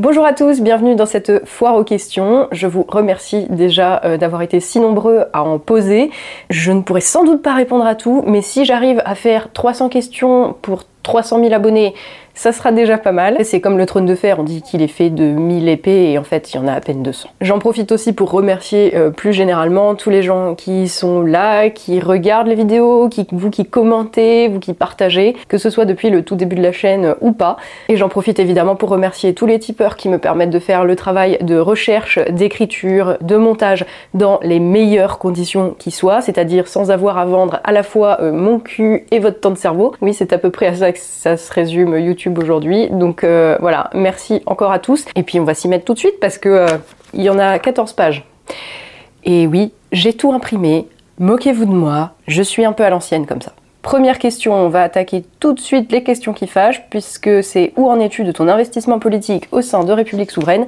Bonjour à tous, bienvenue dans cette foire aux questions. Je vous remercie déjà euh, d'avoir été si nombreux à en poser. Je ne pourrai sans doute pas répondre à tout, mais si j'arrive à faire 300 questions pour 300 000 abonnés, ça sera déjà pas mal. C'est comme le trône de fer, on dit qu'il est fait de 1000 épées et en fait il y en a à peine 200. J'en profite aussi pour remercier euh, plus généralement tous les gens qui sont là, qui regardent les vidéos, qui, vous qui commentez, vous qui partagez, que ce soit depuis le tout début de la chaîne ou pas. Et j'en profite évidemment pour remercier tous les tipeurs qui me permettent de faire le travail de recherche, d'écriture, de montage dans les meilleures conditions qui soient, c'est-à-dire sans avoir à vendre à la fois euh, mon cul et votre temps de cerveau. Oui, c'est à peu près à ça que ça se résume YouTube aujourd'hui. Donc euh, voilà, merci encore à tous. Et puis on va s'y mettre tout de suite parce que euh, il y en a 14 pages. Et oui, j'ai tout imprimé. Moquez-vous de moi, je suis un peu à l'ancienne comme ça. Première question, on va attaquer tout de suite les questions qui fâchent, puisque c'est où en es-tu de ton investissement politique au sein de République Souveraine?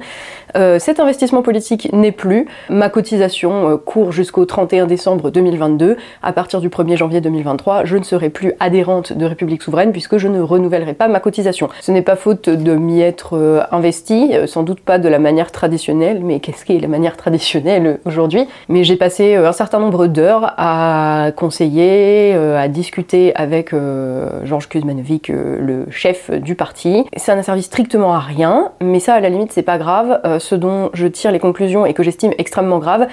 Euh, Cet investissement politique n'est plus. Ma cotisation euh, court jusqu'au 31 décembre 2022. À partir du 1er janvier 2023, je ne serai plus adhérente de République Souveraine, puisque je ne renouvellerai pas ma cotisation. Ce n'est pas faute de m'y être euh, investi, sans doute pas de la manière traditionnelle, mais qu'est-ce qui est la manière traditionnelle aujourd'hui? Mais j'ai passé un certain nombre d'heures à conseiller, à discuter avec Georges Kuzmanovic, le chef du parti. Ça n'a servi strictement à rien, mais ça, à la limite, c'est pas grave. Ce dont je tire les conclusions et que j'estime extrêmement grave,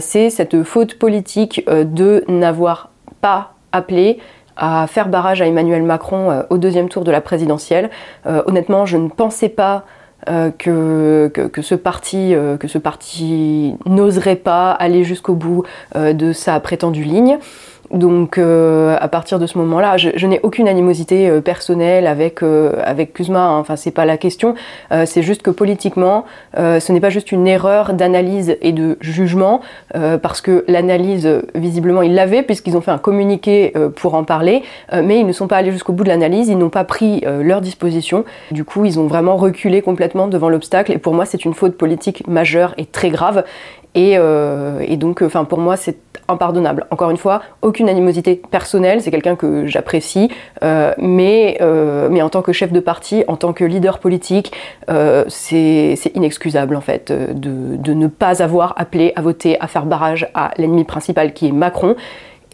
c'est cette faute politique de n'avoir pas appelé à faire barrage à Emmanuel Macron au deuxième tour de la présidentielle. honnêtement, je ne pensais pas que, que, ce parti, que ce parti n'oserait pas aller jusqu'au bout de sa prétendue ligne. Donc euh, à partir de ce moment-là, je, n'ai aucune animosité euh, personnelle avec euh, avec Kuzma. Hein. Enfin c'est pas la question. c'est juste que politiquement, ce n'est pas juste une erreur d'analyse et de jugement parce que l'analyse visiblement ils l'avaient puisqu'ils ont fait un communiqué pour en parler, mais ils ne sont pas allés jusqu'au bout de l'analyse. Ils n'ont pas pris leur disposition. Du coup, ils ont vraiment reculé complètement devant l'obstacle. Et pour moi, c'est une faute politique majeure et très grave. Et, et donc, enfin pour moi, c'est impardonnable. Encore une fois, aucune animosité personnelle, c'est quelqu'un que j'apprécie, euh, mais, euh, mais en tant que chef de parti, en tant que leader politique, euh, c'est inexcusable en fait de, de, ne pas avoir appelé à voter, à faire barrage à l'ennemi principal qui est Macron.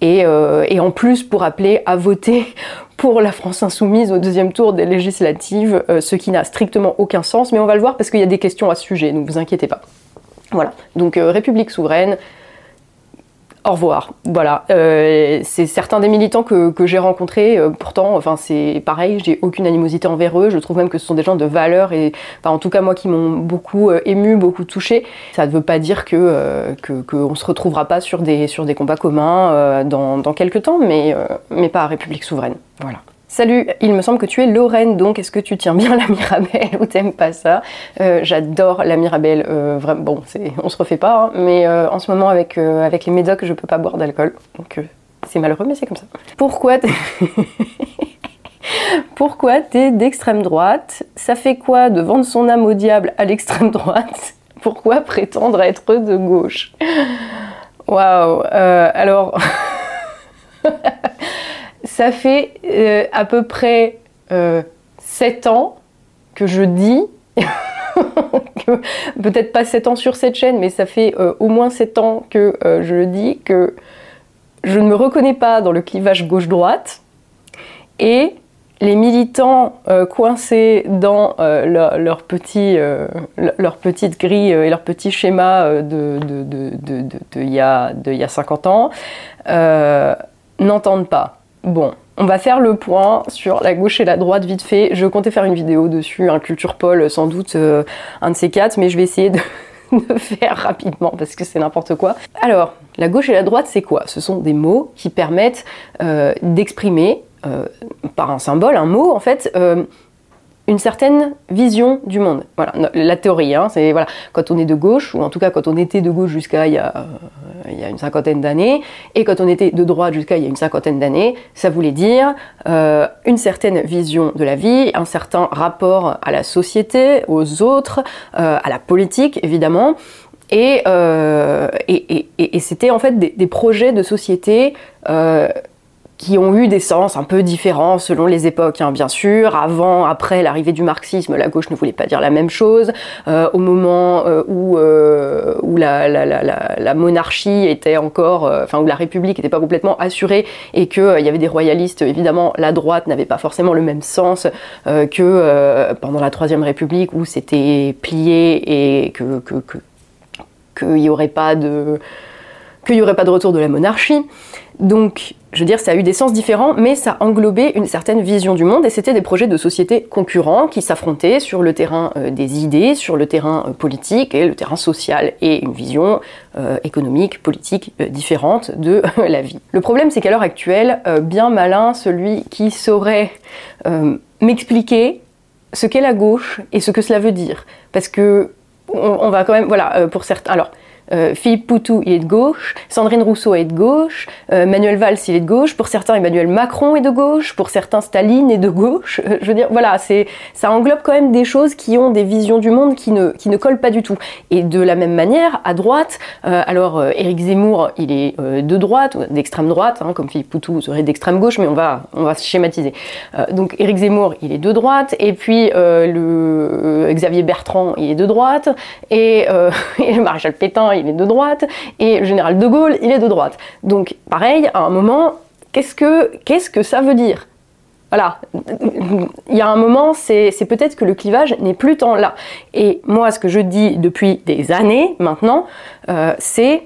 Et, et, en plus pour appeler à voter pour la France insoumise au deuxième tour des législatives, ce qui n'a strictement aucun sens, mais on va le voir parce qu'il y a des questions à ce sujet, donc vous inquiétez pas. Voilà, donc République souveraine, au revoir. Voilà, euh, c'est certains des militants que, j'ai rencontrés. Euh, pourtant, enfin c'est pareil, j'ai aucune animosité envers eux. Je trouve même que ce sont des gens de valeur et, enfin, en tout cas moi qui m'ont beaucoup euh, ému, beaucoup touché. Ça ne veut pas dire que qu'on se retrouvera pas sur des sur des combats communs dans, dans quelques temps, mais mais pas à République souveraine. Voilà. Salut, il me semble que tu es Lorraine, donc est-ce que tu tiens bien la Mirabelle ou t'aimes pas ça? Euh, J'adore la Mirabelle, euh, vraiment, bon, on se refait pas, hein, mais euh, en ce moment avec, les médocs, je peux pas boire d'alcool, donc c'est malheureux, mais c'est comme ça. Pourquoi. Pourquoi t'es d'extrême droite? Ça fait quoi de vendre son âme au diable à l'extrême droite? Pourquoi prétendre être de gauche? Waouh Alors... ça fait euh, à peu près euh, 7 ans que je dis, peut-être pas 7 ans sur cette chaîne, mais ça fait euh, au moins 7 ans que euh, je dis que je ne me reconnais pas dans le clivage gauche-droite et les militants coincés dans leur, petit, petite grille et leur petit schéma de, de, de, de, il y a, de y a 50 ans n'entendent pas. Bon, on va faire le point sur la gauche et la droite vite fait. Je comptais faire une vidéo dessus, un culture Paul, sans doute euh, un de ces quatre, mais je vais essayer de, faire rapidement parce que c'est n'importe quoi. Alors, la gauche et la droite, c'est quoi? Ce sont des mots qui permettent euh, d'exprimer euh, par un symbole, un mot en fait, une certaine vision du monde. Voilà, la théorie, hein, c'est voilà, quand on est de gauche, ou en tout cas quand on était de gauche jusqu'à il, euh, il, y a une cinquantaine d'années, et quand on était de droite jusqu'à il y a une cinquantaine d'années, ça voulait dire euh, une certaine vision de la vie, un certain rapport à la société, aux autres, euh, à la politique évidemment, et, c'était en fait des, projets de société qui ont eu des sens un peu différents selon les époques, hein, bien sûr. Avant, après l'arrivée du marxisme, la gauche ne voulait pas dire la même chose. Euh, au moment euh, où, euh, où la, la, la, la, monarchie était encore, euh, enfin où la République n'était pas complètement assurée et qu'il il y avait des royalistes, évidemment, la droite n'avait pas forcément le même sens que pendant la Troisième République où c'était plié et que qu'il n'y aurait pas de qu'il n'y aurait pas de retour de la monarchie. Donc, je veux dire, ça a eu des sens différents, mais ça englobait une certaine vision du monde et c'était des projets de société concurrents qui s'affrontaient sur le terrain euh, des idées, sur le terrain euh, politique et le terrain social et une vision euh, économique, politique différente de la vie. Le problème, c'est qu'à l'heure actuelle, bien malin celui qui saurait m'expliquer ce qu'est la gauche et ce que cela veut dire. Parce que on, va quand même, voilà, pour certains. Alors, euh, Philippe Poutou, il est de gauche, Sandrine Rousseau est de gauche, euh, Manuel Valls, il est de gauche, pour certains, Emmanuel Macron est de gauche, pour certains, Staline est de gauche. Euh, je veux dire, voilà, c'est, ça englobe quand même des choses qui ont des visions du monde qui ne, qui ne collent pas du tout. Et de la même manière, à droite, alors Éric Zemmour, il est de droite, d'extrême droite, hein, comme Philippe Poutou serait d'extrême gauche, mais on va, on va schématiser. donc Éric Zemmour, il est de droite, et puis le Xavier Bertrand, il est de droite, et, et le maréchal Pétain, il est de droite, et le général de Gaulle, il est de droite. Donc, pareil, à un moment, qu'est-ce que, qu'est-ce que ça veut dire? Voilà, il y a un moment, c'est, peut-être que le clivage n'est plus tant là. Et moi, ce que je dis depuis des années maintenant, euh, c'est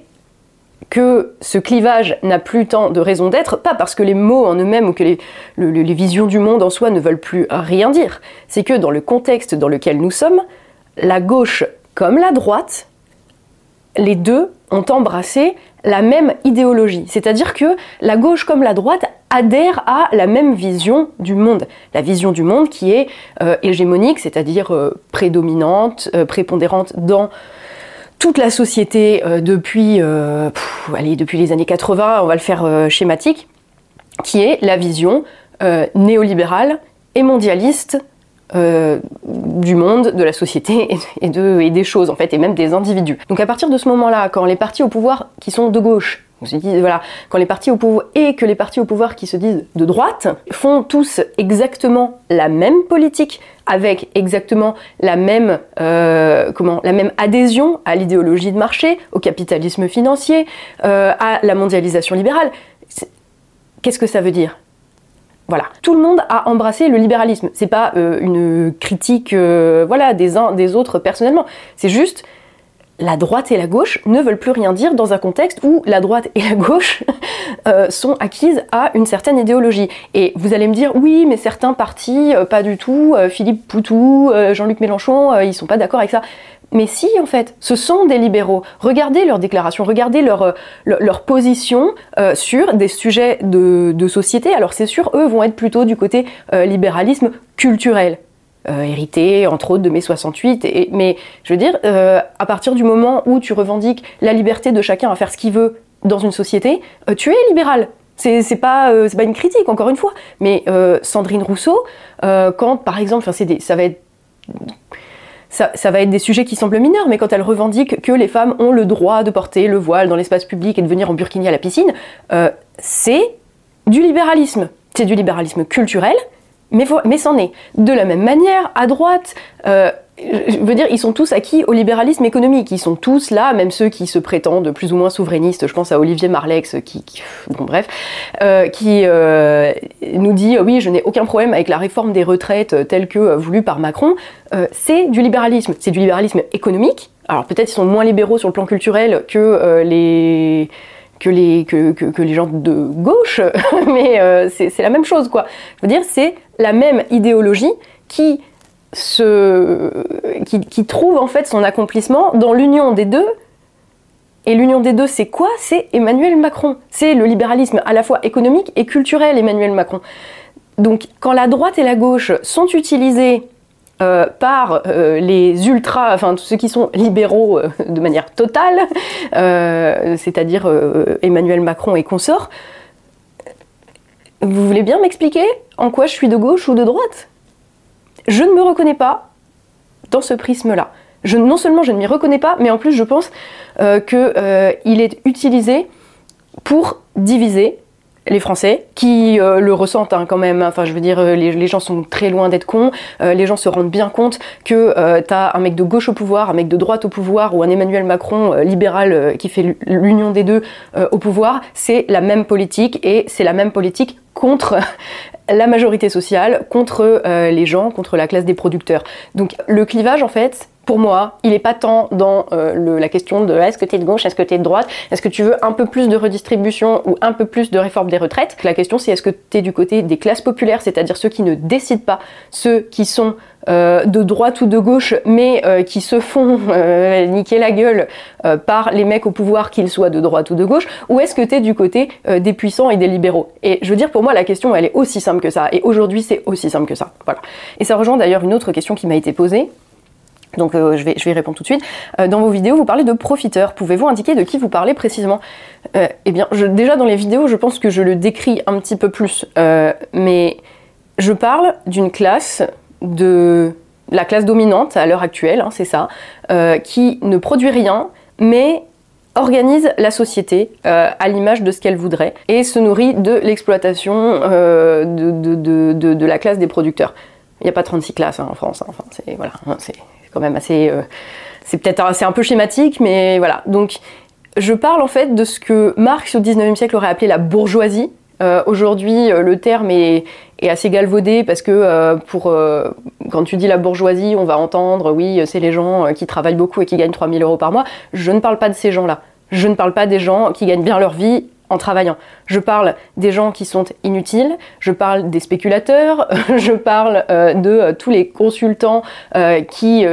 que ce clivage n'a plus tant de raison d'être, pas parce que les mots en eux-mêmes ou que les, les visions du monde en soi ne veulent plus rien dire. C'est que dans le contexte dans lequel nous sommes, la gauche comme la droite les deux ont embrassé la même idéologie. C'est-à-dire que la gauche comme la droite adhèrent à la même vision du monde. La vision du monde qui est euh, hégémonique, c'est-à-dire euh, prédominante, euh, prépondérante dans toute la société depuis, depuis les années 80, on va le faire schématique, qui est la vision néolibérale et mondialiste euh, du monde, de la société et, de, et des choses en fait, et même des individus. Donc à partir de ce moment-là, quand les partis au pouvoir qui sont de gauche, voilà, quand les partis au pouvoir et que les partis au pouvoir qui se disent de droite font tous exactement la même politique avec exactement la même, euh, comment, la même adhésion à l'idéologie de marché, au capitalisme financier, euh, à la mondialisation libérale, qu'est-ce que ça veut dire? Voilà, tout le monde a embrassé le libéralisme. C'est pas euh, une critique, euh, voilà, des uns des autres personnellement. C'est juste la droite et la gauche ne veulent plus rien dire dans un contexte où la droite et la gauche euh, sont acquises à une certaine idéologie. Et vous allez me dire, oui, mais certains partis, pas du tout, Philippe Poutou, Jean-Luc Mélenchon, ils sont pas d'accord avec ça. Mais si, en fait, ce sont des libéraux. Regardez leurs déclarations, regardez leur, euh, leur, position euh, sur des sujets de, société. Alors c'est sûr, eux vont être plutôt du côté euh, libéralisme culturel. Hérité entre autres de mai 68, et, mais je veux dire, à partir du moment où tu revendiques la liberté de chacun à faire ce qu'il veut dans une société, tu es libéral. C'est pas, pas une critique, encore une fois. Mais Sandrine Rousseau, quand par exemple, ça va être ça, va être des sujets qui semblent mineurs, mais quand elle revendique que les femmes ont le droit de porter le voile dans l'espace public et de venir en burkini à la piscine, euh, c'est du libéralisme. C'est du libéralisme culturel, mais, mais c'en est. De la même manière, à droite, euh, je veux dire, ils sont tous acquis au libéralisme économique. Ils sont tous là, même ceux qui se prétendent plus ou moins souverainistes. Je pense à Olivier Marlex, qui, bon bref, euh, qui euh, nous dit oui, je n'ai aucun problème avec la réforme des retraites telle que euh, voulue par Macron. c'est du libéralisme. C'est du libéralisme économique. Alors peut-être ils sont moins libéraux sur le plan culturel que les que les, que, que, les gens de gauche, mais c'est la même chose, quoi. Je veux dire, c'est la même idéologie qui qui, trouve en fait son accomplissement dans l'union des deux. Et l'union des deux, c'est quoi? C'est Emmanuel Macron. C'est le libéralisme à la fois économique et culturel, Emmanuel Macron. Donc quand la droite et la gauche sont utilisées euh, par euh, les ultras, enfin ceux qui sont libéraux euh, de manière totale, c'est-à-dire Emmanuel Macron et consorts, vous voulez bien m'expliquer en quoi je suis de gauche ou de droite? Je ne me reconnais pas dans ce prisme-là. non seulement je ne m'y reconnais pas, mais en plus je pense qu'il est utilisé pour diviser les Français, qui euh, le ressentent hein, quand même. Enfin, je veux dire, euh, les, gens sont très loin d'être cons. Euh, les gens se rendent bien compte que t'as un mec de gauche au pouvoir, un mec de droite au pouvoir, ou un Emmanuel Macron libéral qui fait l'union des deux au pouvoir. C'est la même politique et c'est la même politique contre la majorité sociale, contre les gens, contre la classe des producteurs. Donc le clivage, en fait, pour moi, il n'est pas tant dans euh, la question de est-ce que tu es de gauche, est-ce que tu es de droite, est-ce que tu veux un peu plus de redistribution ou un peu plus de réforme des retraites? La question c'est est-ce que tu es du côté des classes populaires, c'est-à-dire ceux qui ne décident pas, ceux qui sont euh, de droite ou de gauche, mais euh, qui se font niquer la gueule par les mecs au pouvoir, qu'ils soient de droite ou de gauche, ou est-ce que tu es du côté des puissants et des libéraux? Et je veux dire, pour moi, la question, elle est aussi simple que ça. Et aujourd'hui, c'est aussi simple que ça. Voilà. Et ça rejoint d'ailleurs une autre question qui m'a été posée. Donc euh, je, vais, je vais y répondre tout de suite. Euh, dans vos vidéos, vous parlez de profiteurs. Pouvez-vous indiquer de qui vous parlez précisément? Euh, Eh bien, déjà dans les vidéos, je pense que je le décris un petit peu plus. mais je parle d'une classe de la classe dominante à l'heure actuelle, hein, c'est ça, qui ne produit rien, mais organise la société à l'image de ce qu'elle voudrait et se nourrit de l'exploitation de, de, de, la classe des producteurs. Il n'y a pas 36 classes hein, en France, hein, enfin, c'est voilà, c'est quand même assez. Euh, c'est peut-être c'est un peu schématique, mais voilà. Donc, je parle en fait de ce que Marx au 19e siècle aurait appelé la bourgeoisie. Euh, aujourd'hui, euh, le terme est, assez galvaudé parce que pour, quand tu dis la bourgeoisie, on va entendre oui, c'est les gens qui travaillent beaucoup et qui gagnent 3000 euros par mois. Je ne parle pas de ces gens-là. Je ne parle pas des gens qui gagnent bien leur vie travaillant. Je parle des gens qui sont inutiles, je parle des spéculateurs, je parle euh, de euh, tous les consultants euh, qui,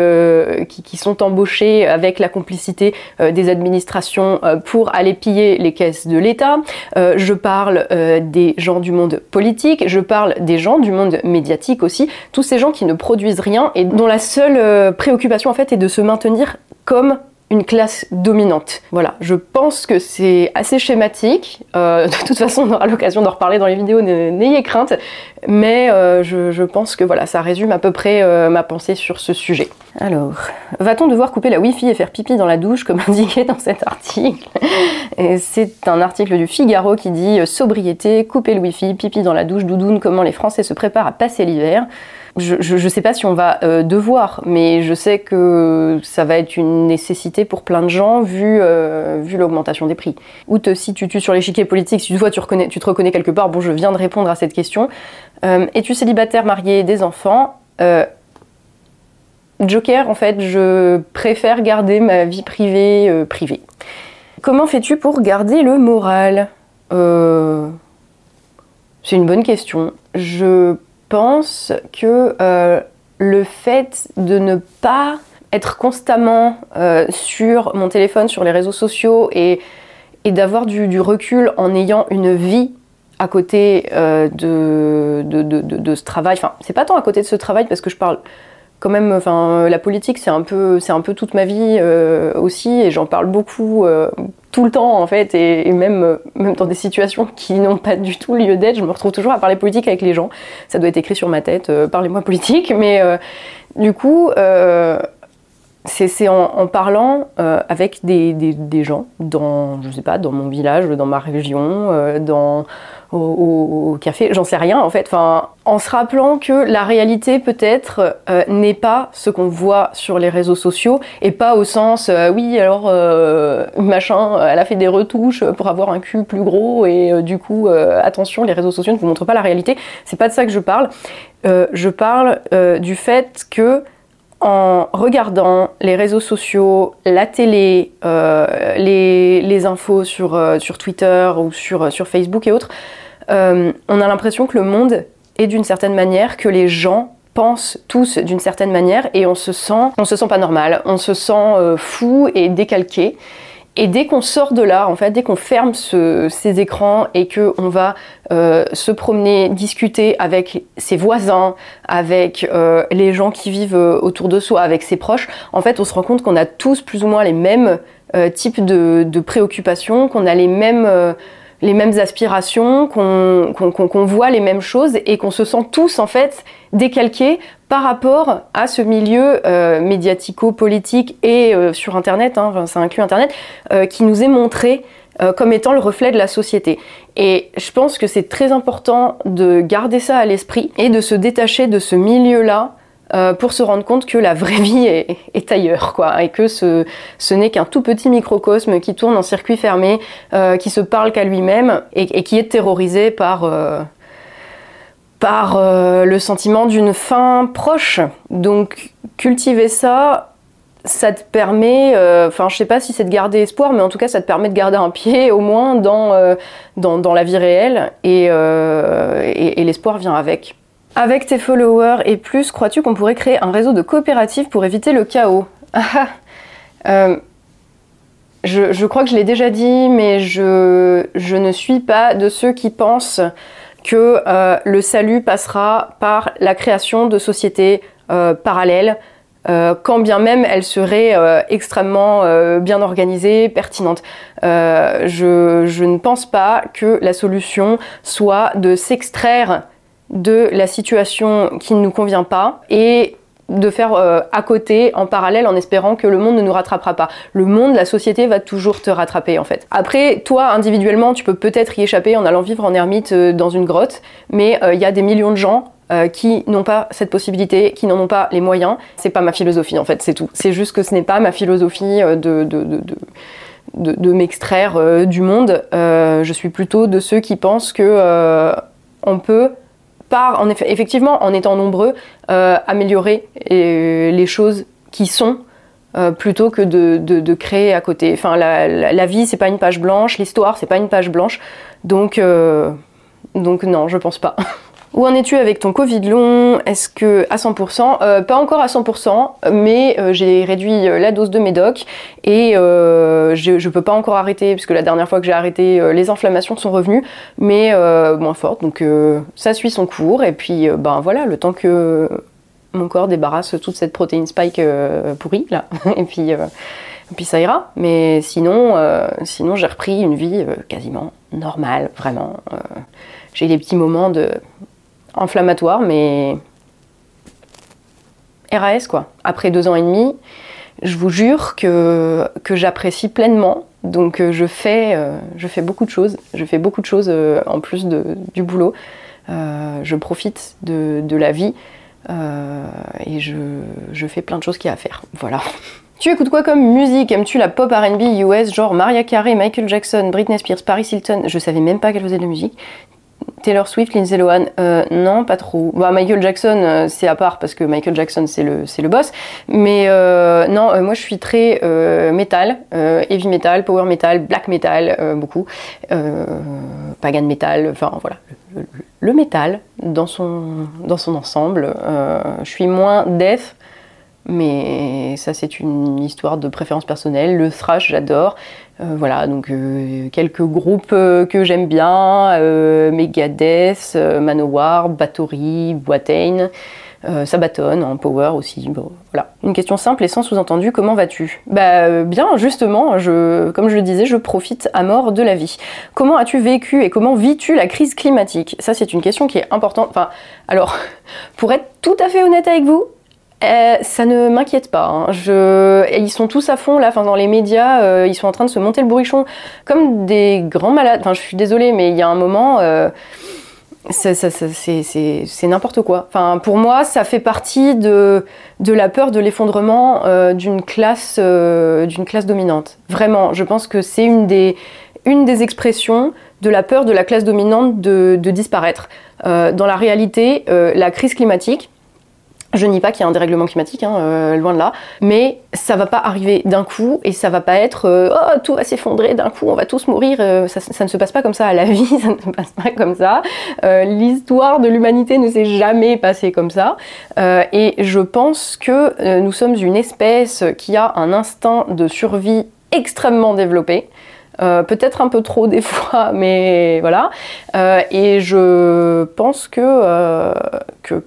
qui, sont embauchés avec la complicité des administrations pour aller piller les caisses de l'État, je parle des gens du monde politique, je parle des gens du monde médiatique aussi, tous ces gens qui ne produisent rien et dont la seule préoccupation en fait est de se maintenir comme une classe dominante. Voilà, je pense que c'est assez schématique. Euh, de toute façon, on aura l'occasion d'en reparler dans les vidéos, n'ayez crainte. Mais euh, je, pense que voilà, ça résume à peu près euh, ma pensée sur ce sujet. Alors, va-t-on devoir couper la Wi-Fi et faire pipi dans la douche, comme indiqué dans cet article? C'est un article du Figaro qui dit sobriété, couper le Wi-Fi, pipi dans la douche, doudoune, comment les Français se préparent à passer l'hiver je ne sais pas si on va euh, devoir, mais je sais que ça va être une nécessité pour plein de gens vu, euh, l'augmentation des prix. Ou te situes-tu sur l'échiquier politique Si tu, tu, reconnais, tu te reconnais quelque part, bon, je viens de répondre à cette question. Euh, Es-tu célibataire, marié, des enfants? Joker, en fait, je préfère garder ma vie privée privée. Comment fais-tu pour garder le moral? C'est une bonne question. Je pense que euh, le fait de ne pas être constamment euh, sur mon téléphone, sur les réseaux sociaux et, d'avoir du, recul en ayant une vie à côté euh, de, de, ce travail, enfin c'est pas tant à côté de ce travail parce que je parle quand même, enfin, la politique, c'est un peu, c'est un peu toute ma vie aussi, et j'en parle beaucoup tout le temps en fait, et, même, même dans des situations qui n'ont pas du tout lieu d'être, je me retrouve toujours à parler politique avec les gens. Ça doit être écrit sur ma tête, euh, parlez-moi politique, mais du coup, c'est en, parlant avec des, gens dans, je sais pas, dans mon village, dans ma région, dans au, café, j'en sais rien en fait. En se rappelant que la réalité peut-être euh, n'est pas ce qu'on voit sur les réseaux sociaux et pas au sens euh, oui alors euh, machin, elle a fait des retouches pour avoir un cul plus gros et du coup attention les réseaux sociaux ne vous montrent pas la réalité. C'est pas de ça que je parle. je parle du fait que en regardant les réseaux sociaux, la télé, les, les, infos sur, sur Twitter ou sur, Facebook et autres, euh, on a l'impression que le monde est d'une certaine manière, que les gens pensent tous d'une certaine manière et on se sent, on se sent pas normal, on se sent euh, fou et décalqué. Et dès qu'on sort de là, en fait, dès qu'on ferme ces écrans et qu'on va euh, se promener, discuter avec ses voisins, avec les gens qui vivent autour de soi, avec ses proches, en fait, on se rend compte qu'on a tous plus ou moins les mêmes types de, de préoccupations, qu'on a les mêmes les mêmes aspirations, qu'on voit les mêmes choses et qu'on se sent tous en fait décalqués par rapport à ce milieu euh, médiatico-politique et euh, sur Internet, hein, ça inclut Internet, euh, qui nous est montré comme étant le reflet de la société. Et je pense que c'est très important de garder ça à l'esprit et de se détacher de ce milieu-là euh, pour se rendre compte que la vraie vie est, ailleurs, quoi, et que ce, n'est qu'un tout petit microcosme qui tourne en circuit fermé, euh, qui se parle qu'à lui-même et, qui est terrorisé par, euh, par le sentiment d'une fin proche. Donc cultiver ça, ça te permet, enfin je sais pas si c'est de garder espoir, mais en tout cas ça te permet de garder un pied au moins dans, dans, la vie réelle et, l'espoir vient avec. Avec tes followers et plus, crois-tu qu'on pourrait créer un réseau de coopératives pour éviter le chaos? Ah, euh, je, crois que je l'ai déjà dit, mais je, ne suis pas de ceux qui pensent que euh, le salut passera par la création de sociétés euh, parallèles, quand bien même elles seraient extrêmement bien organisées, pertinentes. je ne pense pas que la solution soit de s'extraire de la situation qui ne nous convient pas et de faire euh, à côté, en parallèle, en espérant que le monde ne nous rattrapera pas. Le monde, la société va toujours te rattraper en fait. Après, toi individuellement, tu peux peut-être y échapper en allant vivre en ermite euh, dans une grotte, mais euh, il y a des millions de gens qui n'ont pas cette possibilité, qui n'en ont pas les moyens. C'est pas ma philosophie en fait, c'est tout. C'est juste que ce n'est pas ma philosophie de, de, m'extraire du monde. je suis plutôt de ceux qui pensent que on peut par, en effet, effectivement, en étant nombreux, euh, améliorer euh, les choses qui sont euh, plutôt que de, créer à côté. Enfin, la, la, la vie, c'est pas une page blanche, l'histoire, c'est pas une page blanche. Donc, donc non, je pense pas. Où en es-tu avec ton Covid long? Est-ce que à 100% euh, Pas encore à 100%, mais euh, j'ai réduit euh, la dose de médoc et je, ne peux pas encore arrêter puisque la dernière fois que j'ai arrêté, les inflammations sont revenues, mais moins fortes. Donc ça suit son cours et puis ben voilà, le temps que mon corps débarrasse toute cette protéine spike pourrie là, et puis puis ça ira. Mais sinon, sinon j'ai repris une vie quasiment normale, vraiment. j'ai des petits moments de inflammatoire, mais RAS quoi. Après deux ans et demi, je vous jure que, j'apprécie pleinement. Donc euh, je fais, euh, je fais beaucoup de choses. Je fais beaucoup de choses euh, en plus du boulot. je profite de, la vie et je, je, fais plein de choses qu'il y a à faire. Voilà. Tu écoutes quoi comme musique? Aimes-tu la pop RB US, genre Maria Carey, Michael Jackson, Britney Spears, Paris Hilton? Je savais même pas qu'elle faisait de la musique. Taylor Swift, Lindsay Lohan, euh, non, pas trop. Bah, Michael Jackson, euh, c'est à part parce que Michael Jackson, c'est le, c'est le boss. Mais euh, non, moi, je suis très metal, heavy metal, power metal, black metal, beaucoup, pagan metal, enfin voilà, le, metal dans son, dans son ensemble. je suis moins death mais ça c'est une histoire de préférence personnelle. Le thrash j'adore. Euh, voilà, donc euh, quelques groupes euh, que j'aime bien, Megadeth, Manowar, Bathory, Boitane, Sabaton en power aussi. voilà. Une question simple et sans sous-entendu, comment vas-tu? Bah bien, justement, je, comme je le disais, je profite à mort de la vie. Comment as-tu vécu et comment vis-tu la crise climatique? Ça c'est une question qui est importante. Enfin, alors, pour être tout à fait honnête avec vous, euh, ça ne m'inquiète pas. Hein. Ils sont tous à fond là, dans les médias, euh, ils sont en train de se monter le bourrichon comme des grands malades. Enfin, je suis désolée, mais il y a un moment, euh, c'est n'importe quoi. Enfin, pour moi, ça fait partie de, la peur de l'effondrement d'une classe, d'une classe dominante. Vraiment, je pense que c'est une des, expressions de la peur de la classe dominante de disparaître. dans la réalité, la crise climatique, je nie pas qu'il y a un dérèglement climatique, hein, euh, loin de là, mais ça va pas arriver d'un coup et ça va pas être euh, oh tout va s'effondrer d'un coup, on va tous mourir. Euh, ça, ça, ne se passe pas comme ça à la vie, ça ne se passe pas comme ça. L'histoire de l'humanité ne s'est jamais passée comme ça. et je pense que nous sommes une espèce qui a un instinct de survie extrêmement développé. Euh, peut-être un peu trop des fois, mais voilà. Euh, et je pense euh, que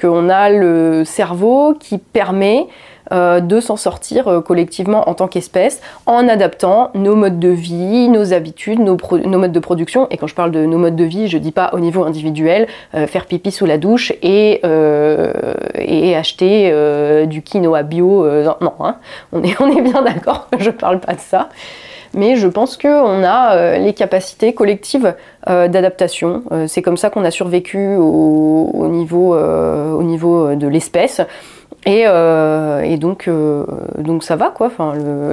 qu'on a le cerveau qui permet de s'en sortir collectivement en tant qu'espèce en adaptant nos modes de vie, nos habitudes, nos, modes de production. Et quand je parle de nos modes de vie, je dis pas au niveau individuel, faire pipi sous la douche et, et acheter du quinoa bio. non, hein. on, est, on est bien d'accord, je parle pas de ça. Mais je pense qu'on a les capacités collectives d'adaptation. c'est comme ça qu'on a survécu au, niveau, au niveau de l'espèce. Et, donc, ça va quoi.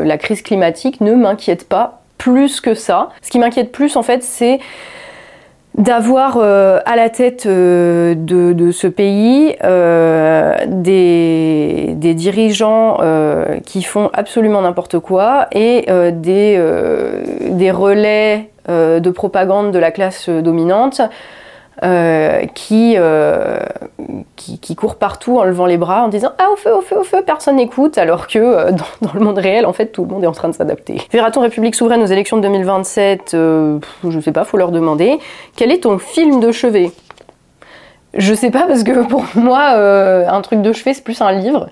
La crise climatique ne m'inquiète pas plus que ça. Ce qui m'inquiète plus en fait, c'est d'avoir euh, à la tête euh, de, ce pays euh, des, dirigeants qui font absolument n'importe quoi et des, des relais de propagande de la classe dominante euh, qui, euh, qui, qui, court partout en levant les bras en disant Ah, au feu, au feu, au feu, personne n'écoute, alors que euh, dans, le monde réel, en fait, tout le monde est en train de s'adapter. Verra-t-on République souveraine aux élections de 2027 Je sais pas, faut leur demander. Quel est ton film de chevet? Je sais pas, parce que pour moi, un truc de chevet, c'est plus un livre.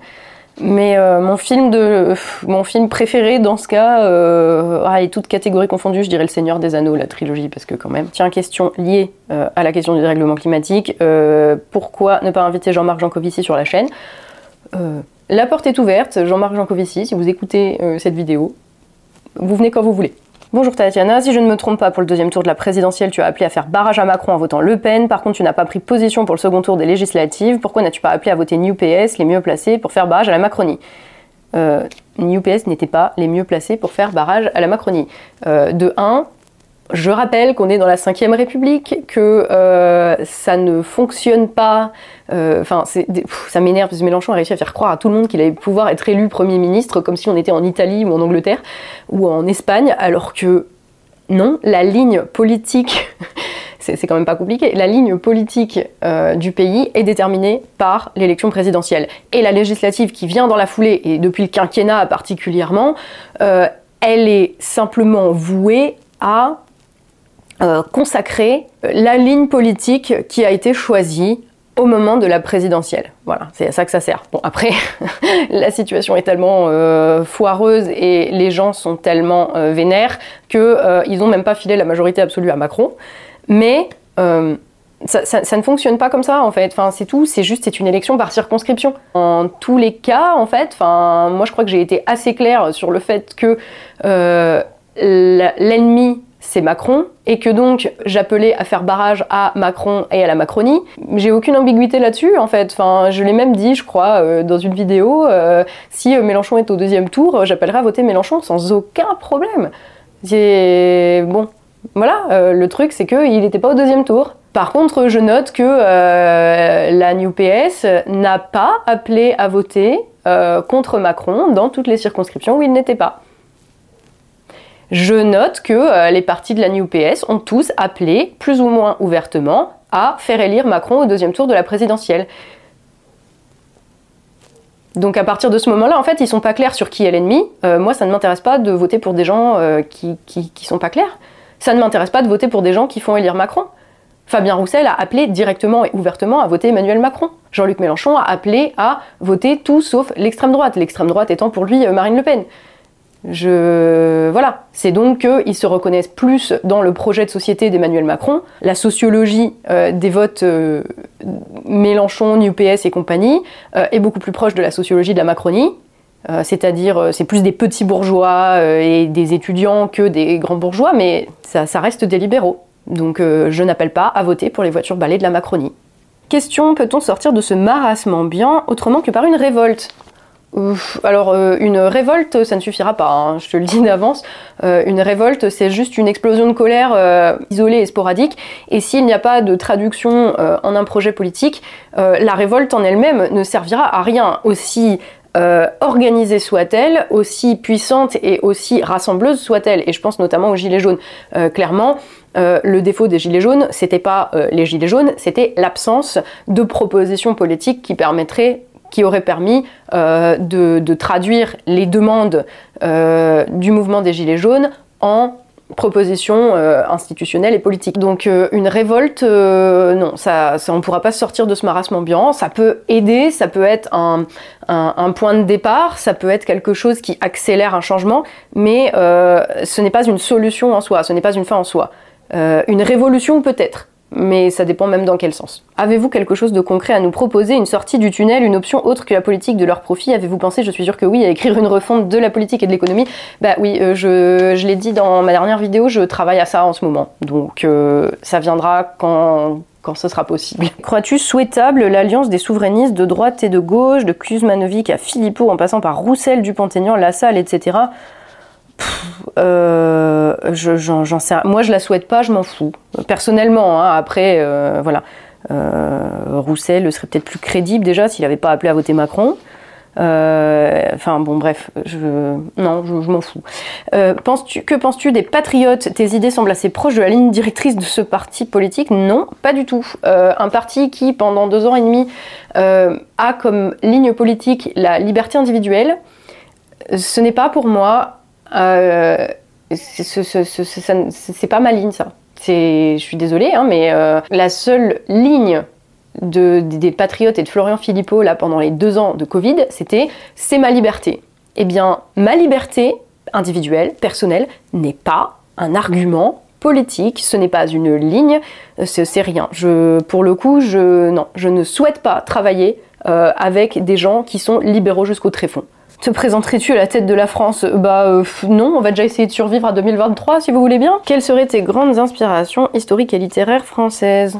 Mais euh, mon film de mon film préféré dans ce cas, euh, ah, et toutes catégories confondues, je dirais Le Seigneur des Anneaux, la trilogie, parce que quand même. Tiens, question liée euh, à la question du dérèglement climatique. pourquoi ne pas inviter Jean-Marc Jancovici sur la chaîne? La porte est ouverte, Jean-Marc Jancovici, si vous écoutez cette vidéo, vous venez quand vous voulez. Bonjour Tatiana, si je ne me trompe pas, pour le deuxième tour de la présidentielle, tu as appelé à faire barrage à Macron en votant Le Pen. Par contre, tu n'as pas pris position pour le second tour des législatives. Pourquoi n'as-tu pas appelé à voter New PS, les mieux placés, pour faire barrage à la Macronie? Euh, New PS n'était pas les mieux placés pour faire barrage à la Macronie. Euh, de 1, je rappelle qu'on est dans la Ve République, que euh, ça ne fonctionne pas. Euh, enfin, ça m'énerve parce que Mélenchon a réussi à faire croire à tout le monde qu'il allait pouvoir être élu Premier ministre comme si on était en Italie ou en Angleterre ou en Espagne, alors que non, la ligne politique, c'est quand même pas compliqué, la ligne politique euh, du pays est déterminée par l'élection présidentielle. Et la législative qui vient dans la foulée, et depuis le quinquennat particulièrement, elle est simplement vouée à euh, consacrer la ligne politique qui a été choisie au moment de la présidentielle. Voilà, c'est à ça que ça sert. Bon, après, la situation est tellement euh, foireuse et les gens sont tellement euh, vénères qu'ils n'ont même pas filé la majorité absolue à Macron. Mais ça, ça, ne fonctionne pas comme ça en fait. Enfin, c'est tout. C'est juste, c'est une élection par circonscription. En tous les cas, en fait, enfin, moi je crois que j'ai été assez claire sur le fait que l'ennemi c'est Macron, et que donc j'appelais à faire barrage à Macron et à la Macronie. J'ai aucune ambiguïté là-dessus, en fait. Enfin, je l'ai même dit, je crois, euh, dans une vidéo. Euh, si euh, Mélenchon est au deuxième tour, j'appellerai à voter Mélenchon sans aucun problème. C'est bon. Voilà, le truc, c'est qu'il n'était pas au deuxième tour. Par contre, je note que la New PS n'a pas appelé à voter contre Macron dans toutes les circonscriptions où il n'était pas je note que euh, les partis de la New PS ont tous appelé, plus ou moins ouvertement, à faire élire Macron au deuxième tour de la présidentielle. Donc à partir de ce moment-là, en fait, ils sont pas clairs sur qui est l'ennemi. Euh, moi, ça ne m'intéresse pas de voter pour des gens euh, qui, qui, sont pas clairs. Ça ne m'intéresse pas de voter pour des gens qui font élire Macron. Fabien Roussel a appelé directement et ouvertement à voter Emmanuel Macron. Jean-Luc Mélenchon a appelé à voter tout sauf l'extrême droite, l'extrême droite étant pour lui Marine Le Pen. Je voilà, c'est donc qu'ils se reconnaissent plus dans le projet de société d'Emmanuel Macron. La sociologie euh, des votes euh, Mélenchon, UPS et compagnie euh, est beaucoup plus proche de la sociologie de la Macronie. C'est-à-dire, c'est plus des petits bourgeois et des étudiants que des grands bourgeois, mais ça, reste des libéraux. Donc je n'appelle pas à voter pour les voitures balais de la Macronie. Question, peut-on sortir de ce marasme ambiant autrement que par une révolte? Alors euh, une révolte, ça ne suffira pas, hein, je te le dis d'avance. Euh, une révolte, c'est juste une explosion de colère euh, isolée et sporadique. Et s'il n'y a pas de traduction en un projet politique, la révolte en elle-même ne servira à rien. Aussi organisée soit-elle, aussi puissante et aussi rassembleuse soit-elle. Et je pense notamment aux Gilets jaunes. clairement, le défaut des Gilets jaunes, c'était pas les Gilets jaunes, c'était l'absence de propositions politiques qui permettraient qui aurait permis euh, de, traduire les demandes euh, du mouvement des Gilets jaunes en propositions euh, institutionnelles et politiques. Donc une révolte, non, on ne pourra pas sortir de ce marasme ambiant. Ça peut aider, ça peut être un, point de départ, ça peut être quelque chose qui accélère un changement, mais ce n'est pas une solution en soi, ce n'est pas une fin en soi. une révolution peut-être, mais ça dépend même dans quel sens. Avez-vous quelque chose de concret à nous proposer, une sortie du tunnel, une option autre que la politique de leur profit? Avez-vous pensé, je suis sûre que oui, à écrire une refonte de la politique et de l'économie? Bah oui, euh, je, l'ai dit dans ma dernière vidéo, je travaille à ça en ce moment. Donc euh, ça viendra quand quand ce sera possible. Crois-tu souhaitable l'alliance des souverainistes de droite et de gauche, de Kuzmanovic à Philippot en passant par Roussel, Dupont-Aignan, Lassalle, etc. Euh, j'en sais Moi, je la souhaite pas, je m'en fous. Personnellement, hein. après, euh, voilà. Euh, Roussel serait peut-être plus crédible déjà s'il n'avait pas appelé à voter Macron. enfin bon bref, je, non, je, m'en fous. que penses-tu des patriotes? Tes idées semblent assez proches de la ligne directrice de ce parti politique? Non, pas du tout. un parti qui, pendant deux ans et demi, a comme ligne politique la liberté individuelle, ce n'est pas pour moi euh, c'est pas ma ligne, ça. Je suis désolée, hein, mais euh, la seule ligne de, des Patriotes et de Florian Philippot, là, pendant les deux ans de Covid, c'était c'est ma liberté. Eh bien, ma liberté individuelle, personnelle, n'est pas un argument politique, ce n'est pas une ligne, c'est rien. Pour le coup, je, non, je ne souhaite pas travailler euh, avec des gens qui sont libéraux jusqu'au tréfonds. Te présenterais-tu à la tête de la France? Bah euh, non, on va déjà essayer de survivre à 2023 si vous voulez bien. Quelles seraient tes grandes inspirations historiques et littéraires françaises?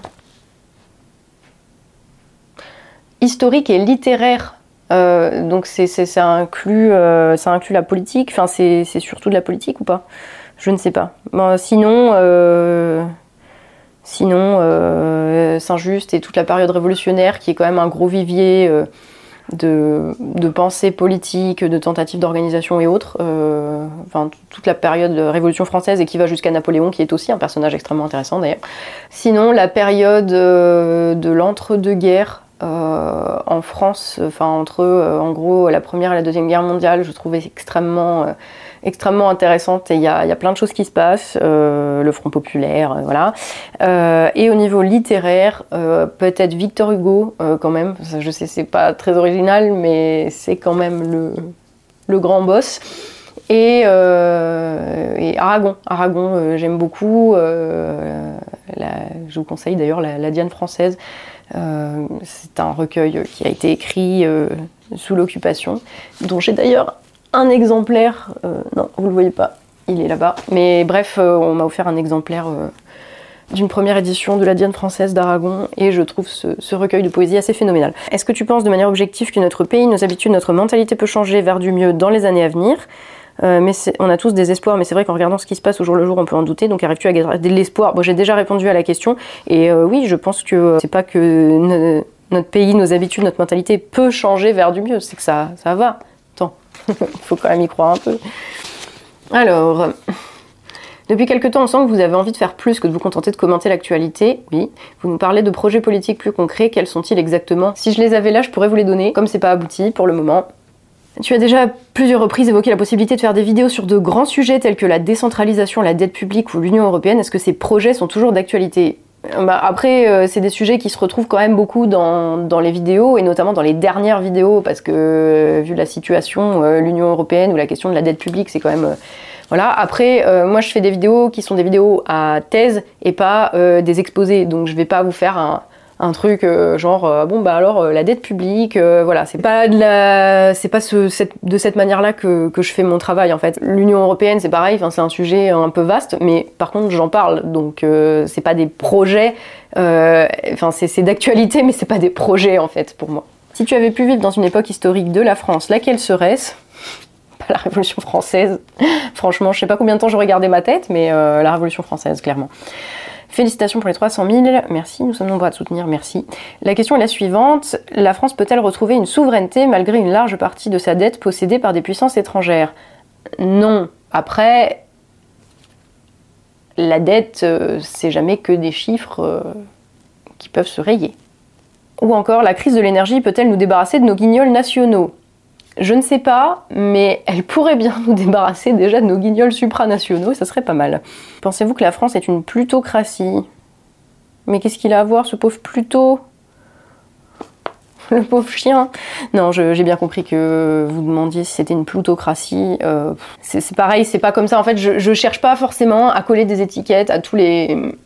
Historique et littéraire. Euh, donc c'est, ça, inclut, euh, ça inclut la politique, enfin c'est, surtout de la politique ou pas? Je ne sais pas. sinon, sinon Saint-Just et toute la période révolutionnaire qui est quand même un gros vivier de, de pensée politique, de tentatives d'organisation et autres. Euh, enfin, toute la période de Révolution française et qui va jusqu'à Napoléon, qui est aussi un personnage extrêmement intéressant d'ailleurs. Sinon, la période euh, de l'entre-deux-guerres euh, en France, enfin entre en gros la première et la deuxième guerre mondiale, je trouvais extrêmement extrêmement intéressante et il y a, y a, plein de choses qui se passent, euh, le Front populaire, euh, voilà. Euh, et au niveau littéraire, peut-être Victor Hugo quand même. Je sais c'est pas très original, mais c'est quand même le, le grand boss. Et, et Aragon, Aragon, j'aime beaucoup. Je vous conseille d'ailleurs la, la, Diane française. c'est un recueil qui a été écrit sous l'occupation, dont j'ai d'ailleurs un exemplaire. Euh, non, vous le voyez pas, il est là-bas. Mais bref, euh, on m'a offert un exemplaire euh, d'une première édition de la Diane française d'Aragon et je trouve ce, recueil de poésie assez phénoménal. Est-ce que tu penses de manière objective que notre pays, nos habitudes, notre mentalité peut changer vers du mieux dans les années à venir? Mais on a tous des espoirs, mais c'est vrai qu'en regardant ce qui se passe au jour le jour, on peut en douter. Donc arrives-tu à garder l'espoir? Bon, j'ai déjà répondu à la question, et oui, je pense que c'est pas que notre pays, nos habitudes, notre mentalité peut changer vers du mieux, c'est que ça, ça va. Il faut quand même y croire un peu. Alors, depuis quelque temps, on sent que vous avez envie de faire plus que de vous contenter de commenter l'actualité. Oui. Vous nous parlez de projets politiques plus concrets. Quels sont-ils exactement? Si je les avais là, je pourrais vous les donner. Comme c'est pas abouti pour le moment. Tu as déjà plusieurs reprises évoqué la possibilité de faire des vidéos sur de grands sujets tels que la décentralisation, la dette publique ou l'Union européenne. Est-ce que ces projets sont toujours d'actualité? Bah, après, euh, c'est des sujets qui se retrouvent quand même beaucoup dans, dans, les vidéos, et notamment dans les dernières vidéos, parce que euh, vu la situation, euh, l'Union européenne ou la question de la dette publique, c'est quand même... voilà. Après, moi, je fais des vidéos qui sont des vidéos à thèse et pas des exposés, donc je vais pas vous faire un, un truc euh, genre euh, bon bah alors euh, la dette publique voilà. C'est pas de c'est pas ce, cette, de cette manière là que, que, je fais mon travail en fait. l'Union européenne c'est pareil c'est un sujet un peu vaste mais par contre j'en parle. Donc c'est pas des projets enfin c'est d'actualité mais c'est pas des projets en fait pour moi. Si tu avais pu vivre dans une époque historique de la France laquelle serait-ce? Pas la Révolution française. Franchement je sais pas combien de temps j'aurais gardé ma tête mais la Révolution française clairement Félicitations pour les 300 000, merci, nous sommes nombreux à te soutenir, merci. La question est la suivante, la France peut-elle retrouver une souveraineté malgré une large partie de sa dette possédée par des puissances étrangères? Non. Après, la dette, euh, c'est jamais que des chiffres euh, qui peuvent se rayer. Ou encore, la crise de l'énergie peut-elle nous débarrasser de nos guignols nationaux? Je ne sais pas, mais elle pourrait bien nous débarrasser déjà de nos guignols supranationaux, ça serait pas mal. Pensez-vous que la France est une plutocratie? Mais qu'est-ce qu'il a à voir, ce pauvre Pluto? Le pauvre chien? Non, j'ai bien compris que vous demandiez si c'était une plutocratie. Euh, c'est pareil, c'est pas comme ça. En fait, je, je cherche pas forcément à coller des étiquettes à tous les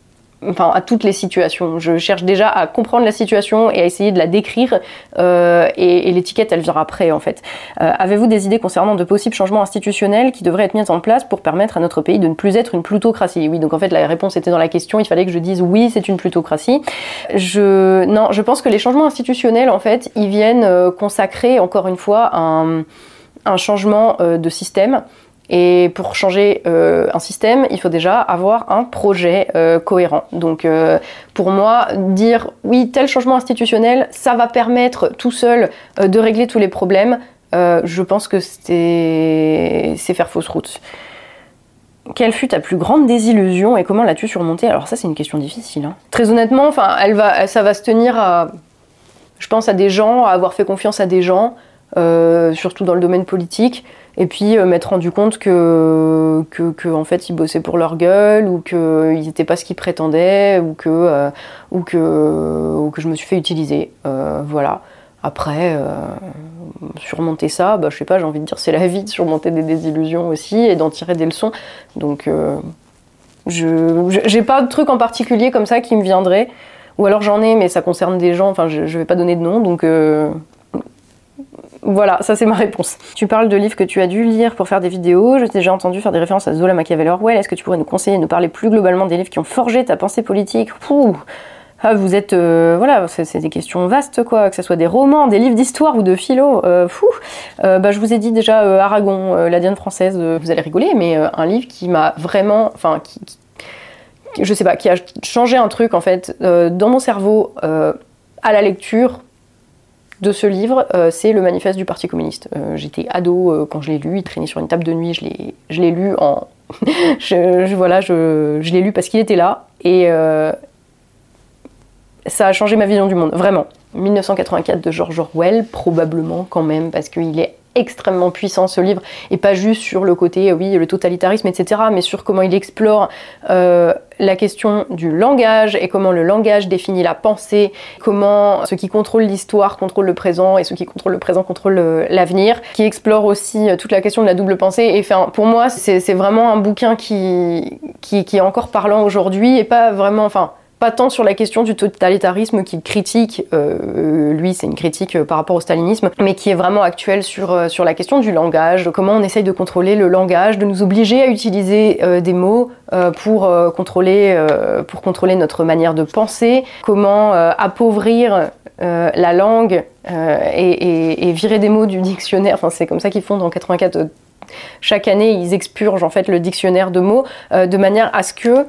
enfin à toutes les situations. Je cherche déjà à comprendre la situation et à essayer de la décrire euh, et, l'étiquette elle viendra après en fait. Euh, avez-vous des idées concernant de possibles changements institutionnels qui devraient être mis en place pour permettre à notre pays de ne plus être une plutocratie? Oui, donc en fait la réponse était dans la question, il fallait que je dise oui, c'est une plutocratie. Je non, je pense que les changements institutionnels en fait, ils viennent euh, consacrer encore une fois un, un changement de système et pour changer euh, un système, il faut déjà avoir un projet euh, cohérent. Donc euh, pour moi, dire oui, tel changement institutionnel, ça va permettre tout seul de régler tous les problèmes, je pense que c'est faire fausse route. Quelle fut ta plus grande désillusion et comment l'as-tu surmontée? Alors ça c'est une question difficile. Hein. Très honnêtement, enfin, ça va se tenir à, je pense à des gens, à avoir fait confiance à des gens, surtout dans le domaine politique et puis euh, m'être rendu compte que, que, en fait ils bossaient pour leur gueule ou qu'ils n'étaient pas ce qu'ils prétendaient ou que, euh, ou, que, que je me suis fait utiliser. Euh, voilà. Après, surmonter ça, bah, je sais pas, j'ai envie de dire c'est la vie de surmonter des désillusions aussi et d'en tirer des leçons. Donc je j'ai pas de truc en particulier comme ça qui me viendrait. Ou alors j'en ai, mais ça concerne des gens, enfin je, je vais pas donner de nom, donc voilà, ça c'est ma réponse. Tu parles de livres que tu as dû lire pour faire des vidéos. Je t'ai déjà entendu faire des références à Zola, Machiavel, Orwell. Est-ce que tu pourrais nous conseiller de nous parler plus globalement des livres qui ont forgé ta pensée politique? Ah, vous êtes, euh, voilà, c'est des questions vastes, quoi, que ce soit des romans, des livres d'histoire ou de philo. Euh, euh, bah, je vous ai dit déjà Aragon, la Diane française, vous allez rigoler, mais un livre qui m'a vraiment, enfin, qui, je sais pas, qui a changé un truc en fait dans mon cerveau à la lecture de ce livre, euh, c'est le manifeste du Parti communiste. Euh, j'étais ado euh, quand je l'ai lu, il traînait sur une table de nuit, je l'ai lu en... je, voilà, je, je l'ai lu parce qu'il était là, et ça a changé ma vision du monde, vraiment. 1984 de George Orwell, probablement quand même, parce qu'il est extrêmement puissant ce livre, et pas juste sur le côté, oui, le totalitarisme, etc., mais sur comment il explore euh, la question du langage et comment le langage définit la pensée, comment ce qui contrôle l'histoire contrôle le présent et ce qui contrôle le présent contrôle l'avenir, qui explore aussi euh, toute la question de la double pensée. Et enfin, pour moi, c'est vraiment un bouquin qui, qui, qui est encore parlant aujourd'hui et pas vraiment, enfin, pas tant sur la question du totalitarisme qu'il critique, euh, lui c'est une critique euh, par rapport au stalinisme, mais qui est vraiment actuel sur, euh, sur la question du langage, comment on essaye de contrôler le langage, de nous obliger à utiliser des mots pour, contrôler, pour contrôler notre manière de penser, comment appauvrir la langue et, virer des mots du dictionnaire, enfin c'est comme ça qu'ils font dans 84 chaque année, ils expurgent en fait le dictionnaire de mots de manière à ce que euh,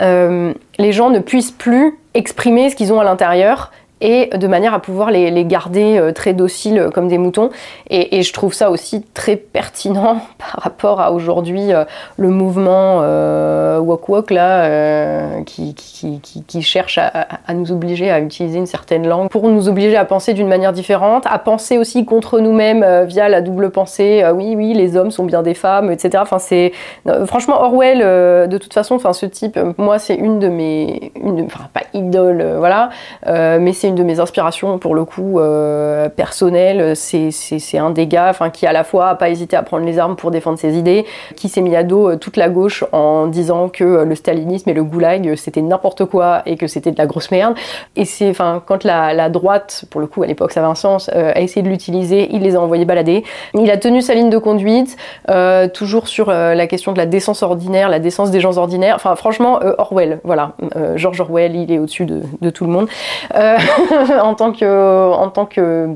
les gens ne puissent plus exprimer ce qu'ils ont à l'intérieur et de manière à pouvoir les, garder euh, très dociles euh, comme des moutons. Et, je trouve ça aussi très pertinent par rapport à aujourd'hui euh, le mouvement euh, Wok Wok là, qui, qui, cherche à, nous obliger à utiliser une certaine langue pour nous obliger à penser d'une manière différente, à penser aussi contre nous-mêmes via la double pensée. oui, oui, les hommes sont bien des femmes, etc. Enfin, franchement Orwell. de toute façon, enfin, ce type, moi, c'est une de mes, enfin, pas idole, voilà, mais c'est une de mes inspirations pour le coup euh, personnelles. C'est un des gars qui à la fois a pas hésité à prendre les armes pour défendre ses idées, qui s'est mis à dos euh, toute la gauche en disant que euh, le stalinisme et le goulag c'était n'importe quoi et que c'était de la grosse merde. Et c'est enfin quand la, droite, pour le coup à l'époque ça avait un sens, a essayé de l'utiliser, il les a envoyés balader. Il a tenu sa ligne de conduite, toujours sur la question de la décence ordinaire, la décence des gens ordinaires. Enfin franchement Orwell, voilà, George Orwell, il est au-dessus de, de, tout le monde. en, tant que, en tant que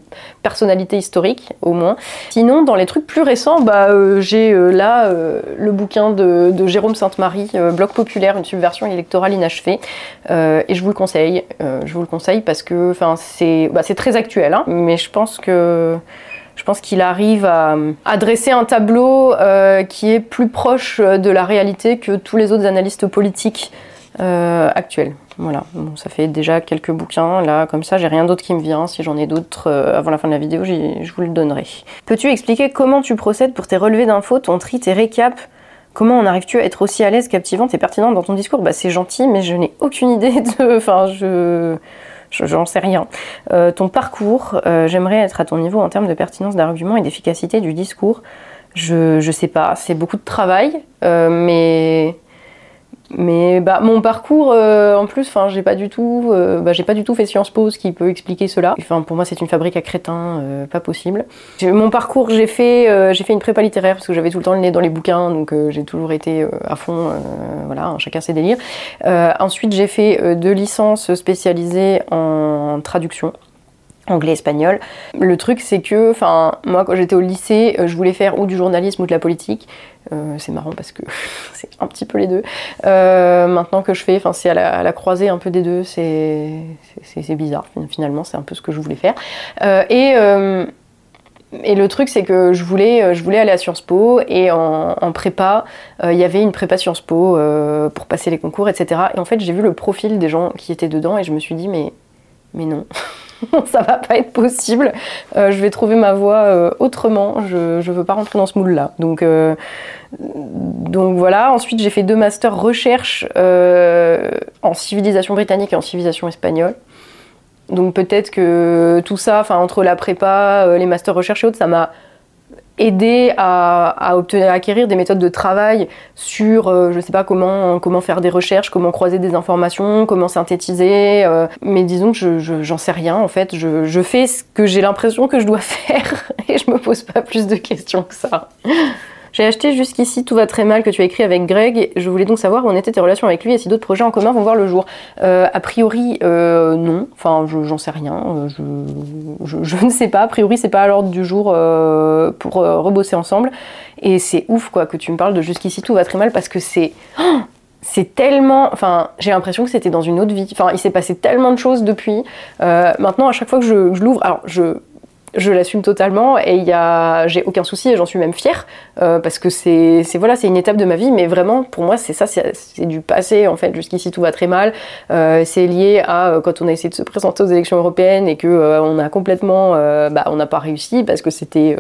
personnalité historique, au moins. Sinon, dans les trucs plus récents, bah, euh, j'ai euh, là euh, le bouquin de, Jérôme Sainte-Marie, Bloc populaire, une subversion électorale inachevée. et je vous le conseille. je vous le conseille parce que c'est bah, très actuel, hein, mais je pense que. Je pense qu'il arrive à, à, dresser un tableau qui est plus proche de la réalité que tous les autres analystes politiques actuels. Voilà, bon, ça fait déjà quelques bouquins. Là, comme ça, j'ai rien d'autre qui me vient. Si j'en ai d'autres euh, avant la fin de la vidéo, je vous le donnerai. Peux-tu expliquer comment tu procèdes pour tes relevés d'infos, ton tri, tes récaps? Comment en arrives-tu à être aussi à l'aise, captivante et pertinente dans ton discours? Bah, c'est gentil, mais je n'ai aucune idée de. Enfin, je. J'en sais rien. Euh, ton parcours, euh, j'aimerais être à ton niveau en termes de pertinence d'argument et d'efficacité du discours. Je, je sais pas, c'est beaucoup de travail, mais Mais bah, mon parcours, euh, en plus, enfin, j'ai pas du tout, euh, bah, j'ai pas du tout fait Sciences Po, ce qui peut expliquer cela. Enfin, pour moi, c'est une fabrique à crétins, euh, pas possible. Mon parcours, j'ai fait, j'ai fait une prépa littéraire parce que j'avais tout le temps le nez dans les bouquins, donc j'ai toujours été à fond, voilà, hein, chacun ses délires. ensuite, j'ai fait deux licences spécialisées en traduction anglais-espagnol. Le truc, c'est que, enfin, moi, quand j'étais au lycée, je voulais faire ou du journalisme ou de la politique. Euh, c'est marrant parce que c'est un petit peu les deux. Euh, maintenant que je fais, c'est à la, croisée un peu des deux, c'est bizarre finalement, c'est un peu ce que je voulais faire. Euh, et, et le truc c'est que je voulais, je voulais aller à Sciences Po et en, en prépa, il y avait une prépa Sciences Po pour passer les concours, etc. Et en fait j'ai vu le profil des gens qui étaient dedans et je me suis dit mais, mais non. ça va pas être possible. Euh, je vais trouver ma voie euh, autrement. Je, je veux pas rentrer dans ce moule-là. Donc, euh, donc voilà. Ensuite, j'ai fait deux masters recherche en civilisation britannique et en civilisation espagnole. Donc peut-être que tout ça, enfin entre la prépa, les masters recherche et autres, ça m'a aider à, obtenir, acquérir des méthodes de travail sur, euh, je sais pas comment, comment faire des recherches, comment croiser des informations, comment synthétiser. Euh, mais disons que je, j'en sais rien en fait. Je, je fais ce que j'ai l'impression que je dois faire et je me pose pas plus de questions que ça. J'ai acheté jusqu'ici Tout va très mal que tu as écrit avec Greg. Je voulais donc savoir où en étaient tes relations avec lui et si d'autres projets en commun vont voir le jour. Euh, a priori, euh, non. Enfin, j'en sais rien. Euh, je, ne sais pas. A priori, c'est pas à l'ordre du jour pour rebosser ensemble. Et c'est ouf, quoi, que tu me parles de jusqu'ici Tout va très mal parce que c'est. c'est tellement. Enfin, j'ai l'impression que c'était dans une autre vie. Enfin, il s'est passé tellement de choses depuis. maintenant, à chaque fois que je l'ouvre, alors je je l'assume totalement et il y a, j'ai aucun souci et j'en suis même fière euh, parce que c'est, voilà, c'est une étape de ma vie, mais vraiment pour moi c'est ça, c'est, du passé en fait. Jusqu'ici tout va très mal. Euh, c'est lié à euh, quand on a essayé de se présenter aux élections européennes et que on a complètement, bah, on n'a pas réussi parce que c'était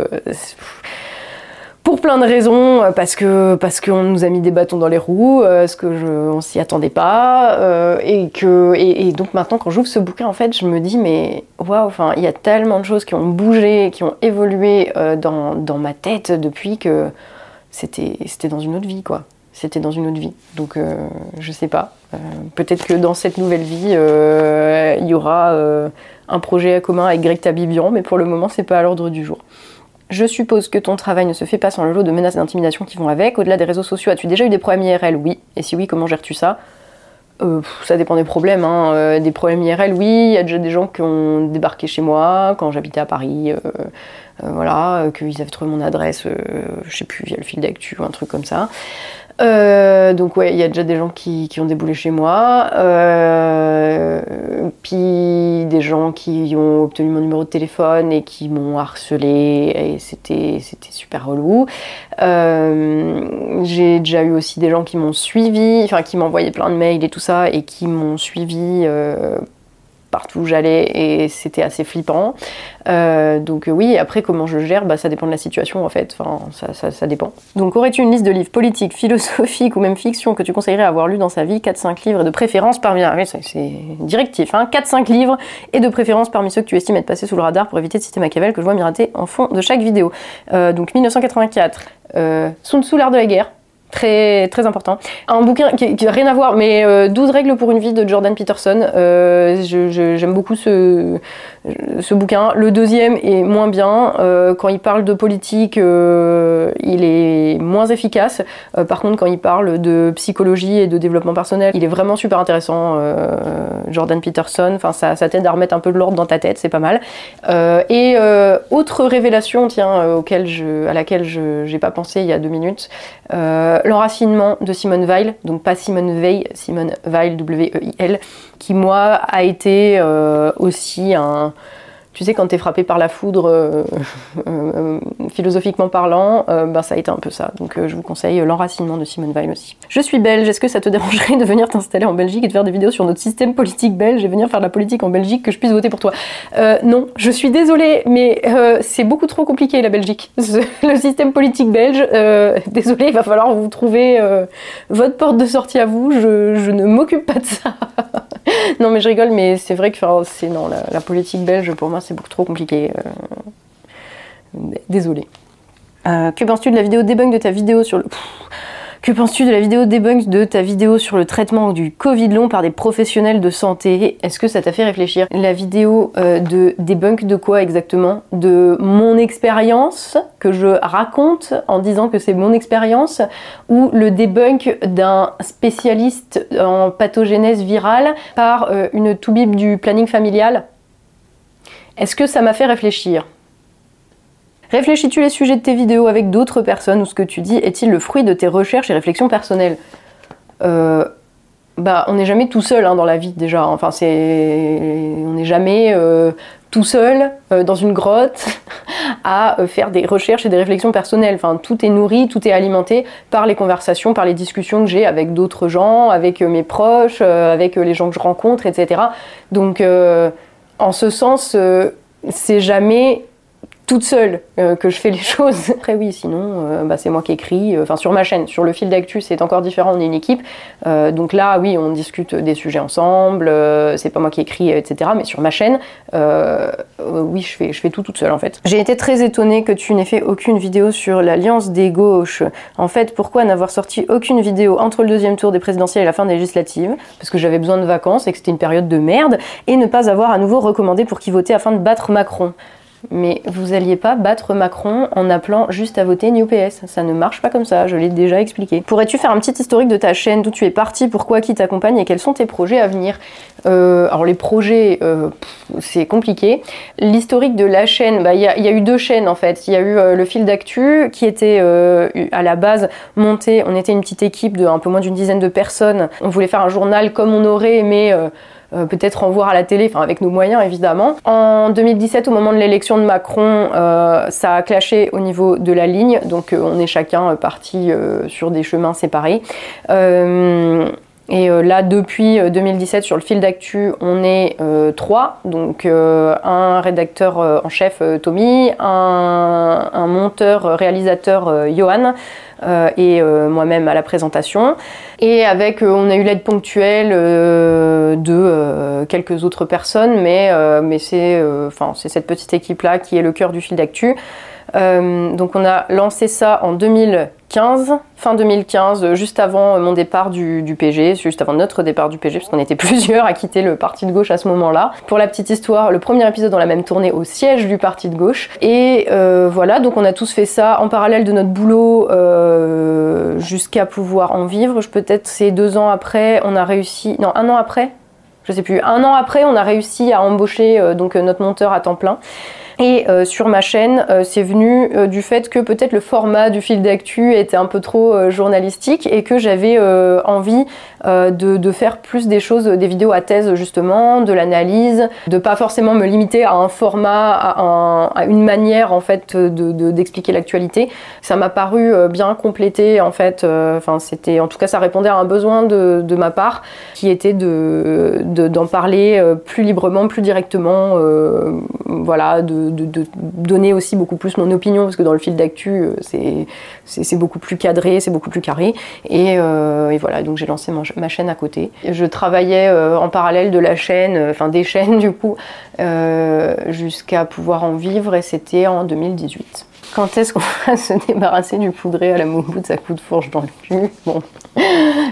pour plein de raisons, euh, parce que parce qu'on nous a mis des bâtons dans les roues, euh, ce que je, on s'y attendait pas, euh, et que et, donc maintenant quand j'ouvre ce bouquin en fait, je me dis mais waouh, enfin il y a tellement de choses qui ont bougé, qui ont évolué dans, dans ma tête depuis que c'était c'était dans une autre vie quoi. C'était dans une autre vie. Donc je sais pas. Peut-être que dans cette nouvelle vie, il y aura un projet commun avec Greg Tabibian, mais pour le moment c'est pas à l'ordre du jour. Je suppose que ton travail ne se fait pas sans le lot de menaces d'intimidation qui vont avec. Au-delà des réseaux sociaux, as-tu déjà eu des problèmes IRL Oui. Et si oui, comment gères-tu ça? Euh, ça dépend des problèmes. Hein. Euh, des problèmes IRL, oui. Il y a déjà des gens qui ont débarqué chez moi quand j'habitais à Paris. Euh, voilà, qu'ils avaient trouvé mon adresse, je sais plus, via le fil d'actu ou un truc comme ça. Euh, donc ouais, il y a déjà des gens qui, ont déboulé chez moi, euh, puis des gens qui ont obtenu mon numéro de téléphone et qui m'ont harcelé et c'était c'était super relou. Euh, j'ai déjà eu aussi des gens qui m'ont suivi, enfin qui m'envoyaient plein de mails et tout ça et qui m'ont suivi partout où j'allais et c'était assez flippant. Euh, donc oui, après comment je gère, bah, ça dépend de la situation en fait, enfin, ça, dépend. Donc aurais-tu une liste de livres politiques, philosophiques ou même fiction que tu conseillerais avoir lu dans sa vie? 4-5 livres de préférence parmi... Ah c'est directif, hein 4-5 livres et de préférence parmi ceux que tu estimes être passés sous le radar pour éviter de citer Machiavel que je vois m'irater en fond de chaque vidéo. Euh, donc 1984, euh, Sun Tzu, l'art de la guerre, très très important. Un bouquin qui, n'a rien à voir, mais 12 euh, règles pour une vie de Jordan Peterson. Euh, j'aime beaucoup ce, ce bouquin. Le deuxième est moins bien. Euh, quand il parle de politique, il est moins efficace. par contre, quand il parle de psychologie et de développement personnel, il est vraiment super intéressant. Jordan Peterson, enfin ça, t'aide à remettre un peu de l'ordre dans ta tête, c'est pas mal. et autre révélation, tiens, auquel je, à laquelle je n'ai pas pensé il y a deux minutes. L'enracinement de Simone Weil, donc pas Simone Veil, Simone Weil, W-E-I-L, qui moi a été euh, aussi un, tu sais, quand t'es frappé par la foudre, euh, euh, philosophiquement parlant, euh, ben, ça a été un peu ça. Donc je vous conseille l'enracinement de Simone Weil aussi. Je suis belge, est-ce que ça te dérangerait de venir t'installer en Belgique et de faire des vidéos sur notre système politique belge et venir faire de la politique en Belgique que je puisse voter pour toi? Non, je suis désolée, mais c'est beaucoup trop compliqué la Belgique. Le système politique belge, désolée, il va falloir vous trouver votre porte de sortie à vous, je, je ne m'occupe pas de ça. non mais je rigole, mais c'est vrai que c'est non la, politique belge pour moi c'est beaucoup trop compliqué. Euh, désolé. Euh, que penses-tu de la vidéo debunk de ta vidéo sur le Que penses-tu de la vidéo debunk de ta vidéo sur le traitement du Covid long par des professionnels de santé? Est-ce que ça t'a fait réfléchir? La vidéo euh, de debunk de quoi exactement? De mon expérience que je raconte en disant que c'est mon expérience ou le debunk d'un spécialiste en pathogénèse virale par euh, une toubib du planning familial? Est-ce que ça m'a fait réfléchir? Réfléchis-tu les sujets de tes vidéos avec d'autres personnes ou ce que tu dis est-il le fruit de tes recherches et réflexions personnelles? Euh, Bah, on n'est jamais tout seul hein, dans la vie déjà. Enfin, c'est, on n'est jamais euh, tout seul euh, dans une grotte à faire des recherches et des réflexions personnelles. Tout est nourri, tout est alimenté par les conversations, par les discussions que j'ai avec d'autres gens, avec mes proches, avec les gens que je rencontre, etc. Donc, en ce sens, c'est jamais toute seule euh, que je fais les choses. Après oui, sinon euh, bah, c'est moi qui écris. Euh, enfin sur ma chaîne, sur le fil d'actu c'est encore différent, on est une équipe. donc là oui, on discute des sujets ensemble. c'est pas moi qui écris, etc. Mais sur ma chaîne, oui je fais, je fais tout toute seule en fait. J'ai été très étonnée que tu n'aies fait aucune vidéo sur l'alliance des gauches. En fait, pourquoi n'avoir sorti aucune vidéo entre le deuxième tour des présidentielles et la fin des législatives? Parce que j'avais besoin de vacances et que c'était une période de merde. Et ne pas avoir à nouveau recommandé pour qui voter afin de battre Macron mais vous alliez pas battre Macron en appelant juste à voter New PS. Ça ne marche pas comme ça, je l'ai déjà expliqué. Pourrais-tu faire un petit historique de ta chaîne, d'où tu es parti, pourquoi, qui t'accompagne et quels sont tes projets à venir? Euh, Alors les projets, euh, c'est compliqué. L'historique de la chaîne, bah, il y, a eu deux chaînes en fait. Il y a eu euh, le fil d'actu qui était à la base monté, on était une petite équipe de un peu moins d'une dizaine de personnes. On voulait faire un journal comme on aurait aimé euh, peut-être en voir à la télé, enfin avec nos moyens évidemment. En 2017, au moment de l'élection de Macron, euh, ça a clashé au niveau de la ligne, donc euh, on est chacun parti sur des chemins séparés. Et là, depuis 2017, sur le fil d'actu, on est trois. Donc, un rédacteur en chef, Tommy, un, un monteur, réalisateur, Johan, et euh, moi-même à la présentation. Et avec, euh, on a eu l'aide ponctuelle de quelques autres personnes, mais, mais c'est cette petite équipe-là qui est le cœur du fil d'actu. Donc on a lancé ça en 2000 fin 2015, euh, juste avant euh, mon départ du, PG, juste avant notre départ du PG, parce qu'on était plusieurs à quitter le parti de gauche à ce moment-là. Pour la petite histoire, le premier épisode dans la même tournée au siège du parti de gauche. Et euh, voilà, donc on a tous fait ça en parallèle de notre boulot jusqu'à pouvoir en vivre. Peut-être c'est deux ans après, on a réussi, non, un an après, je sais plus, un an après, on a réussi à embaucher donc notre monteur à temps plein. Et euh, sur ma chaîne, euh, c'est venu euh, du fait que peut-être le format du fil d'actu était un peu trop journalistique et que j'avais envie de, faire plus des choses, des vidéos à thèse justement, de l'analyse, de pas forcément me limiter à un format, à, une manière en fait d'expliquer l'actualité. Ça m'a paru bien complété en fait. Enfin, c'était, en tout cas, ça répondait à un besoin de, ma part qui était de d'en parler plus librement, plus directement, voilà, de de, donner aussi beaucoup plus mon opinion, parce que dans le fil d'actu, euh, c'est beaucoup plus cadré, c'est beaucoup plus carré. Et, euh, voilà, donc j'ai lancé ma, chaîne à côté. Je travaillais euh, en parallèle de la chaîne, enfin des chaînes du coup, jusqu'à pouvoir en vivre, et c'était en 2018. Quand est-ce qu'on va se débarrasser du poudré à la moumoute à coup de fourche dans le cul? Bon,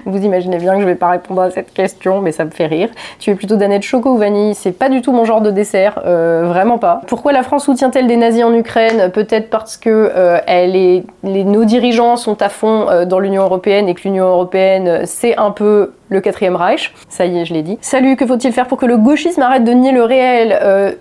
vous imaginez bien que je vais pas répondre à cette question, mais ça me fait rire. Tu es plutôt danette choco ou vanille? C'est pas du tout mon genre de dessert, euh, vraiment pas. Pourquoi la France soutient-elle des nazis en Ukraine? Peut-être parce que euh, nos dirigeants sont à fond euh, dans l'Union européenne et que l'Union européenne c'est un peu le quatrième Reich. Ça y est, je l'ai dit. Salut, que faut-il faire pour que le gauchisme arrête de nier le réel?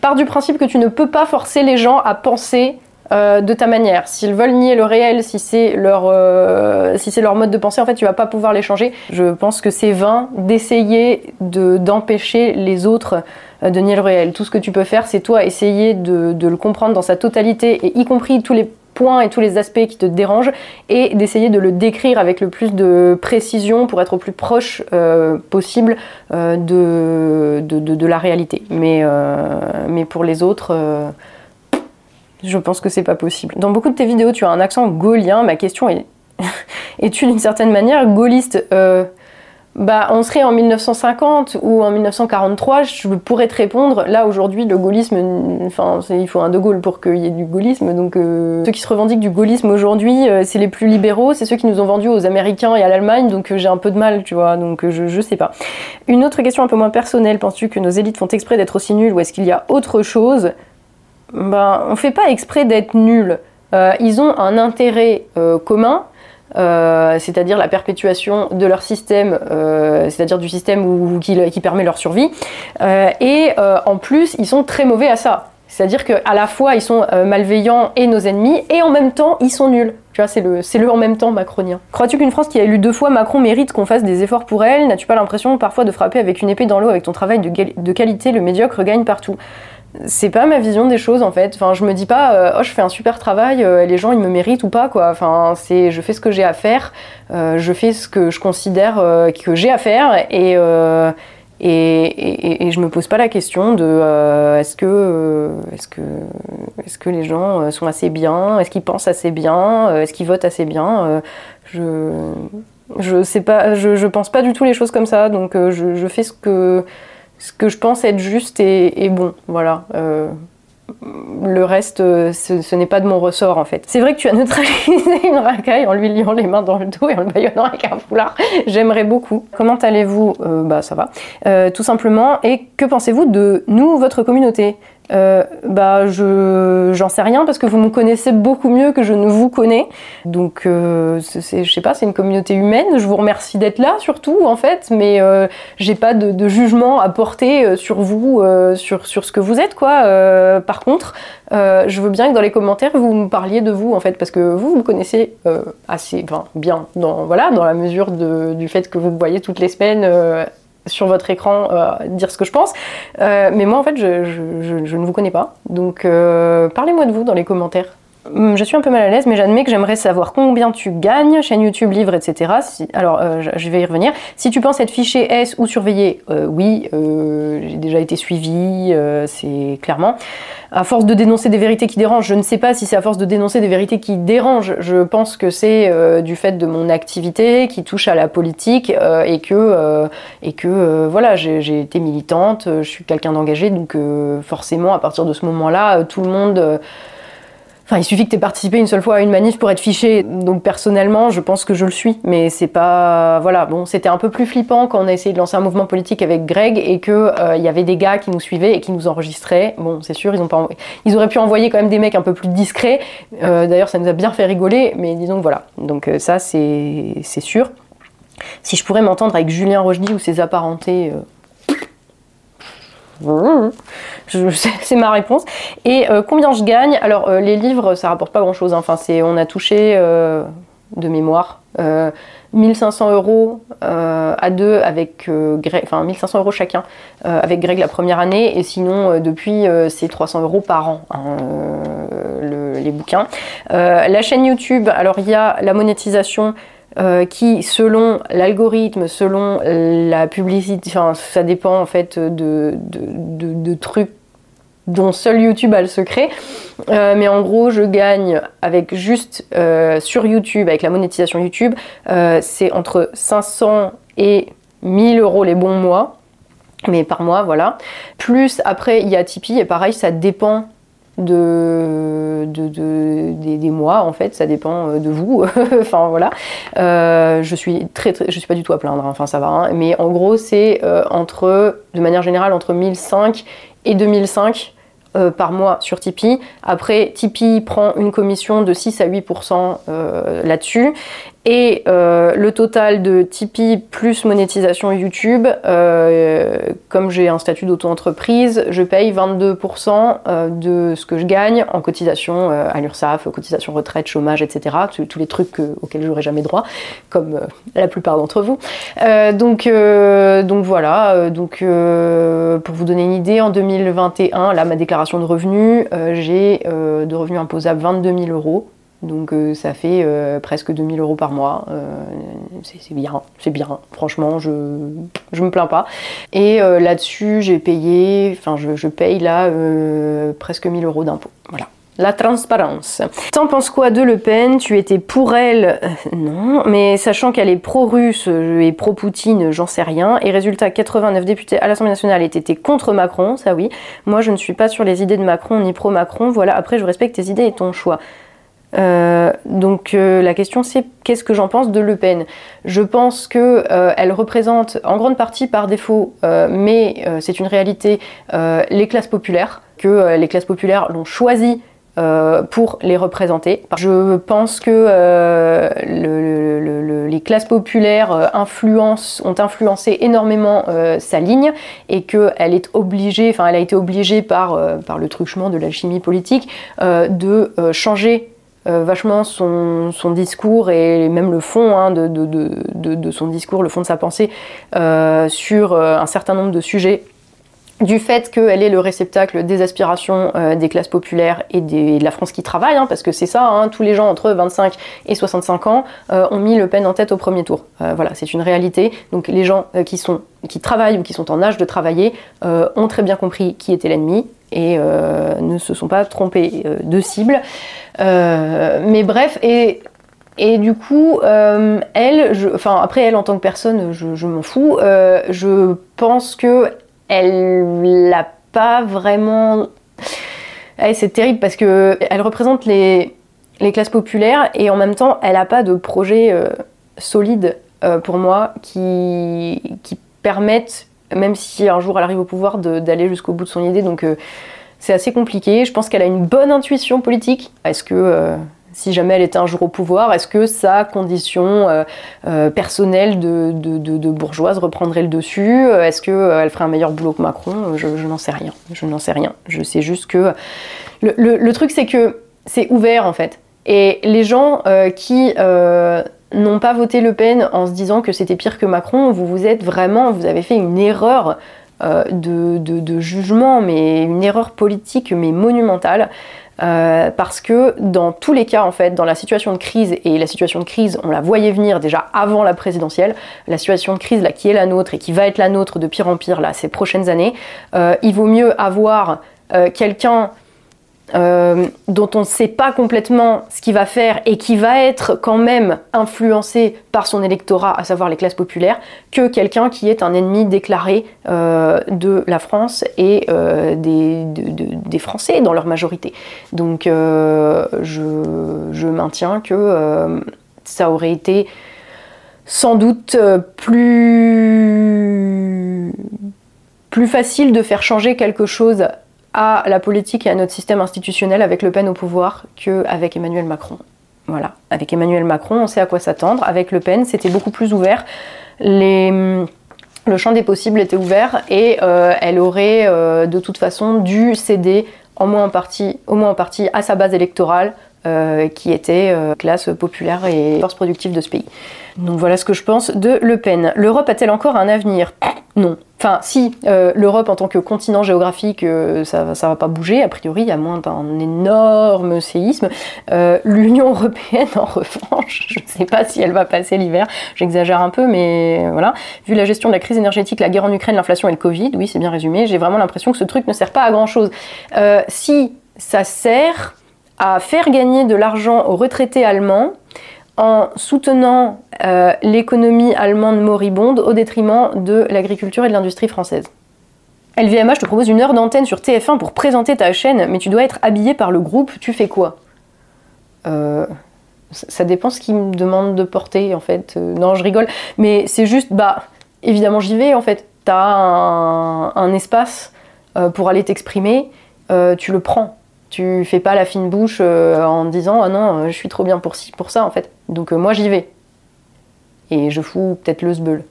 Part du principe que tu ne peux pas forcer les gens à penser euh, de ta manière. S'ils veulent nier le réel, si c'est leur, euh, si c'est leur mode de pensée, en fait, tu vas pas pouvoir les changer. Je pense que c'est vain d'essayer de, d'empêcher les autres euh, de nier le réel. Tout ce que tu peux faire, c'est toi essayer de, de, le comprendre dans sa totalité, et y compris tous les points et tous les aspects qui te dérangent, et d'essayer de le décrire avec le plus de précision pour être au plus proche possible de, de, de, la réalité. Mais, mais pour les autres je pense que c'est pas possible. Dans beaucoup de tes vidéos, tu as un accent gaulien. Ma question est es-tu d'une certaine manière gaulliste euh, bah, on serait en 1950 ou en 1943, je pourrais te répondre. Là, aujourd'hui, le gaullisme, enfin, il faut un De Gaulle pour qu'il y ait du gaullisme. Donc, euh, ceux qui se revendiquent du gaullisme aujourd'hui, euh, c'est les plus libéraux, c'est ceux qui nous ont vendus aux Américains et à l'Allemagne. Donc, j'ai un peu de mal, tu vois. Donc, je, je sais pas. Une autre question un peu moins personnelle. Penses-tu que nos élites font exprès d'être aussi nuls ou est-ce qu'il y a autre chose? Ben, on fait pas exprès d'être nuls. ils ont un intérêt commun euh, c'est-à-dire la perpétuation de leur système, euh, c'est-à-dire du système qui, permet leur survie. Euh, et en plus, ils sont très mauvais à ça. C'est-à-dire qu'à la fois, ils sont malveillants et nos ennemis, et en même temps, ils sont nuls. Tu vois, c'est le, le en même temps macronien. Crois-tu qu'une France qui a élu deux fois Macron mérite qu'on fasse des efforts pour elle? N'as-tu pas l'impression parfois de frapper avec une épée dans l'eau avec ton travail de qualité? Le médiocre gagne partout c'est pas ma vision des choses en fait. Enfin, je me dis pas, euh, oh, je fais un super travail, euh, les gens ils me méritent ou pas quoi. C'est, je fais ce que j'ai à faire, euh, je fais ce que je considère que j'ai à faire et, et, et, je me pose pas la question de est-ce que, les gens sont assez bien, est-ce qu'ils pensent assez bien, est-ce qu'ils votent assez bien. je, je sais pas, je, je pense pas du tout les choses comme ça, donc je fais ce que ce que je pense être juste et, bon. Voilà. Euh, le reste, euh, ce, n'est pas de mon ressort en fait. C'est vrai que tu as neutralisé une racaille en lui liant les mains dans le dos et en le baillonnant avec un foulard. J'aimerais beaucoup. Comment allez-vous? Euh, Bah ça va. tout simplement. Et que pensez-vous de nous, votre communauté? Euh, bah je j'en sais rien parce que vous me connaissez beaucoup mieux que je ne vous connais. Donc euh, c'est je sais pas c'est une communauté humaine. Je vous remercie d'être là surtout en fait. Mais euh, j'ai pas de, de, jugement à porter euh, sur vous euh, sur sur ce que vous êtes quoi. Par contre je veux bien que dans les commentaires vous me parliez de vous en fait. Parce que vous vous me connaissez assez enfin, bien dans voilà dans la mesure de, du fait que vous me voyez toutes les semaines sur votre écran euh, dire ce que je pense. Euh, mais moi, en fait, je, ne vous connais pas. Donc, euh, parlez-moi de vous dans les commentaires. Hum, je suis un peu mal à l'aise, mais j'admets que j'aimerais savoir combien tu gagnes, chaîne YouTube, livre, etc. alors, je vais y revenir. Si tu penses être fiché S ou surveillé, oui, j'ai déjà été suivi, c'est clairement à force de dénoncer des vérités qui dérangent, je ne sais pas si c'est à force de dénoncer des vérités qui dérangent, je pense que c'est euh, du fait de mon activité qui touche à la politique euh, et que, euh, et que voilà, j'ai été militante, je suis quelqu'un d'engagé, donc forcément à partir de ce moment-là, tout le monde Enfin, il suffit que tu aies participé une seule fois à une manif pour être fiché. Donc personnellement, je pense que je le suis. Mais c'est pas. Voilà, bon, c'était un peu plus flippant quand on a essayé de lancer un mouvement politique avec Greg et qu'il euh, y avait des gars qui nous suivaient et qui nous enregistraient. Bon, c'est sûr, ils, ont pas ils auraient pu envoyer quand même des mecs un peu plus discrets. Euh, d'ailleurs, ça nous a bien fait rigoler. Mais disons que voilà. Donc euh, ça, c'est sûr. Si je pourrais m'entendre avec Julien Rochdy ou ses apparentés c'est ma réponse. Et euh, combien je gagne? Alors euh, les livres, ça rapporte pas grand-chose. Hein. Enfin, c'est, on a touché euh, de mémoire 1500 euros à deux avec Greg, enfin 1500 euros chacun avec Greg la première année. Et sinon, depuis, c'est 300 euros par an hein, les bouquins. la chaîne YouTube, alors il y a la monétisation. Euh, qui, selon l'algorithme, selon la publicité, enfin, ça dépend en fait de, de, trucs dont seul YouTube a le secret. Euh, mais en gros, je gagne avec juste euh, sur YouTube, avec la monétisation YouTube, c'est entre 500 et 1000 euros les bons mois. Mais par mois, voilà. Plus après, il y a Tipeee, et pareil, ça dépend de, de, des, mois en fait ça dépend euh, de vous enfin voilà euh, je suis très, très je suis pas du tout à plaindre hein. enfin ça va hein. mais en gros c'est euh, entre de manière générale entre 1005 et 2005 par mois sur Tipeee. Après, Tipeee prend une commission de 6 à 8% là-dessus. Et euh, le total de Tipeee plus monétisation YouTube, euh, comme j'ai un statut d'auto-entreprise, je paye 22% euh, de ce que je gagne en cotisation à l'URSSAF, cotisation retraite, chômage, etc. Tous les trucs auxquels j'aurais jamais droit, comme la plupart d'entre vous. donc, donc voilà, pour vous donner une idée, en 2021, là ma déclaration de revenus, j'ai de revenus imposables 22 000 euros. Donc euh, ça fait euh, presque 2000 euros par mois. Euh, c'est bien, c'est bien. Franchement, je je me plains pas. Et là-dessus, j'ai payé, enfin je, je, paye là presque 1000 euros d'impôts. Voilà. La transparence. T'en penses quoi de Le Pen? Tu étais pour elle Non, mais sachant qu'elle est pro-russe et pro-Poutine, j'en sais rien. Et résultat, 89 députés à l'Assemblée nationale étaient contre Macron, ça oui. Moi, je ne suis pas sur les idées de Macron ni pro-Macron. Voilà, après, je respecte tes idées et ton choix. Euh, donc euh, la question c'est qu'est-ce que j'en pense de Le Pen? Je pense que elle représente en grande partie par défaut, mais c'est une réalité, les classes populaires, que les classes populaires l'ont choisi euh, pour les représenter. Je pense que euh, les classes populaires euh, ont influencé énormément sa ligne et qu'elle est obligée, enfin elle a été obligée par, par le truchement de la chimie politique de changer vachement son, discours et même le fond hein, de, son discours, le fond de sa pensée sur un certain nombre de sujets du fait qu'elle est le réceptacle des aspirations euh, des classes populaires et, de la France qui travaille, hein, parce que c'est ça, hein, tous les gens entre 25 et 65 ans euh, ont mis Le Pen en tête au premier tour. Euh, voilà, c'est une réalité. Donc les gens qui, sont, qui travaillent ou qui sont en âge de travailler ont très bien compris qui était l'ennemi et ne se sont pas trompés de cible. mais bref, et et du coup, elle, enfin après elle en tant que personne, je, m'en fous. je pense que elle l'a pas vraiment. c'est terrible parce que elle représente les, classes populaires et en même temps, elle n'a pas de projet euh, solide euh, pour moi qui, qui permettent, même si un jour elle arrive au pouvoir, d'aller jusqu'au bout de son idée. Donc euh, c'est assez compliqué. Je pense qu'elle a une bonne intuition politique. Est-ce que si jamais elle était un jour au pouvoir, est-ce que sa condition euh, euh, personnelle de, bourgeoise reprendrait le dessus? Est-ce qu'elle euh, ferait un meilleur boulot que Macron? Je, n'en sais rien. Je n'en sais rien. Je sais juste que le, truc c'est que c'est ouvert en fait. Et les gens qui n'ont pas voté Le Pen en se disant que c'était pire que Macron, vous vous êtes vraiment, vous avez fait une erreur de, de, jugement, mais une erreur politique mais monumentale. Euh, parce que dans tous les cas, en fait, dans la situation de crise, et la situation de crise, on la voyait venir déjà avant la présidentielle, la situation de crise là, qui est la nôtre et qui va être la nôtre de pire en pire là, ces prochaines années, euh, il vaut mieux avoir euh, quelqu'un euh, dont on ne sait pas complètement ce qu'il va faire et qui va être quand même influencé par son électorat, à savoir les classes populaires, que quelqu'un qui est un ennemi déclaré euh, de la France et euh, des, Français dans leur majorité. Donc je, maintiens que ça aurait été sans doute plus, plus facile de faire changer quelque chose à la politique et à notre système institutionnel avec Le Pen au pouvoir qu'avec Emmanuel Macron. Voilà, avec Emmanuel Macron, on sait à quoi s'attendre. Avec Le Pen, c'était beaucoup plus ouvert. le champ des possibles était ouvert et euh, elle aurait euh, de toute façon dû céder au moins en partie, au moins en partie à sa base électorale euh, qui était classe populaire et force productive de ce pays. Donc voilà ce que je pense de Le Pen. L'Europe a-t-elle encore un avenir? Non. Enfin, si, euh, l'Europe en tant que continent géographique, euh, ça, ne va pas bouger, a priori, il y a moins d'un énorme séisme. Euh, L'Union Européenne, en revanche, je ne sais pas si elle va passer l'hiver, j'exagère un peu, mais voilà. Vu la gestion de la crise énergétique, la guerre en Ukraine, l'inflation et le Covid, oui, c'est bien résumé, j'ai vraiment l'impression que ce truc ne sert pas à grand-chose. si ça sert à faire gagner de l'argent aux retraités allemands, en soutenant euh, l'économie allemande moribonde au détriment de l'agriculture et de l'industrie française. LVMH te propose une heure d'antenne sur TF1 pour présenter ta chaîne, mais tu dois être habillé par le groupe, tu fais quoi? Euh, Ça dépend ce qu'ils me demandent de porter en fait. Euh, non, je rigole, mais c'est juste, bah, évidemment j'y vais en fait. T'as un, un espace pour aller t'exprimer, tu le prends. Tu fais pas la fine bouche en disant ah non, je suis trop bien pour ci, pour ça en fait. Donc euh, moi j'y vais. Et je fous peut-être le sbeul.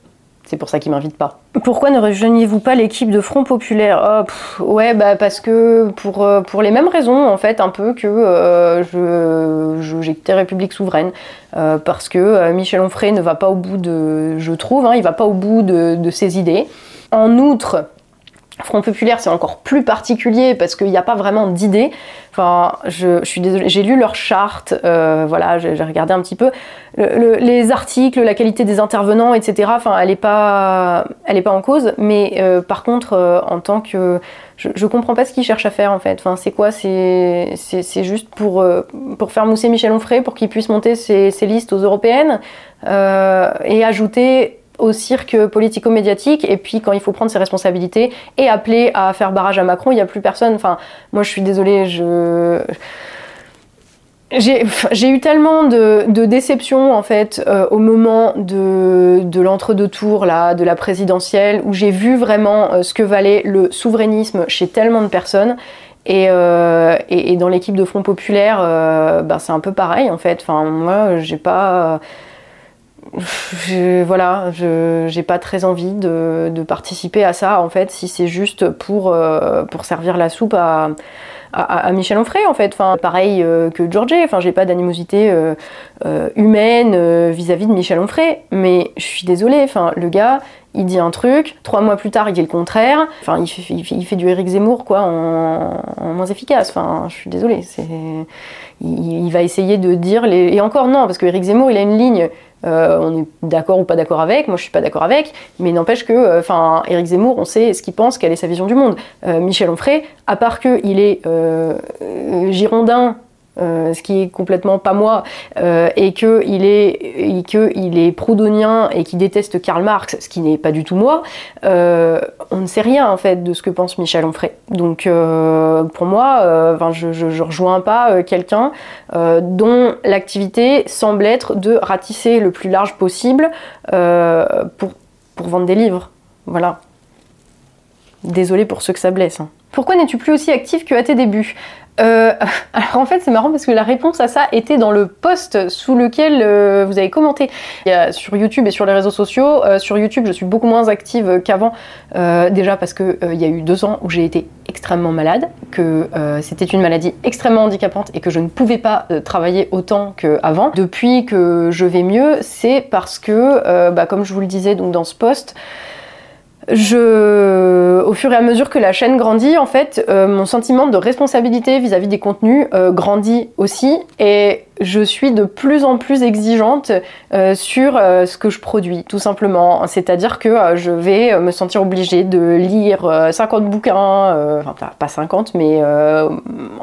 C'est pour ça qu'ils m'invitent pas. Pourquoi ne rejoignez-vous pas l'équipe de Front Populaire? Oh, Ouais, bah parce que pour, euh, pour les mêmes raisons en fait, un peu que euh, je, j'ai quitté République souveraine, parce que Michel Onfray ne va pas au bout de, je trouve, hein, il va pas au bout de, de ses idées. En outre, Front populaire, c'est encore plus particulier parce qu'il n'y a pas vraiment d'idée. Enfin, je, suis désolée, j'ai lu leur charte, euh, voilà, j'ai regardé un petit peu les articles, la qualité des intervenants, etc. Enfin, elle n'est pas, elle est pas en cause, mais euh, par contre, euh, en tant que, je, je comprends pas ce qu'ils cherchent à faire en fait. Enfin, c'est quoi C'est, c'est, juste pour pour faire mousser Michel Onfray pour qu'il puisse monter ses, ses listes aux européennes et ajouter au cirque politico-médiatique et puis quand il faut prendre ses responsabilités et appeler à faire barrage à Macron, il n'y a plus personne. Enfin, moi je suis désolée, je j'ai eu tellement de, déceptions en fait euh, au moment de, de l'entre-deux tours là, de la présidentielle, où j'ai vu vraiment euh, ce que valait le souverainisme chez tellement de personnes. Et, euh, et, et dans l'équipe de Front Populaire, bah, c'est un peu pareil en fait. Enfin, moi, j'ai pas voilà, je j'ai pas très envie de, de, participer à ça en fait, si c'est juste pour, euh, pour servir la soupe à, à, Michel Onfray en fait. Enfin, pareil euh, que Georgie, enfin, j'ai pas d'animosité euh, humaine vis-à-vis de Michel Onfray, mais je suis désolée, enfin, le gars, il dit un truc, trois mois plus tard, il dit le contraire. Enfin, il fait, il fait, du Eric Zemmour, quoi, en, en, moins efficace. Enfin, je suis désolée. C'est, il, va essayer de dire les. Et encore non, parce que Eric Zemmour, il a une ligne euh, on est d'accord ou pas d'accord avec, moi je suis pas d'accord avec, mais n'empêche que, euh, enfin, Éric Zemmour, on sait ce qu'il pense, quelle est sa vision du monde. Euh, Michel Onfray, à part qu'il est girondin euh, ce qui est complètement pas moi, euh, et qu'il est, que il est proudhonien et qui déteste Karl Marx, ce qui n'est pas du tout moi, euh, on ne sait rien en fait de ce que pense Michel Onfray. Donc pour moi, je, je, rejoins pas quelqu'un dont l'activité semble être de ratisser le plus large possible pour, vendre des livres. Voilà. Désolé pour ceux que ça blesse. Hein. Pourquoi n'es-tu plus aussi actif qu'à tes débuts? Euh, alors en fait c'est marrant parce que la réponse à ça était dans le post sous lequel euh, vous avez commenté. Sur YouTube et sur les réseaux sociaux. Euh, sur YouTube je suis beaucoup moins active qu'avant. Euh, déjà parce que il y a eu deux ans où j'ai été extrêmement malade, que c'était une maladie extrêmement handicapante et que je ne pouvais pas travailler autant qu'avant. Depuis que je vais mieux, c'est parce que, bah, comme je vous le disais donc dans ce post, je, au fur et à mesure que la chaîne grandit, en fait, euh, mon sentiment de responsabilité vis-à-vis des contenus euh, grandit aussi. Et je suis de plus en plus exigeante euh, sur euh, ce que je produis, tout simplement. C'est-à-dire que euh, je vais me sentir obligée de lire 50 bouquins, enfin pas 50, mais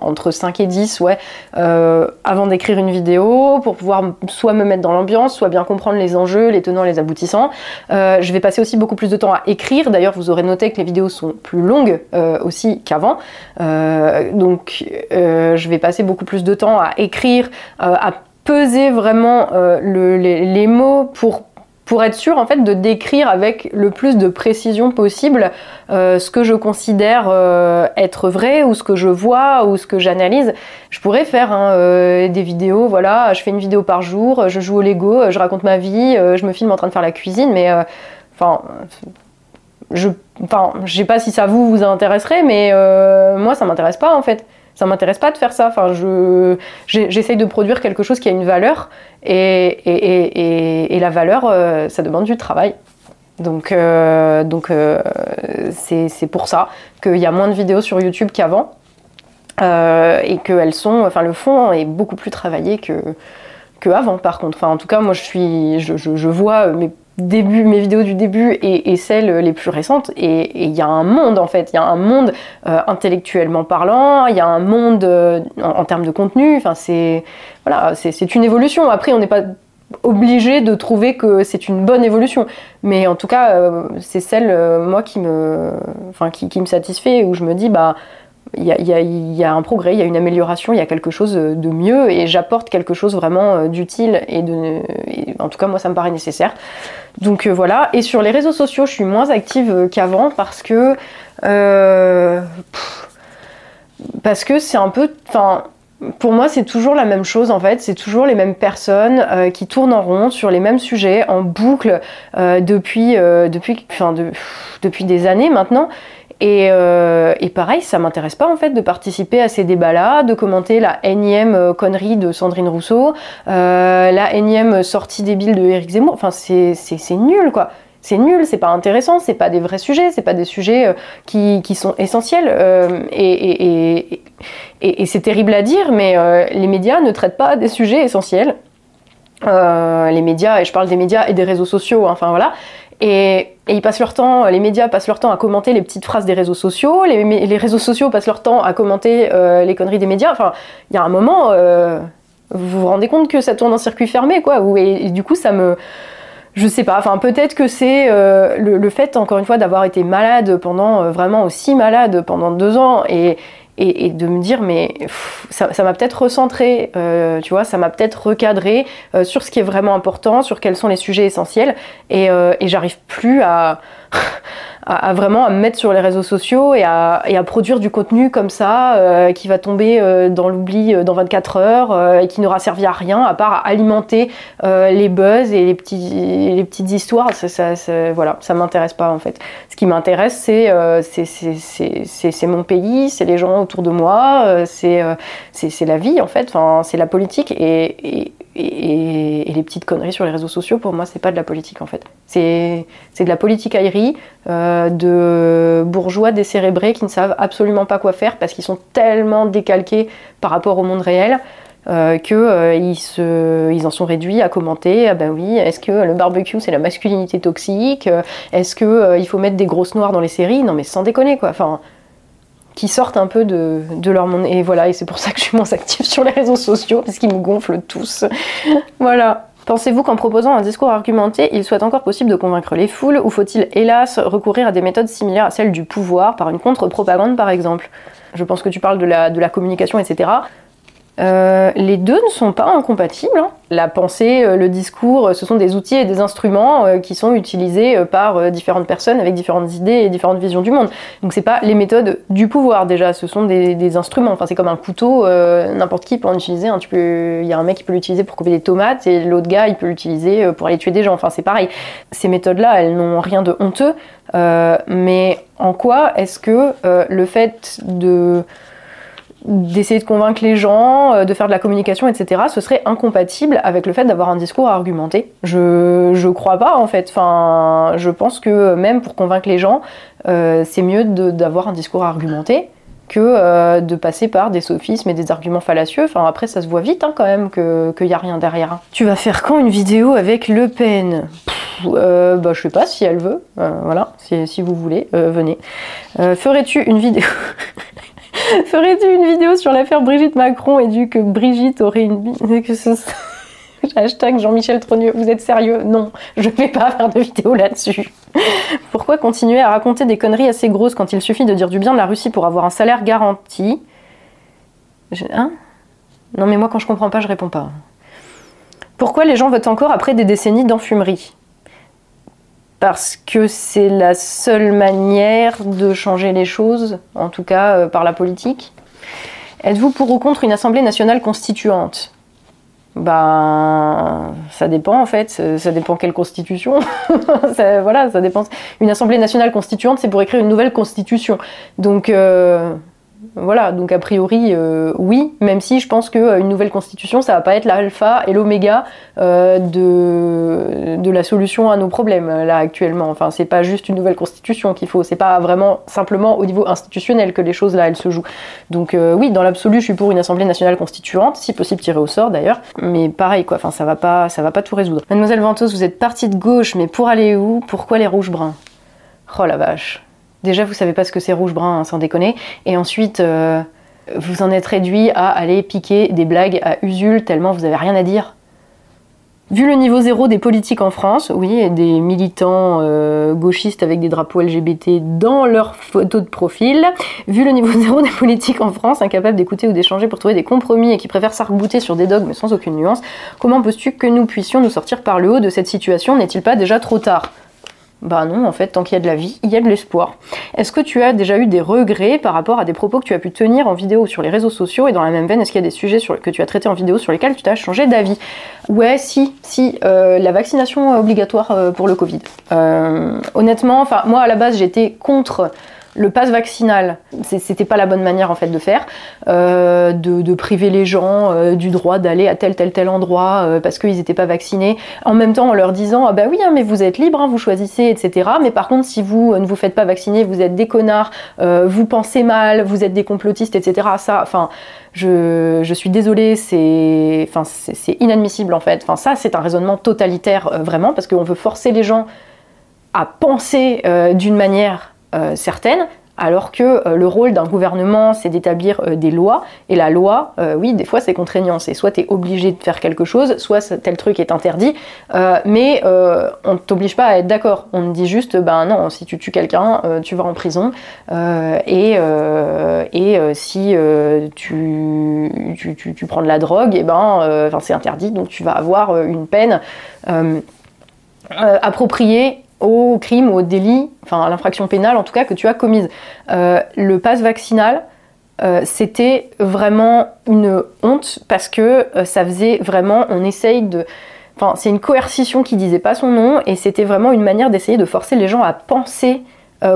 entre 5 et 10, ouais, avant d'écrire une vidéo, pour pouvoir soit me mettre dans l'ambiance, soit bien comprendre les enjeux, les tenants, les aboutissants. je vais passer aussi beaucoup plus de temps à écrire. D'ailleurs, vous aurez noté que les vidéos sont plus longues aussi qu'avant. donc, je vais passer beaucoup plus de temps à écrire, à peser vraiment euh, le, les, mots pour pour être sûr en fait de décrire avec le plus de précision possible euh, ce que je considère euh, être vrai ou ce que je vois ou ce que j'analyse. Je pourrais faire hein, euh, des vidéos, voilà, je fais une vidéo par jour, je joue au Lego, je raconte ma vie, je me filme en train de faire la cuisine, mais enfin, je, enfin, sais pas si ça vous vous intéresserait, mais moi ça m'intéresse pas en fait ça m'intéresse pas de faire ça. Enfin, je, j'essaye de produire quelque chose qui a une valeur et, et, et, la valeur, euh, ça demande du travail. Donc, euh, donc euh, c'est, c'est pour ça qu'il y a moins de vidéos sur YouTube qu'avant euh, et que sont, enfin, le fond est beaucoup plus travaillé que, que avant. Par contre, enfin, en tout cas, moi, je suis, je, je, je vois mes début, mes vidéos du début et, celles les plus récentes. Et il y a un monde en fait, il y a un monde euh, intellectuellement parlant, il y a un monde euh, en, termes de contenu. Enfin, c'est voilà, c'est une évolution. Après, on n'est pas obligé de trouver que c'est une bonne évolution, mais en tout cas, euh, c'est celle euh, moi qui me, enfin, qui, qui me satisfait où je me dis bah il y, a, un progrès, il y a une amélioration, il y a quelque chose de mieux et j'apporte quelque chose vraiment euh, d'utile et, de, en tout cas moi ça me paraît nécessaire. Donc euh, voilà, et sur les réseaux sociaux je suis moins active euh, qu'avant parce que parce que c'est un peu, enfin pour moi, c'est toujours la même chose en fait. C'est toujours les mêmes personnes qui tournent en rond sur les mêmes sujets en boucle depuis, depuis, depuis des années maintenant. Et, euh, et, pareil, ça m'intéresse pas en fait de participer à ces débats-là, de commenter la énième euh, connerie de Sandrine Rousseau, euh, la énième sortie débile de Éric Zemmour. Enfin, c'est nul quoi. c'est nul, c'est pas intéressant, c'est pas des vrais sujets, c'est pas des sujets euh, qui, sont essentiels. Euh, et, c'est terrible à dire, mais les médias ne traitent pas des sujets essentiels. les médias, et je parle des médias et des réseaux sociaux, hein, enfin voilà. Et, ils passent leur temps, les médias passent leur temps à commenter les petites phrases des réseaux sociaux, les, réseaux sociaux passent leur temps à commenter les conneries des médias. Enfin, il y a un moment, vous vous rendez compte que ça tourne en circuit fermé, quoi. et du coup, ça me je sais pas, enfin peut-être que c'est euh, le, fait encore une fois d'avoir été malade pendant euh, vraiment aussi malade pendant deux ans et, et, de me dire mais ça m'a peut-être recentré, euh, tu vois, ça m'a peut-être recadré sur ce qui est vraiment important, sur quels sont les sujets essentiels et, et j'arrive plus à à, vraiment à me mettre sur les réseaux sociaux et à, et à produire du contenu comme ça euh, qui va tomber euh, dans l'oubli euh, dans 24 heures et qui n'aura servi à rien à part alimenter les buzz et les, petits, les petites histoires. Ça, ça, voilà, ça m'intéresse pas en fait. Ce qui m'intéresse, c'est c'est mon pays, c'est les gens autour de moi, c'est c'est la vie en fait, enfin, c'est la politique et, et, les petites conneries sur les réseaux sociaux, pour moi, c'est pas de la politique en fait. C'est de la politique aérie, de bourgeois décérébrés qui ne savent absolument pas quoi faire parce qu'ils sont tellement décalqués par rapport au monde réel. Euh, qu'ils euh, ils en sont réduits à commenter ah ben oui est-ce que le barbecue c'est la masculinité toxique est-ce que il faut mettre des grosses noires dans les séries? Non mais sans déconner quoi enfin qui sortent un peu de, leur monde. Et voilà, et c'est pour ça que je suis moins active sur les réseaux sociaux, parce qu'ils me gonflent tous. voilà. Pensez-vous qu'en proposant un discours argumenté, il soit encore possible de convaincre les foules, ou faut-il hélas recourir à des méthodes similaires à celles du pouvoir, par une contre-propagande par exemple? Je pense que tu parles de la, de la communication, etc. Euh, les deux ne sont pas incompatibles. Hein. La pensée, euh, le discours, ce sont des outils et des instruments euh, qui sont utilisés par différentes personnes avec différentes idées et différentes visions du monde. Donc c'est pas les méthodes du pouvoir déjà, ce sont des, instruments. Enfin c'est comme un couteau, n'importe qui peut en utiliser. Hein. Il y a un mec qui peut l'utiliser pour couper des tomates et l'autre gars il peut l'utiliser pour aller tuer des gens. Enfin c'est pareil. Ces méthodes-là, elles n'ont rien de honteux. mais en quoi est-ce que le fait de d'essayer de convaincre les gens, euh, de faire de la communication, etc., ce serait incompatible avec le fait d'avoir un discours argumenté. Je, je crois pas en fait. Enfin, je pense que même pour convaincre les gens, euh, c'est mieux d'avoir un discours argumenté que euh, de passer par des sophismes et des arguments fallacieux. Enfin, après, ça se voit vite hein, quand même qu'il n'y a rien derrière. Tu vas faire quand une vidéo avec Le Pen? Euh, bah, Je sais pas si elle veut. voilà, si, si, vous voulez, venez. Ferais-tu une vidéo? Ferais-tu une vidéo sur l'affaire Brigitte Macron et du que Brigitte aurait une que ce... Hashtag Jean-Michel Trogneux, vous êtes sérieux? Non, je ne vais pas faire de vidéo là-dessus. Pourquoi continuer à raconter des conneries assez grosses quand il suffit de dire du bien de la Russie pour avoir un salaire garanti? Hein? Non mais moi quand je comprends pas, je réponds pas. Pourquoi les gens votent encore après des décennies d'enfumerie? Parce que c'est la seule manière de changer les choses, en tout cas euh, par la politique. Êtes-vous pour ou contre une Assemblée nationale constituante? Ben, ça dépend en fait, ça dépend quelle constitution. voilà, ça dépend. Une Assemblée nationale constituante, c'est pour écrire une nouvelle constitution. Donc, euh, voilà, donc a priori, euh, oui, même si je pense qu'une euh, nouvelle constitution, ça va pas être l'alpha et l'oméga euh, de, de la solution à nos problèmes, là, actuellement. Enfin, c'est pas juste une nouvelle constitution qu'il faut, c'est pas vraiment simplement au niveau institutionnel que les choses, là, elles se jouent. Donc, oui, dans l'absolu, je suis pour une Assemblée nationale constituante, si possible tirée au sort d'ailleurs, mais pareil, quoi, enfin, ça va pas, ça va pas tout résoudre. Mademoiselle Ventos, vous êtes partie de gauche, mais pour aller où? Pourquoi les rouges-bruns Oh la vache Déjà, vous savez pas ce que c'est rouge-brun, hein, sans déconner. Et ensuite, euh, vous en êtes réduit à aller piquer des blagues à Usul tellement vous avez rien à dire. Vu le niveau zéro des politiques en France, oui, des militants euh, gauchistes avec des drapeaux LGBT dans leur photo de profil, vu le niveau zéro des politiques en France, incapables d'écouter ou d'échanger pour trouver des compromis et qui préfèrent s'arc-bouter sur des dogmes sans aucune nuance, comment penses-tu que nous puissions nous sortir par le haut de cette situation? N'est-il pas déjà trop tard? Bah non, en fait, tant qu'il y a de la vie, il y a de l'espoir. Est-ce que tu as déjà eu des regrets par rapport à des propos que tu as pu tenir en vidéo sur les réseaux sociaux et dans la même veine, est-ce qu'il y a des sujets que tu as traités en vidéo sur lesquels tu t'as changé d'avis? Ouais, si, si, euh, la vaccination obligatoire euh, pour le Covid. Euh, honnêtement, enfin, moi à la base j'étais contre le pass vaccinal, c'était pas la bonne manière en fait de faire, euh, de, priver les gens euh, du droit d'aller à tel tel tel endroit euh, parce qu'ils n'étaient pas vaccinés, en même temps en leur disant ah ben oui hein, mais vous êtes libre, hein, vous choisissez etc. Mais par contre si vous ne vous faites pas vacciner, vous êtes des connards, vous pensez mal, vous êtes des complotistes etc. Ça, enfin je, suis désolée, c'est inadmissible en fait. Enfin, ça, c'est un raisonnement totalitaire vraiment parce qu'on veut forcer les gens à penser d'une manière certaines, alors que euh, le rôle d'un gouvernement, c'est d'établir euh, des lois, et la loi, oui, des fois c'est contraignant, c'est soit tu es obligé de faire quelque chose, soit tel truc est interdit, mais on ne t'oblige pas à être d'accord, on te dit juste, ben non, si tu tues quelqu'un, tu vas en prison, et, si tu, prends de la drogue, et eh ben, c'est interdit, donc tu vas avoir une peine appropriée au crime, au délit, enfin à l'infraction pénale en tout cas que tu as commise. Euh, le pass vaccinal, euh, c'était vraiment une honte parce que euh, ça faisait vraiment, on essaye de... Enfin, c'est une coercition qui disait pas son nom et c'était vraiment une manière d'essayer de forcer les gens à penser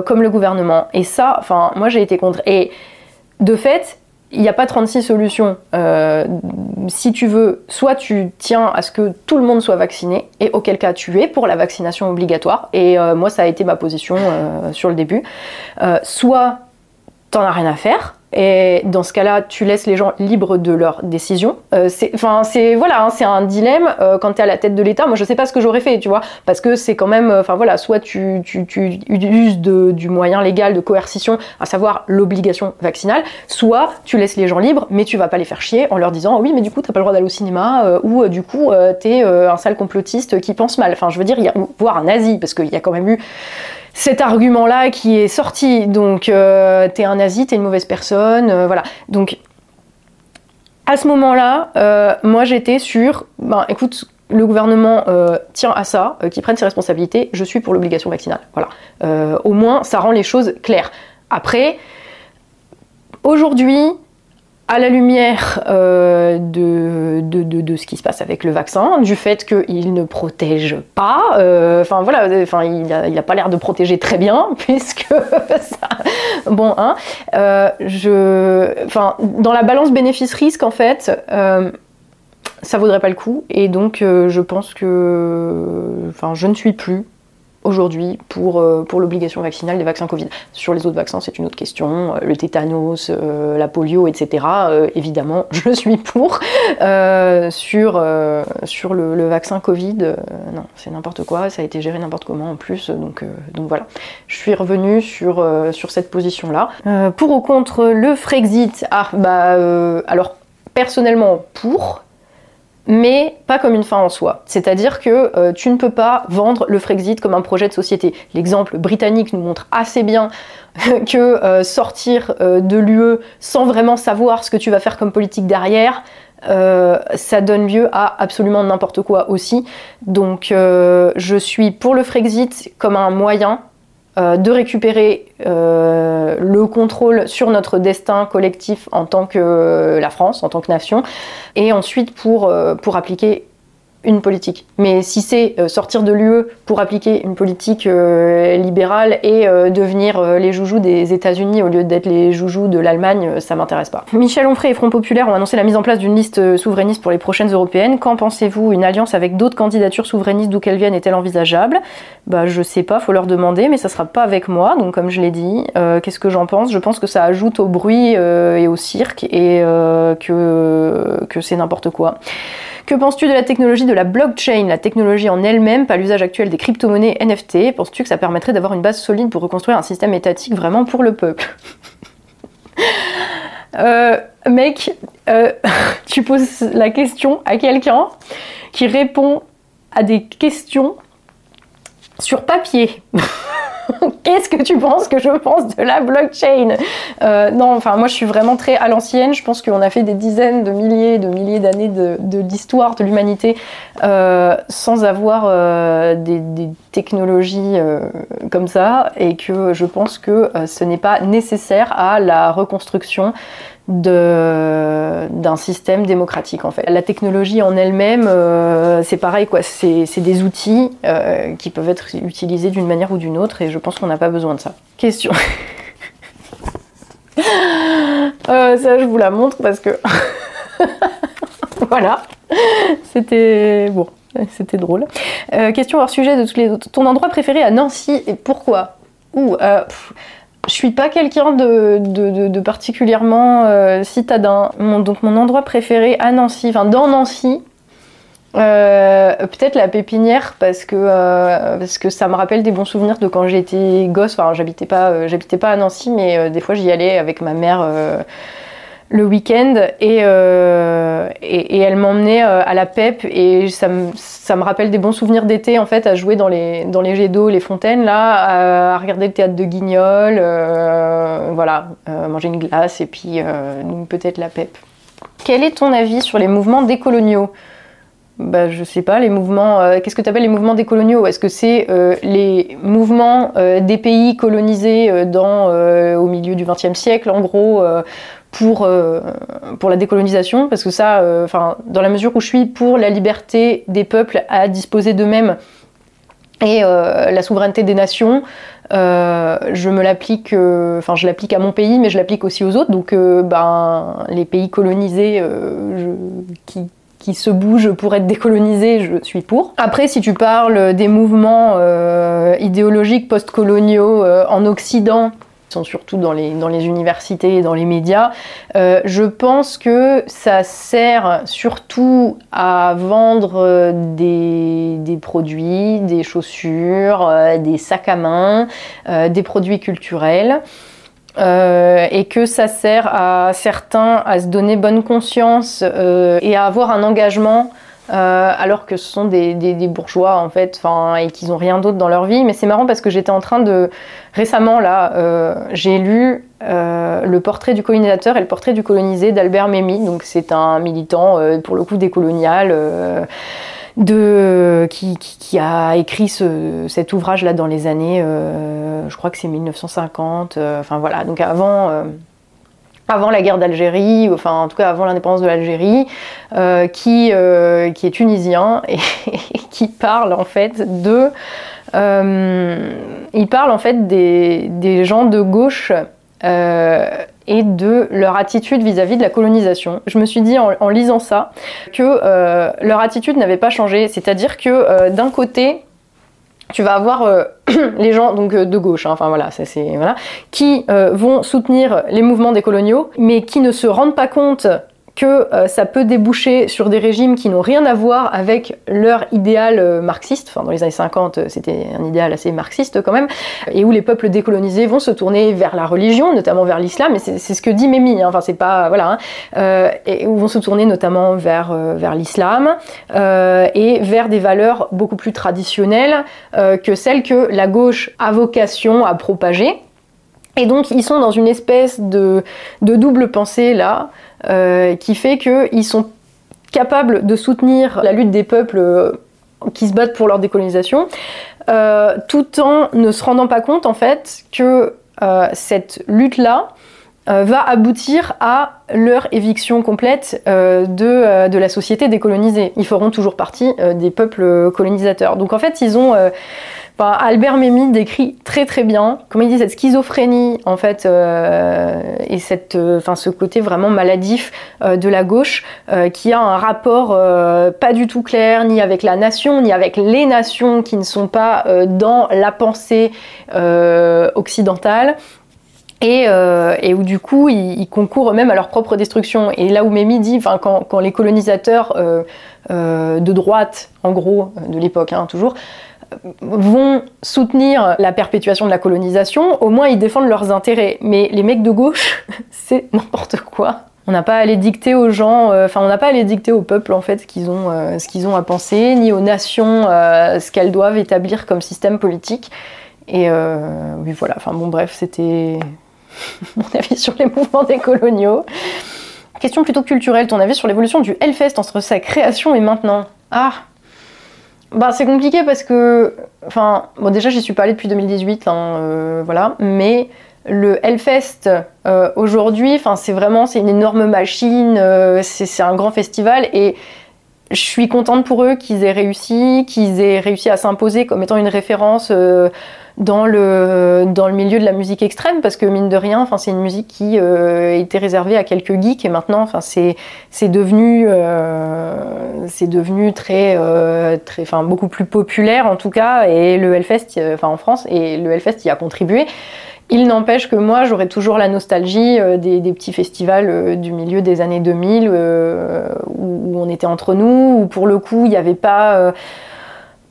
comme le gouvernement. Et ça, enfin, moi j'ai été contre. Et de fait, il n'y a pas 36 solutions. Euh, si tu veux, soit tu tiens à ce que tout le monde soit vacciné, et auquel cas tu es pour la vaccination obligatoire, et euh, moi ça a été ma position euh, sur le début, soit t'en as rien à faire, et dans ce cas-là, tu laisses les gens libres de leurs décisions. Euh, c'est voilà, hein, c'est un dilemme euh, quand tu es à la tête de l'État. Moi, je sais pas ce que j'aurais fait, tu vois, parce que c'est quand même, enfin voilà, soit tu, tu, tu uses du moyen légal de coercition, à savoir l'obligation vaccinale, soit tu laisses les gens libres, mais tu vas pas les faire chier en leur disant oui, mais du coup t'as pas le droit d'aller au cinéma euh, ou du coup t'es un sale complotiste qui pense mal. Enfin, je veux dire, voire un nazi, parce qu'il y a quand même eu cet argument-là qui est sorti. Donc, euh, t'es un nazi, t'es une mauvaise personne, euh, voilà. Donc, à ce moment-là, euh, moi j'étais sur, ben écoute, le gouvernement tient à ça, qu'il prenne ses responsabilités, je suis pour l'obligation vaccinale. Voilà. au moins, ça rend les choses claires. Après, aujourd'hui, à la lumière euh, de, de, ce qui se passe avec le vaccin, du fait qu'il ne protège pas, euh, enfin voilà, il n'a a pas l'air de protéger très bien, puisque ça, bon, hein, euh, je, enfin dans la balance bénéfice-risque en fait, ça vaudrait pas le coup, et donc je pense que, enfin je ne suis plus aujourd'hui pour, euh, pour l'obligation vaccinale des vaccins Covid. Sur les autres vaccins, c'est une autre question. Euh, le tétanos, euh, la polio, etc. évidemment, je suis pour. sur sur le, vaccin Covid, non, c'est n'importe quoi. Ça a été géré n'importe comment en plus. Donc, donc voilà. Je suis revenue sur, sur cette position-là. pour ou contre le Frexit? Ah, bah, alors personnellement pour, mais pas comme une fin en soi. C'est-à-dire que euh, tu ne peux pas vendre le Frexit comme un projet de société. L'exemple britannique nous montre assez bien que euh, sortir euh, de l'UE sans vraiment savoir ce que tu vas faire comme politique derrière, ça donne lieu à absolument n'importe quoi aussi. Donc je suis pour le Frexit comme un moyen euh, de récupérer euh, le contrôle sur notre destin collectif en tant que la France, en tant que nation, et ensuite euh, pour appliquer une politique. Mais si c'est euh, sortir de l'UE pour appliquer une politique euh, libérale et euh, devenir les joujoux des États-Unis au lieu d'être les joujoux de l'Allemagne, ça m'intéresse pas. Michel Onfray et Front Populaire ont annoncé la mise en place d'une liste souverainiste pour les prochaines européennes. Qu'en pensez-vous? Une alliance avec d'autres candidatures souverainistes d'où qu'elles viennent est-elle envisageable? Bah je sais pas, faut leur demander, mais ça sera pas avec moi. Donc comme je l'ai dit, qu'est-ce que j'en pense? Je pense que ça ajoute au bruit et au cirque et que, que c'est n'importe quoi. Que penses-tu de la technologie de la blockchain, la technologie en elle-même, pas l'usage actuel des crypto-monnaies NFT Penses-tu que ça permettrait d'avoir une base solide pour reconstruire un système étatique vraiment pour le peuple? Euh, Mec, euh, tu poses la question à quelqu'un qui répond à des questions sur papier. Qu'est-ce que tu penses que je pense de la blockchain? Euh, Non, enfin moi je suis vraiment très à l'ancienne. Je pense qu'on a fait des dizaines de milliers, de milliers d'années de, l'histoire de l'humanité euh, sans avoir euh, des, technologies comme ça, et que je pense que ce n'est pas nécessaire à la reconstruction d'un système démocratique en fait. La technologie en elle-même, euh, c'est pareil quoi, c'est des outils euh, qui peuvent être utilisés d'une manière ou d'une autre et je pense qu'on n'a pas besoin de ça. Question. Euh, ça, je vous la montre parce que. voilà. C'était. Bon, c'était drôle. Question hors sujet de tous les autres. Ton endroit préféré à Nancy et pourquoi? Ouh, euh, je suis pas quelqu'un de, particulièrement citadin. donc mon endroit préféré à Nancy, enfin dans Nancy, peut-être la pépinière parce que parce que ça me rappelle des bons souvenirs de quand j'étais gosse. Enfin, j'habitais pas j'habitais pas à Nancy, mais des fois j'y allais avec ma mère le week-end et, euh, et, elle m'emmenait euh, à la PEP et ça me, ça me rappelle des bons souvenirs d'été en fait à jouer dans les, dans les jets d'eau, les fontaines là, à, regarder le théâtre de Guignol, euh, voilà, manger une glace et puis peut-être la PEP. Quel est ton avis sur les mouvements décoloniaux bah, je sais pas, les mouvements. Qu'est-ce que tu appelles les mouvements décoloniaux Est-ce que c'est les mouvements des pays colonisés dans, au milieu du XXe siècle, en gros, pour, euh, pour la décolonisation, parce que ça, euh, enfin, dans la mesure où je suis pour la liberté des peuples à disposer d'eux-mêmes et euh, la souveraineté des nations, je me l'applique, enfin, je l'applique à mon pays, mais je l'applique aussi aux autres. Donc, ben, les pays colonisés qui, qui se bougent pour être décolonisés, je suis pour. Après, si tu parles des mouvements idéologiques post-coloniaux en Occident, sont surtout dans les, dans les universités et dans les médias. Euh, je pense que ça sert surtout à vendre euh, des, produits, des chaussures, euh, des sacs à main, des produits culturels. et que ça sert à certains à se donner bonne conscience et à avoir un engagement euh, alors que ce sont des, bourgeois en fait, et qu'ils n'ont rien d'autre dans leur vie. Mais c'est marrant parce que j'étais en train de récemment là, euh, j'ai lu euh, le portrait du colonisateur et le portrait du colonisé d'Albert Memmi. Donc c'est un militant pour le coup décolonial. De, qui, a écrit cet ouvrage là dans les années, je crois que c'est 1950, enfin voilà, donc avant, avant la guerre d'Algérie, enfin en tout cas avant l'indépendance de l'Algérie, euh, qui, euh, qui est tunisien et, qui parle en fait de... Euh, il parle en fait des, des gens de gauche et de leur attitude vis-à-vis de la colonisation. Je me suis dit en, en lisant ça que leur attitude n'avait pas changé, c'est-à-dire que d'un côté, tu vas avoir euh, les gens donc euh, de gauche, hein, enfin voilà, ça c'est voilà, qui euh, vont soutenir les mouvements des coloniaux, mais qui ne se rendent pas compte que euh, ça peut déboucher sur des régimes qui n'ont rien à voir avec leur idéal euh, marxiste. Enfin, dans les années 50, euh, c'était un idéal assez marxiste quand même, et où les peuples décolonisés vont se tourner vers la religion, notamment vers l'islam. Et c'est ce que dit Mémi. Hein. Enfin, c'est pas voilà, hein. et où vont se tourner notamment vers l'islam et vers des valeurs beaucoup plus traditionnelles que celles que la gauche a vocation à propager. Et donc ils sont dans une espèce de, double pensée là, qui fait qu'ils sont capables de soutenir la lutte des peuples euh, qui se battent pour leur décolonisation, euh, tout en ne se rendant pas compte en fait que cette lutte-là va aboutir à leur éviction complète de, de, la société décolonisée. Ils feront toujours partie des peuples colonisateurs. Donc en fait, ils ont Albert Memmi décrit très très bien, comment il dit, cette schizophrénie en fait, euh, et cette, euh, enfin, ce côté vraiment maladif euh, de la gauche qui a un rapport pas du tout clair ni avec la nation ni avec les nations qui ne sont pas dans la pensée occidentale. Et, où du coup ils, concourent même à leur propre destruction. Et là où Memmi dit, quand, quand les colonisateurs de droite, en gros, de l'époque hein, toujours, vont soutenir la perpétuation de la colonisation, au moins ils défendent leurs intérêts. Mais les mecs de gauche, c'est n'importe quoi. On n'a pas à les dicter aux gens, euh, enfin on n'a pas à les dicter au peuple en fait ce qu'ils ont, euh, à penser, ni aux nations euh, ce qu'elles doivent établir comme système politique. Et oui voilà, enfin bon bref, c'était mon avis sur les mouvements décoloniaux. Question plutôt culturelle, ton avis sur l'évolution du Hellfest entre sa création et maintenant Ah bah, c'est compliqué parce que, enfin, bon, déjà, j'y suis pas allée depuis 2018, hein, euh, voilà, mais le Hellfest euh, aujourd'hui, c'est vraiment, c'est une énorme machine, euh, c'est un grand festival et je suis contente pour eux qu'ils aient réussi, qu'ils aient réussi à s'imposer comme étant une référence dans le, dans le milieu de la musique extrême, parce que mine de rien, enfin, c'est une musique qui euh, était réservée à quelques geeks, et maintenant, enfin, c'est, c'est devenu, euh, c'est devenu très, euh, très, enfin, beaucoup plus populaire en tout cas, et le Hellfest, enfin, en France, et le Hellfest y a contribué. Il n'empêche que moi, j'aurais toujours la nostalgie des, des, petits festivals du milieu des années 2000 où, où, on était entre nous, où pour le coup, il n'y avait pas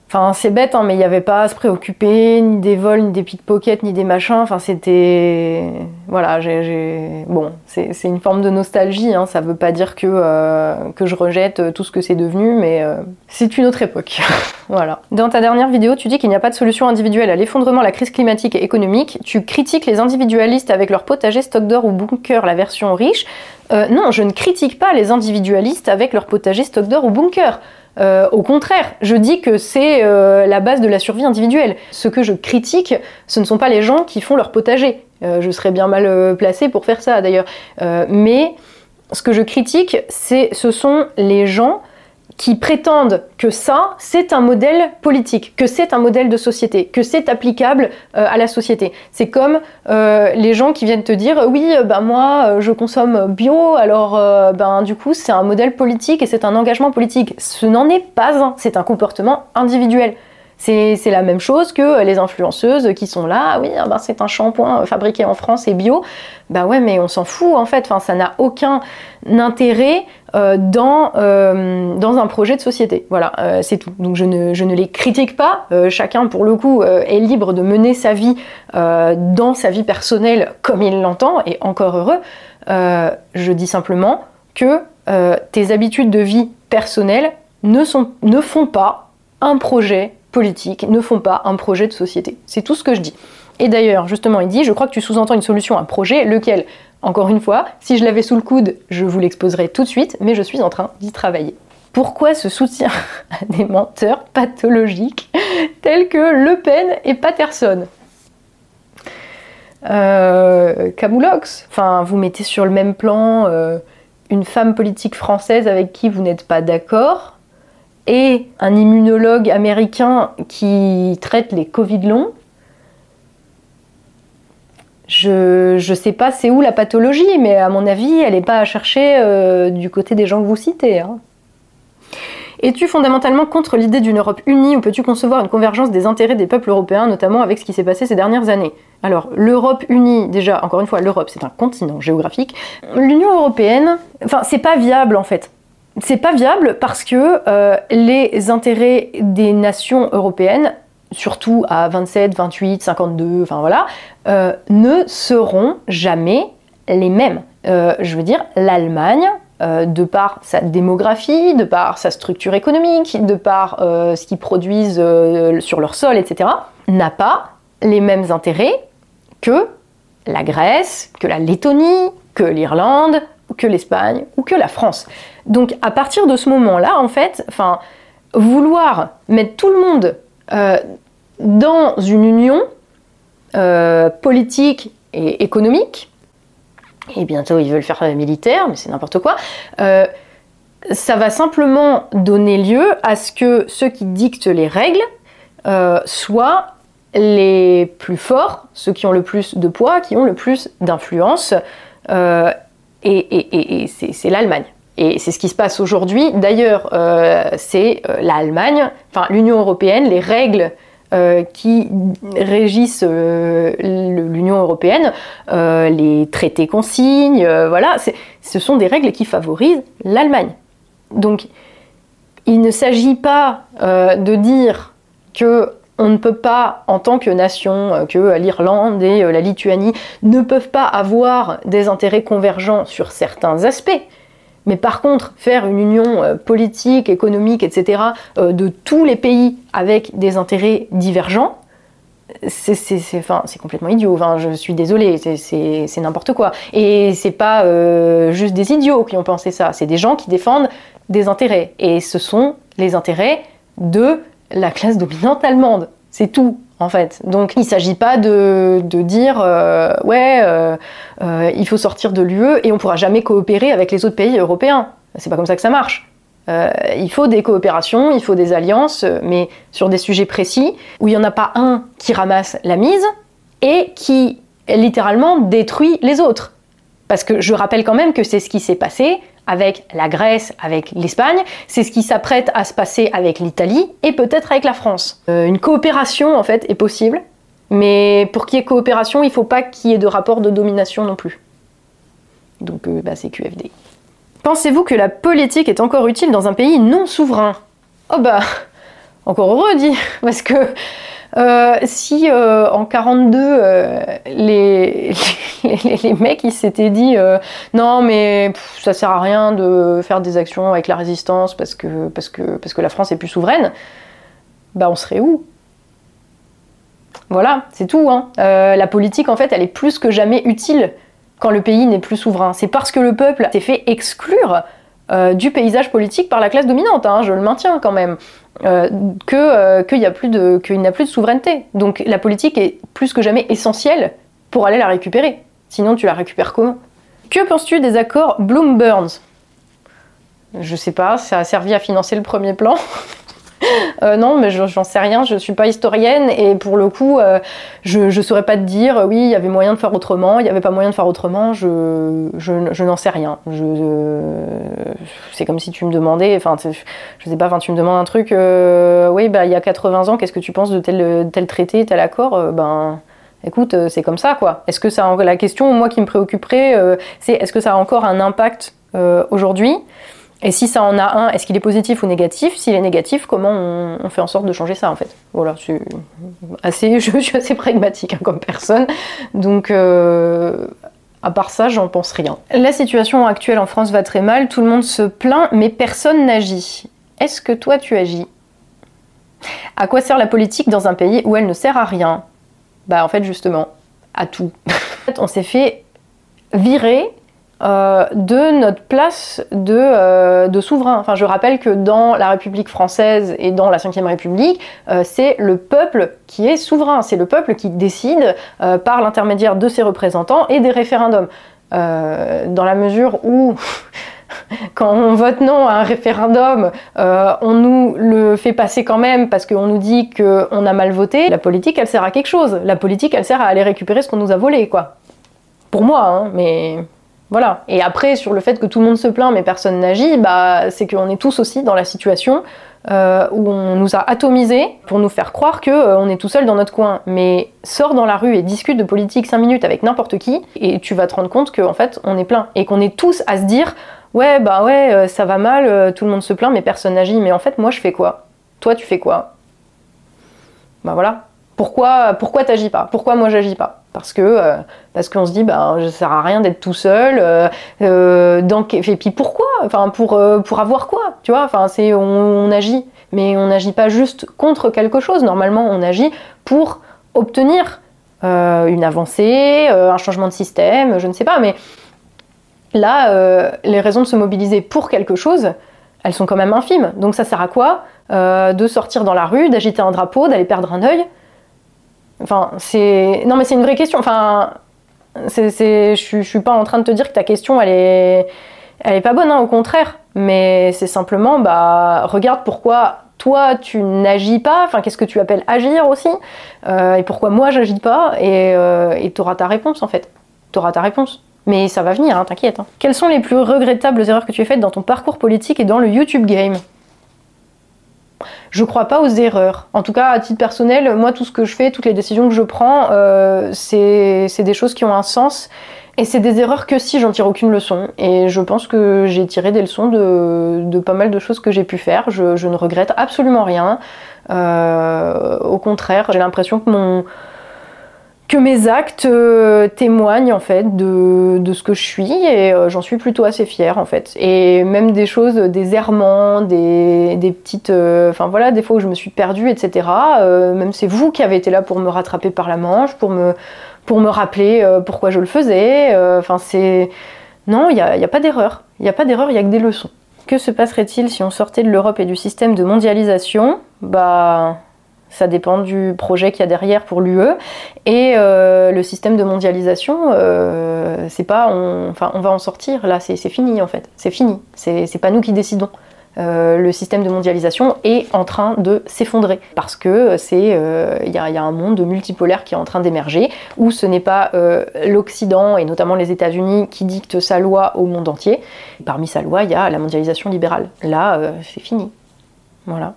Enfin, c'est bête, hein, mais il n'y avait pas à se préoccuper, ni des vols, ni des pickpockets, ni des machins. Enfin, c'était. Voilà, j'ai. Bon, c'est une forme de nostalgie, hein. ça ne veut pas dire que, euh, je rejette tout ce que c'est devenu, mais euh, c'est une autre époque. voilà. Dans ta dernière vidéo, tu dis qu'il n'y a pas de solution individuelle à l'effondrement, la crise climatique et économique. Tu critiques les individualistes avec leur potager, stock d'or ou bunker, la version riche. Euh, non, je ne critique pas les individualistes avec leur potager, stock d'or ou bunker. Euh, au contraire, je dis que c'est euh, la base de la survie individuelle. Ce que je critique, ce ne sont pas les gens qui font leur potager. Euh, je serais bien mal placée pour faire ça d'ailleurs. mais ce que je critique, c'est, ce sont les gens qui prétendent que ça, c'est un modèle politique, que c'est un modèle de société, que c'est applicable euh, à la société. C'est comme euh, les gens qui viennent te dire oui, ben moi, je consomme bio, alors ben du coup, c'est un modèle politique et c'est un engagement politique. Ce n'en est pas un, c'est un comportement individuel. C'est la même chose que les influenceuses qui sont là, oui, ah ben c'est un shampoing fabriqué en France et bio. Bah ouais, mais on s'en fout en fait, enfin, ça n'a aucun intérêt euh, dans, euh, dans un projet de société. Voilà, euh, c'est tout. Donc je ne, je ne les critique pas. chacun, pour le coup, est libre de mener sa vie dans sa vie personnelle comme il l'entend, et encore heureux. je dis simplement que tes habitudes de vie personnelles ne, sont, ne font pas un projet ne font pas un projet de société. C'est tout ce que je dis. Et d'ailleurs, justement, il dit, je crois que tu sous-entends une solution, un projet, lequel, encore une fois, si je l'avais sous le coude, je vous l'exposerai tout de suite, mais je suis en train d'y travailler. Pourquoi ce soutien à des menteurs pathologiques tels que Le Pen et Patterson? Euh, Camoulox, enfin, vous mettez sur le même plan euh, une femme politique française avec qui vous n'êtes pas d'accord, et un immunologue américain qui traite les Covid longs, je ne sais pas c'est où la pathologie, mais à mon avis, elle n'est pas à chercher euh, du côté des gens que vous citez. Hein. Es-tu fondamentalement contre l'idée d'une Europe unie ou peux-tu concevoir une convergence des intérêts des peuples européens, notamment avec ce qui s'est passé ces dernières années? Alors, l'Europe unie, déjà, encore une fois, l'Europe c'est un continent géographique. L'Union européenne, enfin, c'est pas viable en fait c'est pas viable parce que euh, les intérêts des nations européennes, surtout à 27, 28, 52, enfin voilà, euh, ne seront jamais les mêmes. Euh, je veux dire, l'Allemagne, de par sa démographie, de par sa structure économique, de par ce qu'ils produisent sur leur sol, etc., n'a pas les mêmes intérêts que la Grèce, que la Lettonie, que l'Irlande, que l'Espagne ou que la France. Donc à partir de ce moment-là, en fait, vouloir mettre tout le monde euh, dans une union euh, politique et économique, et bientôt ils veulent faire militaire, mais c'est n'importe quoi, euh, ça va simplement donner lieu à ce que ceux qui dictent les règles soient les plus forts, ceux qui ont le plus de poids, qui ont le plus d'influence, et c'est l'Allemagne. Et c'est ce qui se passe aujourd'hui. D'ailleurs, euh, c'est euh, l'Allemagne, enfin l'Union européenne, les règles euh, qui régissent l'Union européenne, les traités qu'on signe, voilà, ce sont des règles qui favorisent l'Allemagne. Donc, il ne s'agit pas de dire que on ne peut pas, en tant que nation, que l'Irlande et la Lituanie ne peuvent pas avoir des intérêts convergents sur certains aspects. Mais par contre, faire une union euh, politique, économique, etc., euh, de tous les pays avec des intérêts divergents, c'est complètement idiot. Je suis désolée, c'est n'importe quoi. Et c'est pas euh, juste des idiots qui ont pensé ça, c'est des gens qui défendent des intérêts. Et ce sont les intérêts de la classe dominante allemande. C'est tout en fait. Donc il ne s'agit pas de, dire euh, ouais, euh, euh, il faut sortir de l'UE et on pourra jamais coopérer avec les autres pays européens. C'est pas comme ça que ça marche. il faut des coopérations, il faut des alliances, mais sur des sujets précis, où il n'y en a pas un qui ramasse la mise et qui littéralement détruit les autres. Parce que je rappelle quand même que c'est ce qui s'est passé avec la Grèce, avec l'Espagne, c'est ce qui s'apprête à se passer avec l'Italie et peut-être avec la France. Euh, une coopération en fait est possible, mais pour qu'il y ait coopération, il ne faut pas qu'il y ait de rapport de domination non plus. Donc euh, bah, c'est QFD. Pensez-vous que la politique est encore utile dans un pays non souverain? Oh bah, encore heureux dit, parce que euh, si euh, en 42 euh, les, les, mecs s'étaient dit non mais ça sert à rien de faire des actions avec la résistance parce que la France est plus souveraine, bah on serait où? Voilà, c'est tout. Hein. la politique en fait elle est plus que jamais utile quand le pays n'est plus souverain. C'est parce que le peuple s'est fait exclure du paysage politique par la classe dominante, hein, je le maintiens quand même. Euh, euh, qu'il n'y a, plus de, n'a plus de souveraineté. Donc la politique est plus que jamais essentielle pour aller la récupérer. Sinon, tu la récupères comment? Que penses-tu des accords Bloom-Burns Je sais pas, ça a servi à financer le premier plan. Euh, non, mais j'en sais rien, je suis pas historienne et pour le coup, euh, je, ne saurais pas te dire, oui, il y avait moyen de faire autrement, il n'y avait pas moyen de faire autrement, je, je, n'en sais rien. c'est comme si tu me demandais, enfin, je sais pas, tu me demandes un truc, euh, oui, bah, il y a 80 ans, qu'est-ce que tu penses de tel, tel traité, tel accord Ben écoute, c'est comme ça quoi. Est-ce que ça la question moi qui me préoccuperait, c'est est-ce que ça a encore un impact aujourd'hui? Et si ça en a un, est-ce qu'il est positif ou négatif? S'il est négatif, comment on, fait en sorte de changer ça en fait? Voilà, je, assez, suis assez pragmatique hein, comme personne. Donc, euh, à part ça, j'en pense rien. La situation actuelle en France va très mal, tout le monde se plaint, mais personne n'agit. Est-ce que toi tu agis? À quoi sert la politique dans un pays où elle ne sert à rien? Bah en fait justement, à tout. on s'est fait virer euh, de notre place euh, de, souverain. Enfin, je rappelle que dans la République française et dans la Ve République, euh, c'est le peuple qui est souverain, c'est le peuple qui décide par l'intermédiaire de ses représentants et des référendums. dans la mesure où quand on vote non à un référendum, on nous le fait passer quand même parce qu'on nous dit qu'on a mal voté. La politique, elle sert à quelque chose. La politique, elle sert à aller récupérer ce qu'on nous a volé, quoi. Pour moi, hein, mais voilà. Et après, sur le fait que tout le monde se plaint mais personne n'agit, bah, c'est qu'on est tous aussi dans la situation euh, où on nous a atomisés pour nous faire croire qu'on euh, est tout seul dans notre coin. Mais sors dans la rue et discute de politique 5 minutes avec n'importe qui et tu vas te rendre compte qu'en fait on est plein et qu'on est tous à se dire ouais bah ouais euh, ça va mal, tout le monde se plaint mais personne n'agit. Mais en fait moi je fais quoi? Toi tu fais quoi Bah voilà. Pourquoi pourquoi t'agis pas? Pourquoi moi j'agis pas? Parce que euh, parce qu'on se dit ben ça sert à rien d'être tout seul euh, euh et puis pourquoi? Enfin pour pour avoir quoi? Tu vois? Enfin c'est on, agit mais on n'agit pas juste contre quelque chose. Normalement on agit pour obtenir une avancée un changement de système je ne sais pas mais là les raisons de se mobiliser pour quelque chose elles sont quand même infimes. Donc ça sert à quoi? De sortir dans la rue d'agiter un drapeau d'aller perdre un œil Enfin, c'est. Non, mais c'est une vraie question. Enfin, c'est, je, suis pas en train de te dire que ta question, elle est, elle est pas bonne, hein, au contraire. Mais c'est simplement, bah, regarde pourquoi toi tu n'agis pas. Enfin, qu'est-ce que tu appelles agir aussi euh, Et pourquoi moi j'agis pas Et euh, tu auras ta réponse en fait. Tu ta réponse. Mais ça va venir, hein, t'inquiète. Hein. Quelles sont les plus regrettables erreurs que tu as faites dans ton parcours politique et dans le YouTube game? Je crois pas aux erreurs. En tout cas, à titre personnel, moi, tout ce que je fais, toutes les décisions que je prends, euh, c'est des choses qui ont un sens. Et c'est des erreurs que si j'en tire aucune leçon. Et je pense que j'ai tiré des leçons de, pas mal de choses que j'ai pu faire. Je, ne regrette absolument rien. Euh, au contraire, j'ai l'impression que mon, que mes actes euh, témoignent en fait de, de, ce que je suis et euh, j'en suis plutôt assez fière en fait. Et même des choses, des errements, des, des petites... Euh, enfin voilà, des fois où je me suis perdue, etc. même c'est vous qui avez été là pour me rattraper par la manche, pour me, pour me rappeler pourquoi je le faisais. Enfin c'est... Non, il n'y a, a pas d'erreur. Il n'y a pas d'erreur, il n'y a que des leçons. Que se passerait-il si on sortait de l'Europe et du système de mondialisation? Bah ça dépend du projet qu'il y a derrière pour l'UE. Et euh, le système de mondialisation, euh, c'est pas, on, enfin, on va en sortir. Là, c'est fini en fait. C'est fini. C'est pas nous qui décidons. le système de mondialisation est en train de s'effondrer parce que c'est il y, a un monde multipolaire qui est en train d'émerger où ce n'est pas l'Occident et notamment les États-Unis qui dictent sa loi au monde entier. Parmi sa loi, il y a la mondialisation libérale. Là, c'est fini. Voilà.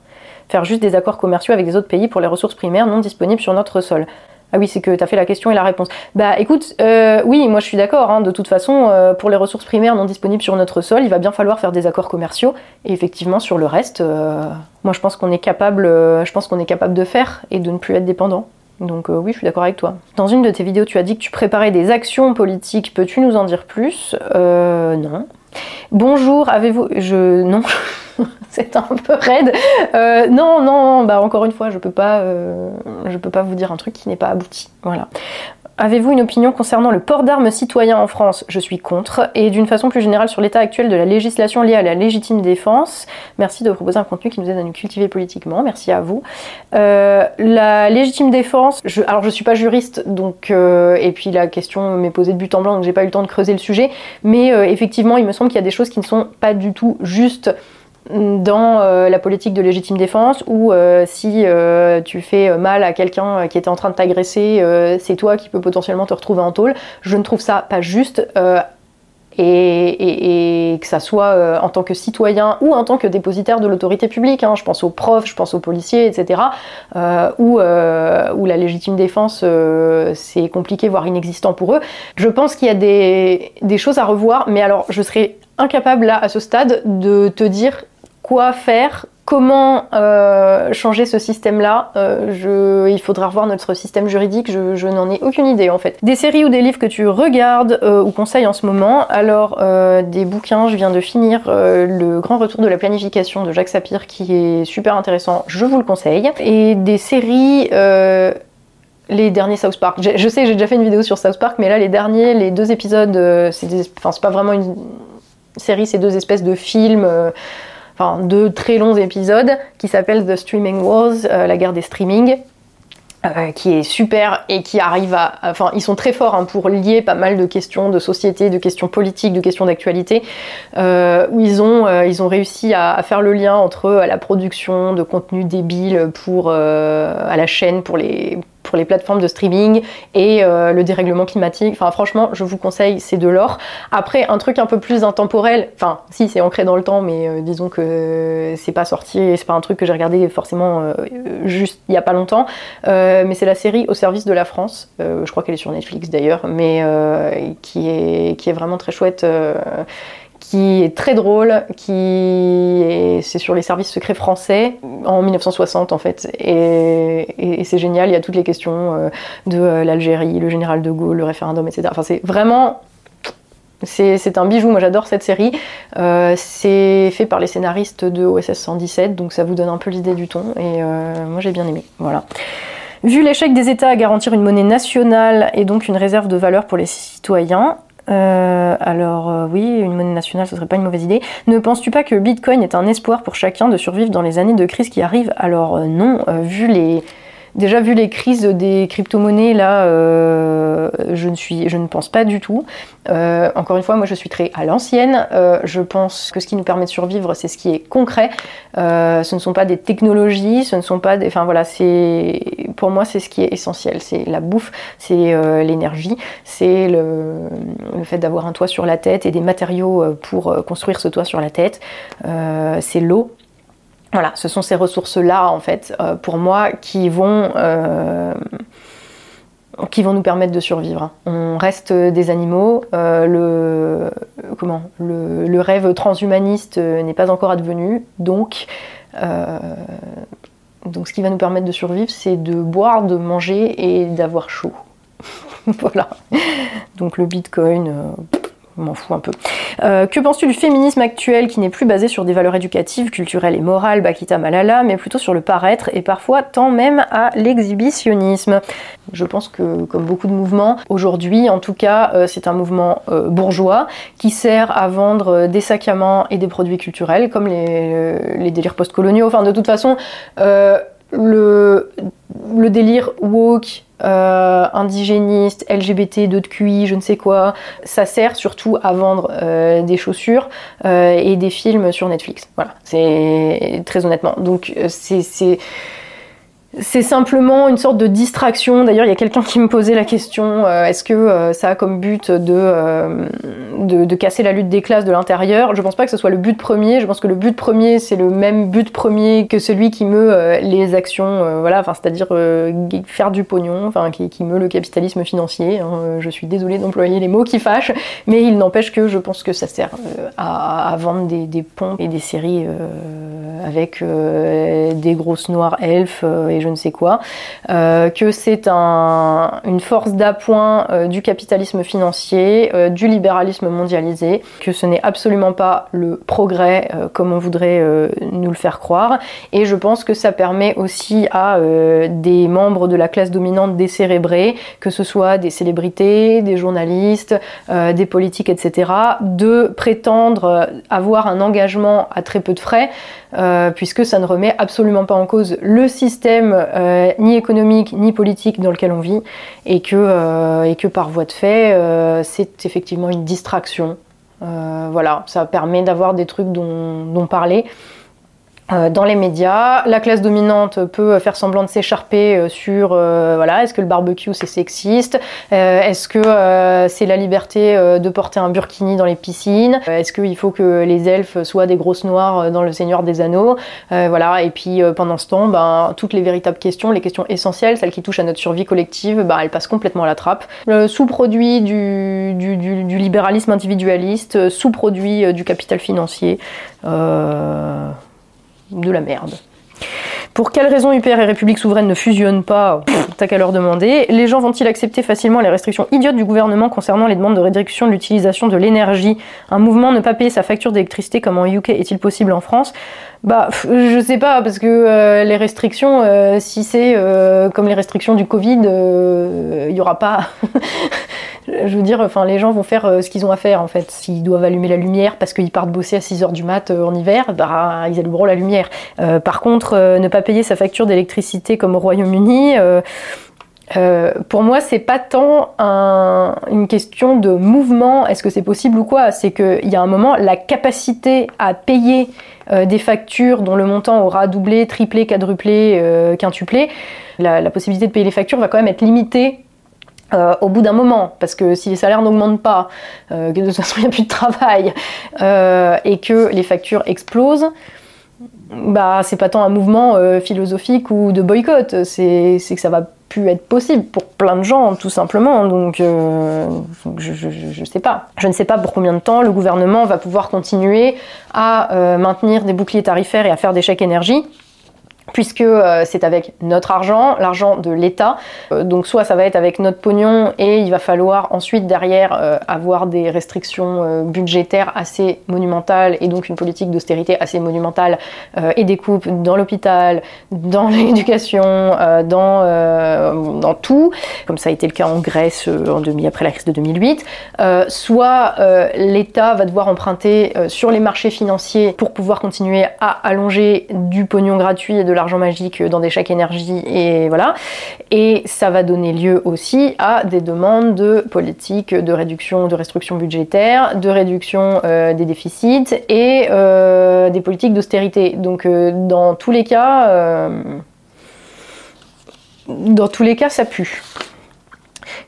Faire juste des accords commerciaux avec des autres pays pour les ressources primaires non disponibles sur notre sol. Ah oui, c'est que tu fait la question et la réponse. Bah écoute, euh, oui, moi je suis d'accord. Hein. de toute façon, euh, pour les ressources primaires non disponibles sur notre sol, il va bien falloir faire des accords commerciaux. Et effectivement, sur le reste, euh, moi je pense qu'on est capable, je pense qu'on est capable de faire et de ne plus être dépendant. Donc oui, je suis d'accord avec toi. Dans une de tes vidéos, tu as dit que tu préparais des actions politiques. Peux-tu nous en dire plus? Non. Bonjour, avez-vous... Je... Non. c'est un peu raide. Euh, non, non, bah encore une fois, je peux pas, euh, je peux pas vous dire un truc qui n'est pas abouti. Voilà. Avez-vous une opinion concernant le port d'armes citoyen en France? Je suis contre. Et d'une façon plus générale sur l'état actuel de la législation liée à la légitime défense. Merci de proposer un contenu qui nous aide à nous cultiver politiquement. Merci à vous. Euh, la légitime défense, je, alors je suis pas juriste, donc et puis la question m'est posée de but en blanc, donc j'ai pas eu le temps de creuser le sujet. Mais effectivement, il me semble qu'il y a des choses qui ne sont pas du tout justes dans euh, la politique de légitime défense ou euh, si euh, tu fais mal à quelqu'un qui était en train de t'agresser, c'est toi qui peux potentiellement te retrouver en tôle. Je ne trouve ça pas juste. Et, que ça soit en tant que citoyen ou en tant que dépositaire de l'autorité publique, hein. je pense aux profs, je pense aux policiers, etc., où, la légitime défense, c'est compliqué, voire inexistant pour eux. Je pense qu'il y a des, des choses à revoir, mais alors je serais incapable là, à ce stade, de te dire quoi faire, comment euh, changer ce système-là. Euh, il faudra revoir notre système juridique, je, n'en ai aucune idée en fait. Des séries ou des livres que tu regardes euh, ou conseilles en ce moment, alors des bouquins, je viens de finir Le grand retour de la planification de Jacques Sapir qui est super intéressant, je vous le conseille. Et des séries les derniers South Park. Je, sais, j'ai déjà fait une vidéo sur South Park, mais là, les derniers, les deux épisodes, c'est enfin, pas vraiment une série, c'est deux espèces de films enfin deux très longs épisodes qui s'appellent The Streaming Wars, euh, la guerre des streamings. Euh, qui est super et qui arrive à. Enfin, ils sont très forts hein, pour lier pas mal de questions de société, de questions politiques, de questions d'actualité, euh, où ils ont, ils ont réussi à, faire le lien entre la production de contenu débile pour, à la chaîne pour les, pour les plateformes de streaming et euh, le dérèglement climatique. Enfin, franchement, je vous conseille, c'est de l'or. Après, un truc un peu plus intemporel, enfin, si, c'est ancré dans le temps, mais euh, disons que c'est pas sorti, c'est pas un truc que j'ai regardé forcément euh, juste il y a pas longtemps, mais c'est la série Au service de la France. je crois qu'elle est sur Netflix d'ailleurs, mais qui, est, qui est vraiment très chouette qui est très drôle, qui est, c'est sur les services secrets français en 1960 en fait, et, c'est génial. Il y a toutes les questions euh, de euh, l'Algérie, le général de Gaulle, le référendum, etc. Enfin, c'est vraiment c'est un bijou, moi j'adore cette série. Euh, c'est fait par les scénaristes de OSS 117, donc ça vous donne un peu l'idée du ton, et moi j'ai bien aimé. Voilà. Vu l'échec des États à garantir une monnaie nationale et donc une réserve de valeur pour les citoyens, euh, alors euh, oui, une monnaie nationale, ce serait pas une mauvaise idée. Ne penses-tu pas que Bitcoin est un espoir pour chacun de survivre dans les années de crise qui arrivent? Alors euh, non, vu les Déjà vu les crises des crypto-monnaies là, euh, je ne suis, je ne pense pas du tout. Euh, encore une fois, moi je suis très à l'ancienne. Euh, je pense que ce qui nous permet de survivre, c'est ce qui est concret. ce ne sont pas des technologies, ce ne sont pas des, enfin voilà, c'est pour moi c'est ce qui est essentiel. C'est la bouffe, c'est l'énergie, c'est le, le, fait d'avoir un toit sur la tête et des matériaux pour construire ce toit sur la tête. c'est l'eau, voilà, ce sont ces ressources-là, en fait, euh, pour moi, qui vont, euh, qui vont nous permettre de survivre. On reste des animaux. Euh, le, comment, le, rêve transhumaniste n'est pas encore advenu. Donc, donc, ce qui va nous permettre de survivre, c'est de boire, de manger et d'avoir chaud. voilà. Donc, le bitcoin m'en fous un peu. Euh, que penses-tu du féminisme actuel qui n'est plus basé sur des valeurs éducatives, culturelles et morales, Bakita Malala, mais plutôt sur le paraître et parfois tend même à l'exhibitionnisme? Je pense que, comme beaucoup de mouvements, aujourd'hui en tout cas, euh, c'est un mouvement euh, bourgeois qui sert à vendre des sacs à main et des produits culturels, comme les, les délires postcoloniaux. Enfin, de toute façon, le délire woke, euh, indigéniste, LGBT, d'autres QI, je ne sais quoi, ça sert surtout à vendre euh, des chaussures euh, et des films sur Netflix. Voilà, c'est très honnêtement. Donc c'est c'est simplement une sorte de distraction. D'ailleurs, il y a quelqu'un qui me posait la question euh, est-ce que euh, ça a comme but euh, de, de, casser la lutte des classes de l'intérieur? Je pense pas que ce soit le but premier. Je pense que le but premier, c'est le même but premier que celui qui meut les actions, voilà, enfin, c'est-à-dire faire du pognon, enfin, qui, meut le capitalisme financier. Hein. Je suis désolée d'employer les mots qui fâchent, mais il n'empêche que je pense que ça sert à, vendre des, des, pompes et des séries avec des grosses noires elfes et je ne sais quoi, euh, que c'est une force d'appoint euh, du capitalisme financier, euh, du libéralisme mondialisé, que ce n'est absolument pas le progrès comme on voudrait nous le faire croire. Et je pense que ça permet aussi à des membres de la classe dominante décérébrée, que ce soit des célébrités, des journalistes, des politiques, etc., de prétendre avoir un engagement à très peu de frais, puisque ça ne remet absolument pas en cause le système euh, ni économique ni politique dans lequel on vit, et que, euh, et que par voie de fait, euh, c'est effectivement une distraction. voilà, ça permet d'avoir des trucs dont, dont parler. Euh, dans les médias. La classe dominante peut faire semblant de s'écharper euh, sur euh, voilà, est-ce que le barbecue c'est sexiste? Est-ce que c'est la liberté de porter un burkini dans les piscines? Est-ce qu'il faut que les elfes soient des grosses noires dans le Seigneur des Anneaux? Voilà, et puis pendant ce temps, ben, toutes les véritables questions, les questions essentielles, celles qui touchent à notre survie collective, ben, elles passent complètement à la trappe. Le sous-produit du, du, du, du, libéralisme individualiste, sous-produit du capital financier. Euh de la merde. Pour quelles raisons UPR et République souveraine ne fusionnent pas? T'as qu'à leur demander. Les gens vont-ils accepter facilement les restrictions idiotes du gouvernement concernant les demandes de réduction de l'utilisation de l'énergie? Un mouvement ne pas payer sa facture d'électricité comme en UK est-il possible en France? Bah, je sais pas, parce que euh, les restrictions, euh, si c'est euh, comme les restrictions du Covid, il n'y aura pas. je veux dire, enfin, les gens vont faire ce qu'ils ont à faire en fait. S'ils doivent allumer la lumière parce qu'ils partent bosser à 6h du mat en hiver, bah, ils allumeront la lumière. par contre, ne pas payer sa facture d'électricité comme au Royaume-Uni. Euh, euh, pour moi, c'est pas tant une question de mouvement, est-ce que c'est possible ou quoi, c'est qu'il y a un moment, la capacité à payer euh, des factures dont le montant aura doublé, triplé, quadruplé, quintuplé, la, possibilité de payer les factures va quand même être limitée au bout d'un moment, parce que si les salaires n'augmentent pas, que de toute façon il n'y a plus de travail, et que les factures explosent, bah, c'est pas tant un mouvement euh, philosophique ou de boycott, c'est que ça va plus être possible pour plein de gens, tout simplement. Donc, euh, je, je, sais pas. Je ne sais pas pour combien de temps le gouvernement va pouvoir continuer à euh, maintenir des boucliers tarifaires et à faire des chèques énergie puisque euh, c'est avec notre argent, l'argent de l'État. Euh, donc soit ça va être avec notre pognon et il va falloir ensuite derrière euh, avoir des restrictions budgétaires assez monumentales et donc une politique d'austérité assez monumentale et des coupes dans l'hôpital, dans l'éducation, dans, tout, comme ça a été le cas en Grèce en demi, après la crise de 2008. soit l'État va devoir emprunter sur les marchés financiers pour pouvoir continuer à allonger du pognon gratuit et de l'argent magique dans des chèques énergie et voilà. Et ça va donner lieu aussi à des demandes de politique de réduction, de restriction budgétaire, de réduction euh, des déficits et euh, des politiques d'austérité. Donc euh, dans tous les cas, dans tous les cas, ça pue.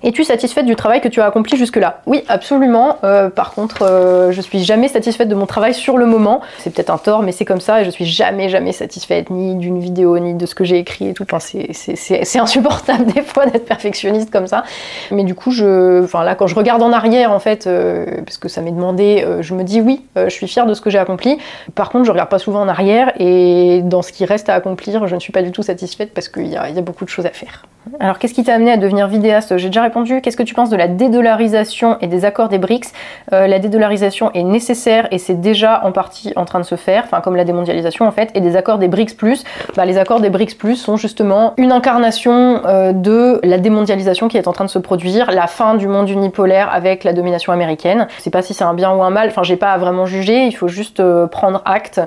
Es-tu satisfaite du travail que tu as accompli jusque-là? Oui, absolument. Euh, par contre, euh, je suis jamais satisfaite de mon travail sur le moment. C'est peut-être un tort, mais c'est comme ça et je suis jamais, jamais satisfaite ni d'une vidéo, ni de ce que j'ai écrit et tout. C'est insupportable des fois d'être perfectionniste comme ça. Mais du coup, je, enfin là, quand je regarde en arrière, en fait, euh, parce que ça m'est demandé, je me dis oui, je suis fière de ce que j'ai accompli. Par contre, je regarde pas souvent en arrière et dans ce qui reste à accomplir, je ne suis pas du tout satisfaite parce qu'il y, a beaucoup de choses à faire. Alors, qu'est-ce qui t'a amené à devenir vidéaste? Déjà répondu. Qu'est-ce que tu penses de la dédollarisation et des accords des BRICS euh, La dédollarisation est nécessaire et c'est déjà en partie en train de se faire, enfin comme la démondialisation en fait, et des accords des BRICS plus. Bah, les accords des BRICS plus sont justement une incarnation euh, de la démondialisation qui est en train de se produire, la fin du monde unipolaire avec la domination américaine. Je sais pas si c'est un bien ou un mal. Enfin, j'ai pas à vraiment juger. Il faut juste euh, prendre acte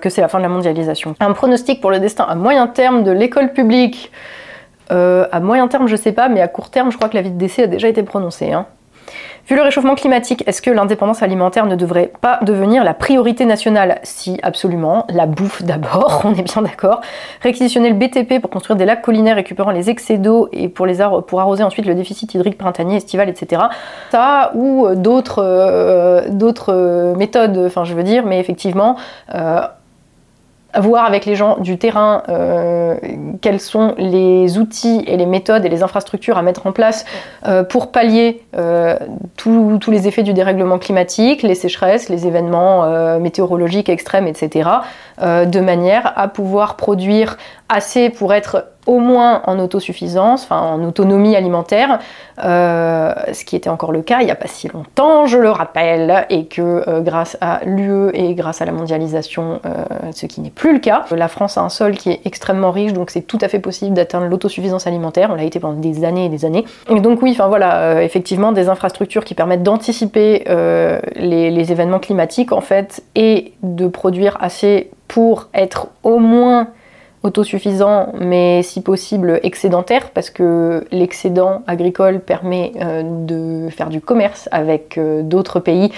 que c'est la fin de la mondialisation. Un pronostic pour le destin à moyen terme de l'école publique. À moyen terme, je sais pas, mais à court terme, je crois que l'avis de décès a déjà été prononcé. Hein. Vu le réchauffement climatique, est-ce que l'indépendance alimentaire ne devrait pas devenir la priorité nationale? Si, absolument. La bouffe d'abord, on est bien d'accord. Réquisitionner le BTP pour construire des lacs collinaires récupérant les excès d'eau et pour, arroser ensuite le déficit hydrique printanier, estival, etc. Ça ou d'autres euh, d'autres méthodes, enfin je veux dire, mais effectivement, euh, voir avec les gens du terrain euh, quels sont les outils et les méthodes et les infrastructures à mettre en place euh, pour pallier euh, tous les effets du dérèglement climatique, les sécheresses, les événements météorologiques extrêmes, etc., de manière à pouvoir produire assez pour être au moins en autosuffisance, enfin en autonomie alimentaire, euh, ce qui était encore le cas il n'y a pas si longtemps, je le rappelle, et que euh, grâce à l'UE et grâce à la mondialisation, euh, ce qui n'est plus le cas. La France a un sol qui est extrêmement riche, donc c'est tout à fait possible d'atteindre l'autosuffisance alimentaire. On l'a été pendant des années et des années. Donc oui, enfin voilà, effectivement des infrastructures qui permettent d'anticiper les événements climatiques en fait et de produire assez pour être au moins autosuffisant, mais si possible excédentaire, parce que l'excédent agricole permet euh, de faire du commerce avec euh, d'autres pays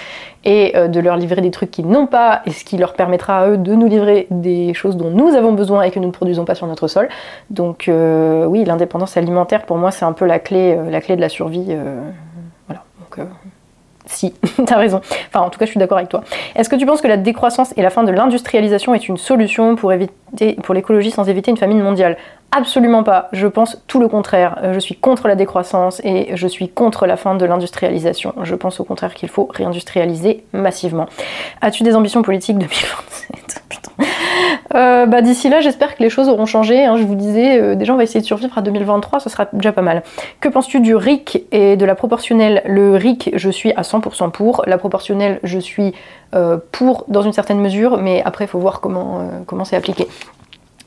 et euh, de leur livrer des trucs qu'ils n'ont pas, et ce qui leur permettra à eux de nous livrer des choses dont nous avons besoin et que nous ne produisons pas sur notre sol. Donc oui, l'indépendance alimentaire, pour moi, c'est un peu la clé, la clé de la survie. voilà. Si, t'as raison. Enfin, en tout cas, je suis d'accord avec toi. Est-ce que tu penses que la décroissance et la fin de l'industrialisation est une solution pour, éviter, pour l'écologie sans éviter une famine mondiale? Absolument pas. Je pense tout le contraire. Euh, je suis contre la décroissance et je suis contre la fin de l'industrialisation. Je pense au contraire qu'il faut réindustrialiser massivement. As-tu des ambitions politiques 2027 Putain. Euh, bah, D'ici là, j'espère que les choses auront changé. Hein. Je vous disais, euh, déjà, on va essayer de survivre à 2023, ce sera déjà pas mal. Que penses-tu du RIC et de la proportionnelle? Le RIC, je suis à 100% pour. La proportionnelle, je suis euh, pour dans une certaine mesure, mais après, il faut voir comment comment c'est appliqué.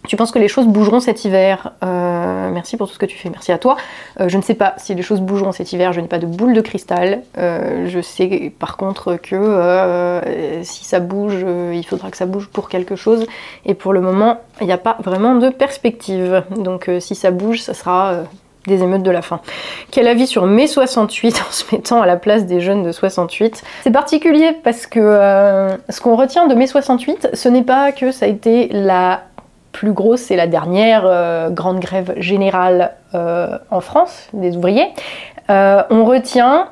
Tu penses que les choses bougeront cet hiver? Euh, Merci pour tout ce que tu fais, merci à toi. Euh, je ne sais pas si les choses bougeront cet hiver, je n'ai pas de boule de cristal. Euh, je sais par contre que si ça bouge, il faudra que ça bouge pour quelque chose. Et pour le moment, il n'y a pas vraiment de perspective. Donc si ça bouge, ça sera des émeutes de la faim. Quel avis sur mai 68 en se mettant à la place des jeunes de 68 C'est particulier parce que ce qu'on retient de mai 68, ce n'est pas que ça a été la plus grosse, c'est la dernière euh, grande grève générale euh, en France des ouvriers. Euh, on retient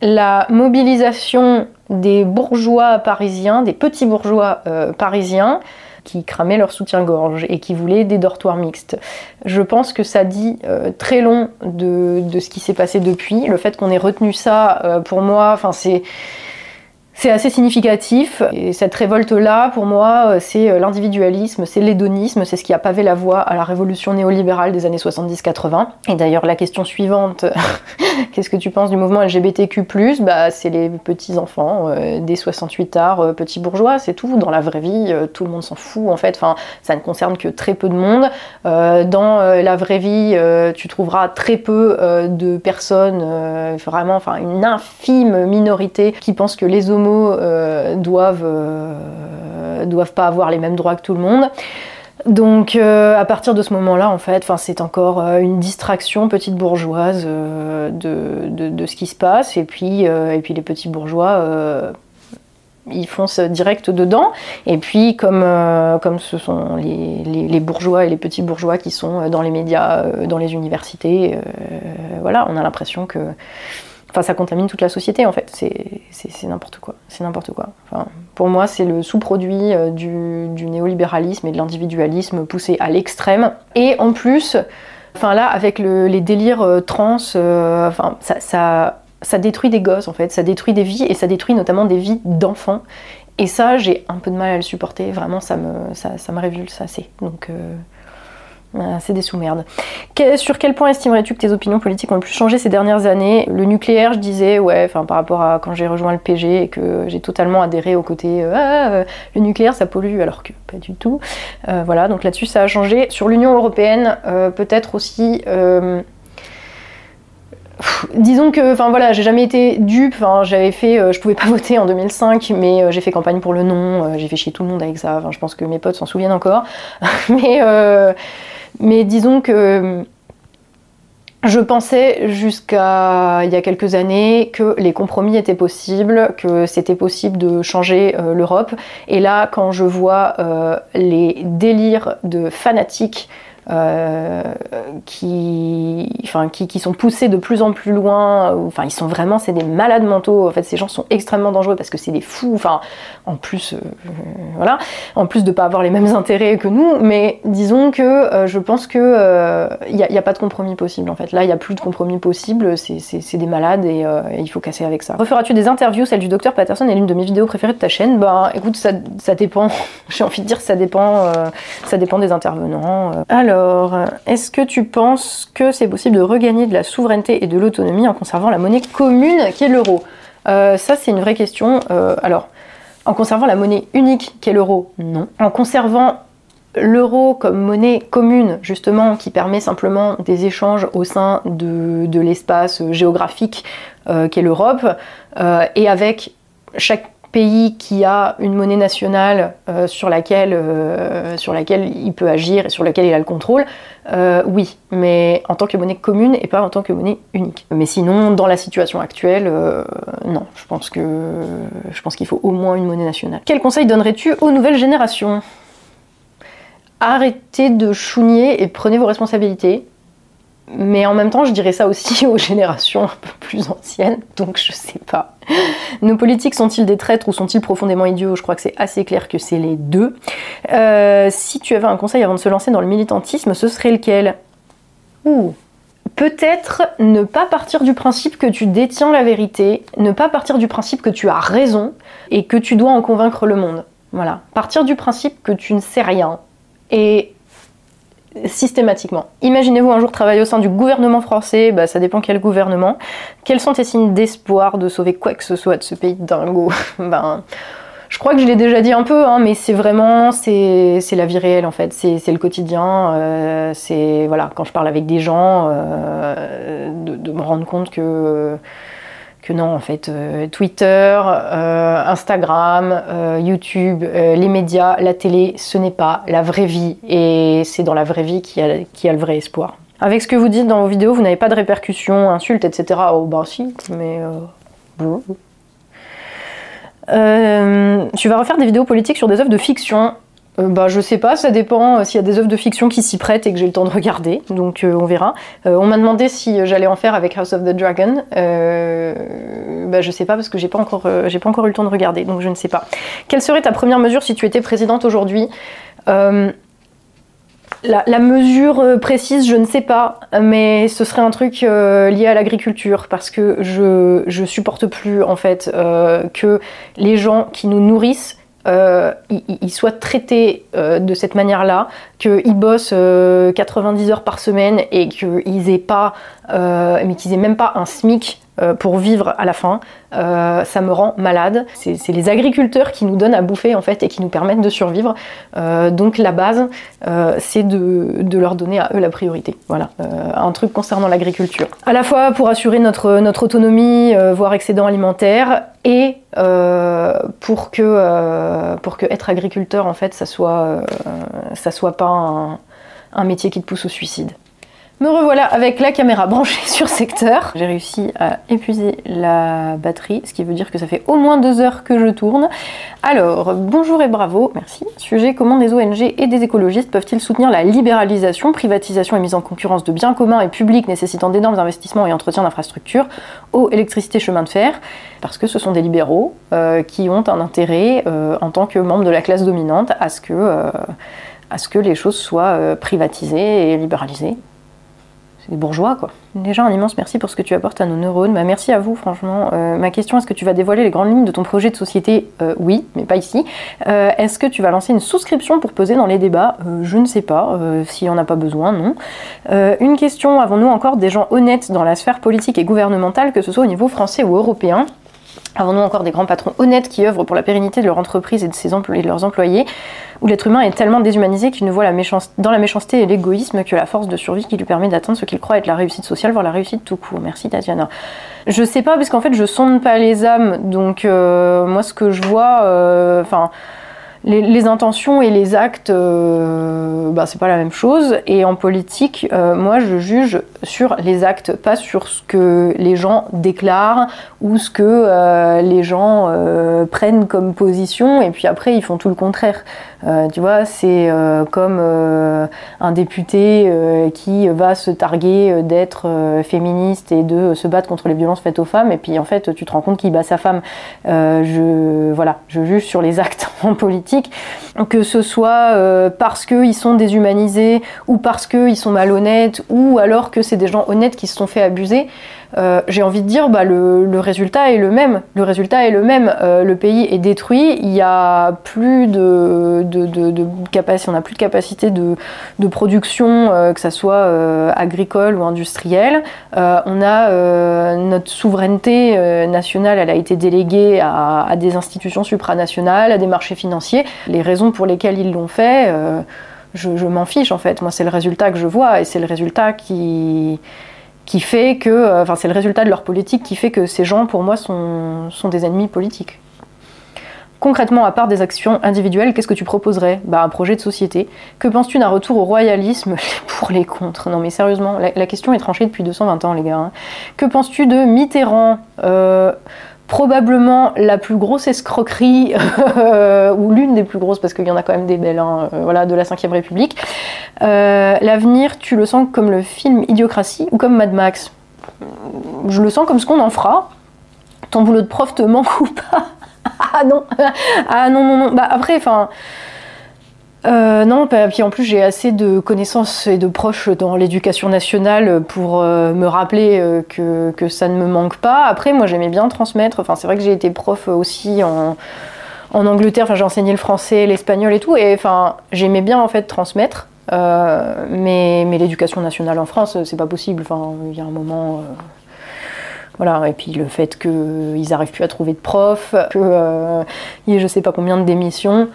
la mobilisation des bourgeois parisiens, des petits bourgeois parisiens, qui cramaient leur soutien-gorge et qui voulaient des dortoirs mixtes. Je pense que ça dit très long de, ce qui s'est passé depuis. Le fait qu'on ait retenu ça, pour moi, c'est c'est assez significatif. Et cette révolte-là, pour moi, euh, c'est euh, l'individualisme, c'est l'hédonisme, c'est ce qui a pavé la voie à la révolution néolibérale des années 70-80. Et d'ailleurs, la question suivante, qu'est-ce que tu penses du mouvement LGBTQ Bah, c'est les petits enfants euh, des 68 arts, petits bourgeois, c'est tout. Dans la vraie vie, tout le monde s'en fout en fait. Enfin, ça ne concerne que très peu de monde. dans la vraie vie, tu trouveras très peu de personnes, vraiment, enfin, une infime minorité qui pensent que les homos euh, doivent, euh, doivent pas avoir les mêmes droits que tout le monde. Donc euh, à partir de ce moment-là, en fait, c'est encore une distraction petite bourgeoise de, de, ce qui se passe. Et puis, et puis les petits bourgeois, ils foncent direct dedans. Et puis comme, comme ce sont les, les, bourgeois et les petits bourgeois qui sont dans les médias, dans les universités, voilà, on a l'impression que Enfin, ça contamine toute la société en fait. C'est n'importe quoi. C'est n'importe quoi. Enfin, pour moi, c'est le sous-produit euh, du, néolibéralisme et de l'individualisme poussé à l'extrême. Et en plus, enfin là, avec les délires euh, trans, euh, enfin, ça, ça, détruit des gosses en fait. Ça détruit des vies et ça détruit notamment des vies d'enfants. Et ça, j'ai un peu de mal à le supporter. Vraiment, ça me, ça, ça me révulse assez. Donc. C'est des sous-merdes. sur quel point estimerais-tu que tes opinions politiques ont le plus changé ces dernières années? Le nucléaire, je disais, ouais, enfin par rapport à quand j'ai rejoint le PG et que j'ai totalement adhéré au côté euh, ah, euh, le nucléaire ça pollue, alors que pas du tout. Euh, voilà, donc là-dessus ça a changé. Sur l'Union européenne, peut-être aussi disons que, enfin voilà, j'ai jamais été dupe. Enfin, j'avais fait, je pouvais pas voter en 2005, mais j'ai fait campagne pour le non. j'ai fait chier tout le monde avec ça. Enfin, je pense que mes potes s'en souviennent encore. mais mais disons que Je pensais jusqu'à il y a quelques années que les compromis étaient possibles, que c'était possible de changer euh, l'Europe. Et là, quand je vois euh, les délires de fanatiques euh, qui, enfin, qui, sont poussés de plus en plus loin. Enfin, ils sont vraiment, c'est des malades mentaux. En fait, ces gens sont extrêmement dangereux parce que c'est des fous. Enfin, en plus, euh, voilà, en plus de pas avoir les mêmes intérêts que nous. Mais disons que euh, je pense que il n'y a, pas de compromis possible. En fait, là, il n'y a plus de compromis possible. C'est des malades et, il faut casser avec ça. Referas-tu des interviews Celle du docteur Patterson est l'une de mes vidéos préférées de ta chaîne? Bah, écoute, ça, ça dépend. J'ai envie de dire, ça dépend. ça dépend des intervenants. Alors alors, est-ce que tu penses que c'est possible de regagner de la souveraineté et de l'autonomie en conservant la monnaie commune qui est l'euro? Euh, Ça, c'est une vraie question. Euh, alors, en conservant la monnaie unique qui est l'euro, non. En conservant l'euro comme monnaie commune, justement, qui permet simplement des échanges au sein de, l'espace géographique euh, qui est l'Europe, et avec chaque pays qui a une monnaie nationale euh, sur, laquelle, euh, sur laquelle il peut agir et sur laquelle il a le contrôle, euh, oui, mais en tant que monnaie commune et pas en tant que monnaie unique. Mais sinon, dans la situation actuelle, non, je pense que je pense qu'il faut au moins une monnaie nationale. Quel conseil donnerais-tu aux nouvelles générations? Arrêtez de chougner et prenez vos responsabilités. Mais en même temps, je dirais ça aussi aux générations un peu plus anciennes, donc je sais pas. Nos politiques sont-ils des traîtres ou sont-ils profondément idiots? Je crois que c'est assez clair que c'est les deux. Euh, si tu avais un conseil avant de se lancer dans le militantisme, ce serait lequel? Ouh. Peut-être ne pas partir du principe que tu détiens la vérité, ne pas partir du principe que tu as raison et que tu dois en convaincre le monde. Voilà. Partir du principe que tu ne sais rien et systématiquement. Imaginez-vous un jour travailler au sein du gouvernement français, bah, ça dépend quel gouvernement. Quels sont tes signes d'espoir de sauver quoi que ce soit de ce pays dingo? Ben, je crois que je l'ai déjà dit un peu, hein, mais c'est vraiment, c'est la vie réelle en fait, c'est le quotidien. Euh, c'est voilà, quand je parle avec des gens, euh, de, me rendre compte que que non, en fait, euh, Twitter, euh, Instagram, euh, YouTube, les médias, la télé, ce n'est pas la vraie vie. Et c'est dans la vraie vie qu'il y, a le vrai espoir. Avec ce que vous dites dans vos vidéos, vous n'avez pas de répercussions, insultes, etc. Oh, bah si, mais tu vas refaire des vidéos politiques sur des œuvres de fiction. Euh, bah, je sais pas, ça dépend euh, s'il y a des œuvres de fiction qui s'y prêtent et que j'ai le temps de regarder, donc euh, on verra. on m'a demandé si j'allais en faire avec House of the Dragon. bah, je sais pas parce que j'ai pas encore, pas encore eu le temps de regarder, donc je ne sais pas. Quelle serait ta première mesure si tu étais présidente aujourd'hui? La, mesure précise, je ne sais pas, mais ce serait un truc lié à l'agriculture parce que je, je supporte plus en fait que les gens qui nous nourrissent euh, ils, soient traités euh, de cette manière-là, qu'ils bossent 90 euh, heures par semaine et qu'ils aient pas, mais qu'ils aient même pas un SMIC pour vivre à la fin, ça me rend malade. C'est les agriculteurs qui nous donnent à bouffer en fait et qui nous permettent de survivre. donc la base, c'est de, leur donner à eux la priorité. Voilà, un truc concernant l'agriculture. À la fois pour assurer notre, autonomie, voire excédent alimentaire, et euh, pour que euh, pour être agriculteur en fait ça soit euh, soit pas un métier qui te pousse au suicide. Me revoilà avec la caméra branchée sur secteur. J'ai réussi à épuiser la batterie, ce qui veut dire que ça fait au moins deux heures que je tourne. Alors, bonjour et bravo, merci. Sujet, comment des ONG et des écologistes peuvent-ils soutenir la libéralisation, privatisation et mise en concurrence de biens communs et publics nécessitant d'énormes investissements et entretien d'infrastructures, eau, électricité, chemin de fer? Parce que ce sont des libéraux euh, qui ont un intérêt, euh, en tant que membres de la classe dominante, à euh, à ce que les choses soient privatisées et libéralisées c'est des bourgeois quoi. Déjà un immense merci pour ce que tu apportes à nos neurones. Bah, merci à vous franchement. Euh, ma question est-ce que tu vas dévoiler les grandes lignes de ton projet de société? Euh, Oui, mais pas ici. Euh, est-ce que tu vas lancer une souscription pour peser dans les débats? Je ne sais pas. S'il n'y en a pas besoin, non. une question avons-nous encore des gens honnêtes dans la sphère politique et gouvernementale, que ce soit au niveau français ou européen? Avons-nous encore des grands patrons honnêtes qui œuvrent pour la pérennité de leur entreprise et de, ses leurs employés Où l'être humain est tellement déshumanisé qu'il ne voit la dans la méchanceté et l'égoïsme que la force de survie qui lui permet d'atteindre ce qu'il croit être la réussite sociale, voire la réussite tout court Merci Tatiana. Je sais pas, parce qu'en fait je sonde pas les âmes, donc euh, moi ce que je vois, euh, les, intentions et les actes, euh, bah, c'est pas la même chose. Et en politique, euh, moi, je juge sur les actes, pas sur ce que les gens déclarent ou ce que euh, les gens prennent comme position. Et puis après, ils font tout le contraire. Tu vois, c'est comme un député qui va se targuer d'être féministe et de se battre contre les violences faites aux femmes. Et puis en fait, tu te rends compte qu'il bat sa femme. je, juge sur les actes en politique que ce soit euh, parce qu'ils sont déshumanisés ou parce qu'ils sont malhonnêtes ou alors que c'est des gens honnêtes qui se sont fait abuser. Euh, j'ai envie de dire, bah, le, résultat est le même. Le résultat est le même. Euh, le pays est détruit. Il y a plus de, de, on n'a plus de capacité de, production, euh, que ce soit agricole ou industrielle. on a notre souveraineté nationale, elle a été déléguée à, à, des institutions supranationales, à des marchés financiers. Les raisons pour lesquelles ils l'ont fait, je, je m'en fiche en fait. Moi, c'est le résultat que je vois et c'est le résultat qui qui fait que, euh, enfin c'est le résultat de leur politique qui fait que ces gens pour moi sont, des ennemis politiques. Concrètement, à part des actions individuelles, qu'est-ce que tu proposerais? Bah, Un projet de société. Que penses-tu d'un retour au royalisme pour les contre Non mais sérieusement, la, question est tranchée depuis 220 ans les gars. Hein. Que penses-tu de Mitterrand? Euh, probablement la plus grosse escroquerie, ou l'une des plus grosses, parce qu'il y en a quand même des belles, hein, euh, voilà, de la Ve République. Euh, l'avenir, tu le sens comme le film Idiocratie ou comme Mad Max? Je le sens comme ce qu'on en fera. Ton boulot de prof te manque ou pas? Ah non Ah non, non, non. Bah après, enfin euh, non, puis en plus j'ai assez de connaissances et de proches dans l'éducation nationale pour euh, me rappeler euh, que, ça ne me manque pas. Après, moi j'aimais bien transmettre. Enfin, c'est vrai que j'ai été prof aussi en, Angleterre. Enfin, j'ai enseigné le français, l'espagnol et tout. Et enfin, j'aimais bien en fait transmettre. mais, l'éducation nationale en France, c'est pas possible. Il y a un moment. Voilà, et puis le fait qu'ils n'arrivent plus à trouver de profs, qu'il y ait je sais pas combien de démissions.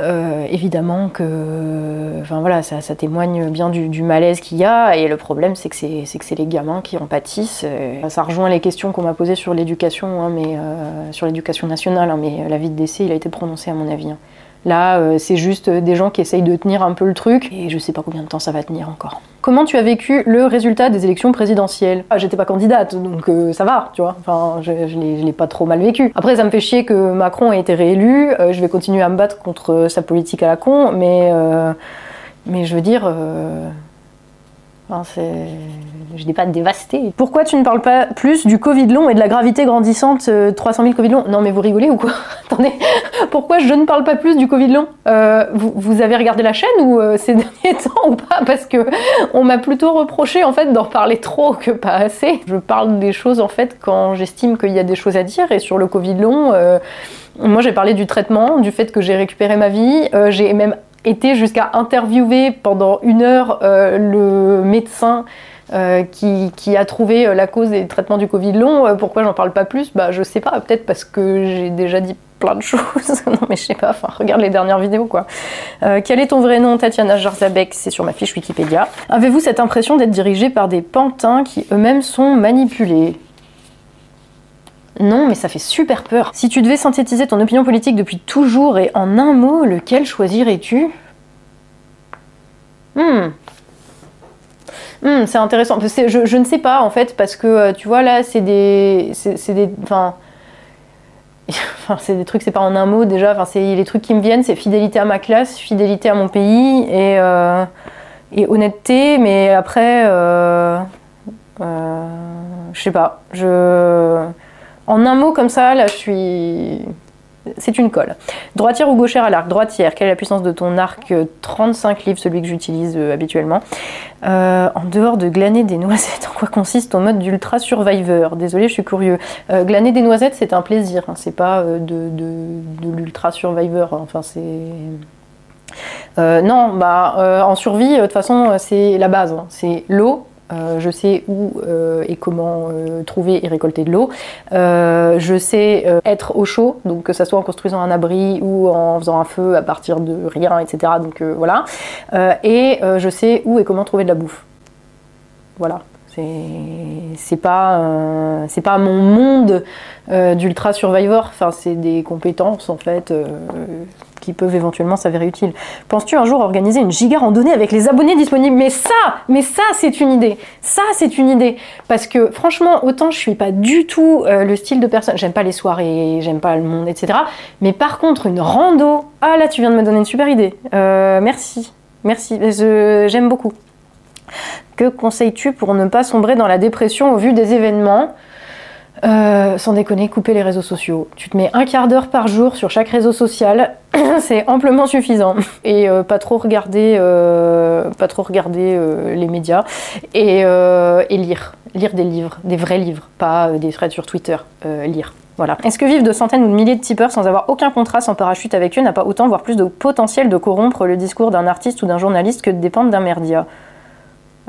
Euh, évidemment que enfin, voilà, ça, témoigne bien du, malaise qu'il y a, et le problème c'est que c'est les gamins qui en pâtissent. ça rejoint les questions qu'on m'a posées sur l'éducation, hein, mais euh, sur l'éducation nationale, hein, mais l'avis de décès il a été prononcé à mon avis. Hein. Là, euh, c'est juste des gens qui essayent de tenir un peu le truc, et je sais pas combien de temps ça va tenir encore. Comment tu as vécu le résultat des élections présidentielles? Ah, J'étais pas candidate, donc euh, ça va, tu vois. Enfin, je, l'ai pas trop mal vécu. Après, ça me fait chier que Macron ait été réélu. Euh, je vais continuer à me battre contre sa politique à la con, mais, mais je veux dire je n'ai pas dévasté. Pourquoi tu ne parles pas plus du Covid long et de la gravité grandissante 300 000 Covid long? Non mais vous rigolez ou quoi? Attendez, pourquoi je ne parle pas plus du Covid long? Euh, vous, avez regardé la chaîne ou euh, ces derniers temps ou pas? Parce que on m'a plutôt reproché en fait d'en parler trop que pas assez. Je parle des choses en fait quand j'estime qu'il y a des choses à dire et sur le Covid long. Euh, moi, j'ai parlé du traitement, du fait que j'ai récupéré ma vie. j'ai même été jusqu'à interviewer pendant une heure euh, le médecin euh, qui, a trouvé euh, la cause des traitements du Covid long. pourquoi j'en parle pas plus? Bah je sais pas, peut-être parce que j'ai déjà dit plein de choses. non mais je sais pas, enfin regarde les dernières vidéos quoi. quel est ton vrai nom Tatiana Jarzabek? C'est sur ma fiche Wikipédia. Avez-vous cette impression d'être dirigé par des pantins qui eux-mêmes sont manipulés? Non, mais ça fait super peur. Si tu devais synthétiser ton opinion politique depuis toujours et en un mot, lequel choisirais-tu? Hmm. hmm. c'est intéressant. Je, ne sais pas en fait, parce que euh, tu vois là, c'est des. C'est des. Enfin. Enfin, c'est des trucs, c'est pas en un mot déjà. Enfin, les trucs qui me viennent, c'est fidélité à ma classe, fidélité à mon pays et, euh, et honnêteté. Mais après, euh, je sais pas. Je en un mot comme ça, là, je suis. C'est une colle. Droitière ou gauchère à l'arc? Droitière. Quelle est la puissance de ton arc 35 livres, celui que j'utilise euh, habituellement? Euh, en dehors de glaner des noisettes, en quoi consiste ton mode d'ultra survivor Désolé, je suis curieux. Euh, glaner des noisettes, c'est un plaisir. Hein. c'est pas de, l'ultra survivor. Enfin, c'est. non, bah, en survie, de toute façon, c'est la base. Hein. c'est l'eau, euh, je sais où euh, et comment euh, trouver et récolter de l'eau. je sais être au chaud, donc que ce soit en construisant un abri ou en faisant un feu à partir de rien, etc. Donc voilà. et je sais où et comment trouver de la bouffe. Voilà. C'est pas, pas mon monde d'ultra survivor. Enfin, c'est des compétences en fait qui peuvent éventuellement s'avérer utiles. Penses-tu un jour organiser une giga randonnée avec les abonnés disponibles? Mais ça, mais ça, c'est une idée. Ça, c'est une idée. Parce que franchement, autant je suis pas du tout euh, le style de personne. J'aime pas les soirées, j'aime pas le monde, etc. Mais par contre, une rando. Ah là, tu viens de me donner une super idée. Euh, merci, merci. J'aime beaucoup. Que conseilles-tu pour ne pas sombrer dans la dépression au vu des événements? Euh, sans déconner, couper les réseaux sociaux. Tu te mets un quart d'heure par jour sur chaque réseau social, c'est amplement suffisant. Et euh, pas trop regarder, euh, les médias et, lire, lire des livres, des vrais livres, pas des threads sur Twitter. lire. Voilà. Est-ce que vivre de centaines ou de milliers de tipeurs sans avoir aucun contrat, sans parachute avec eux, n'a pas autant, voire plus de potentiel de corrompre le discours d'un artiste ou d'un journaliste que de dépendre d'un merdia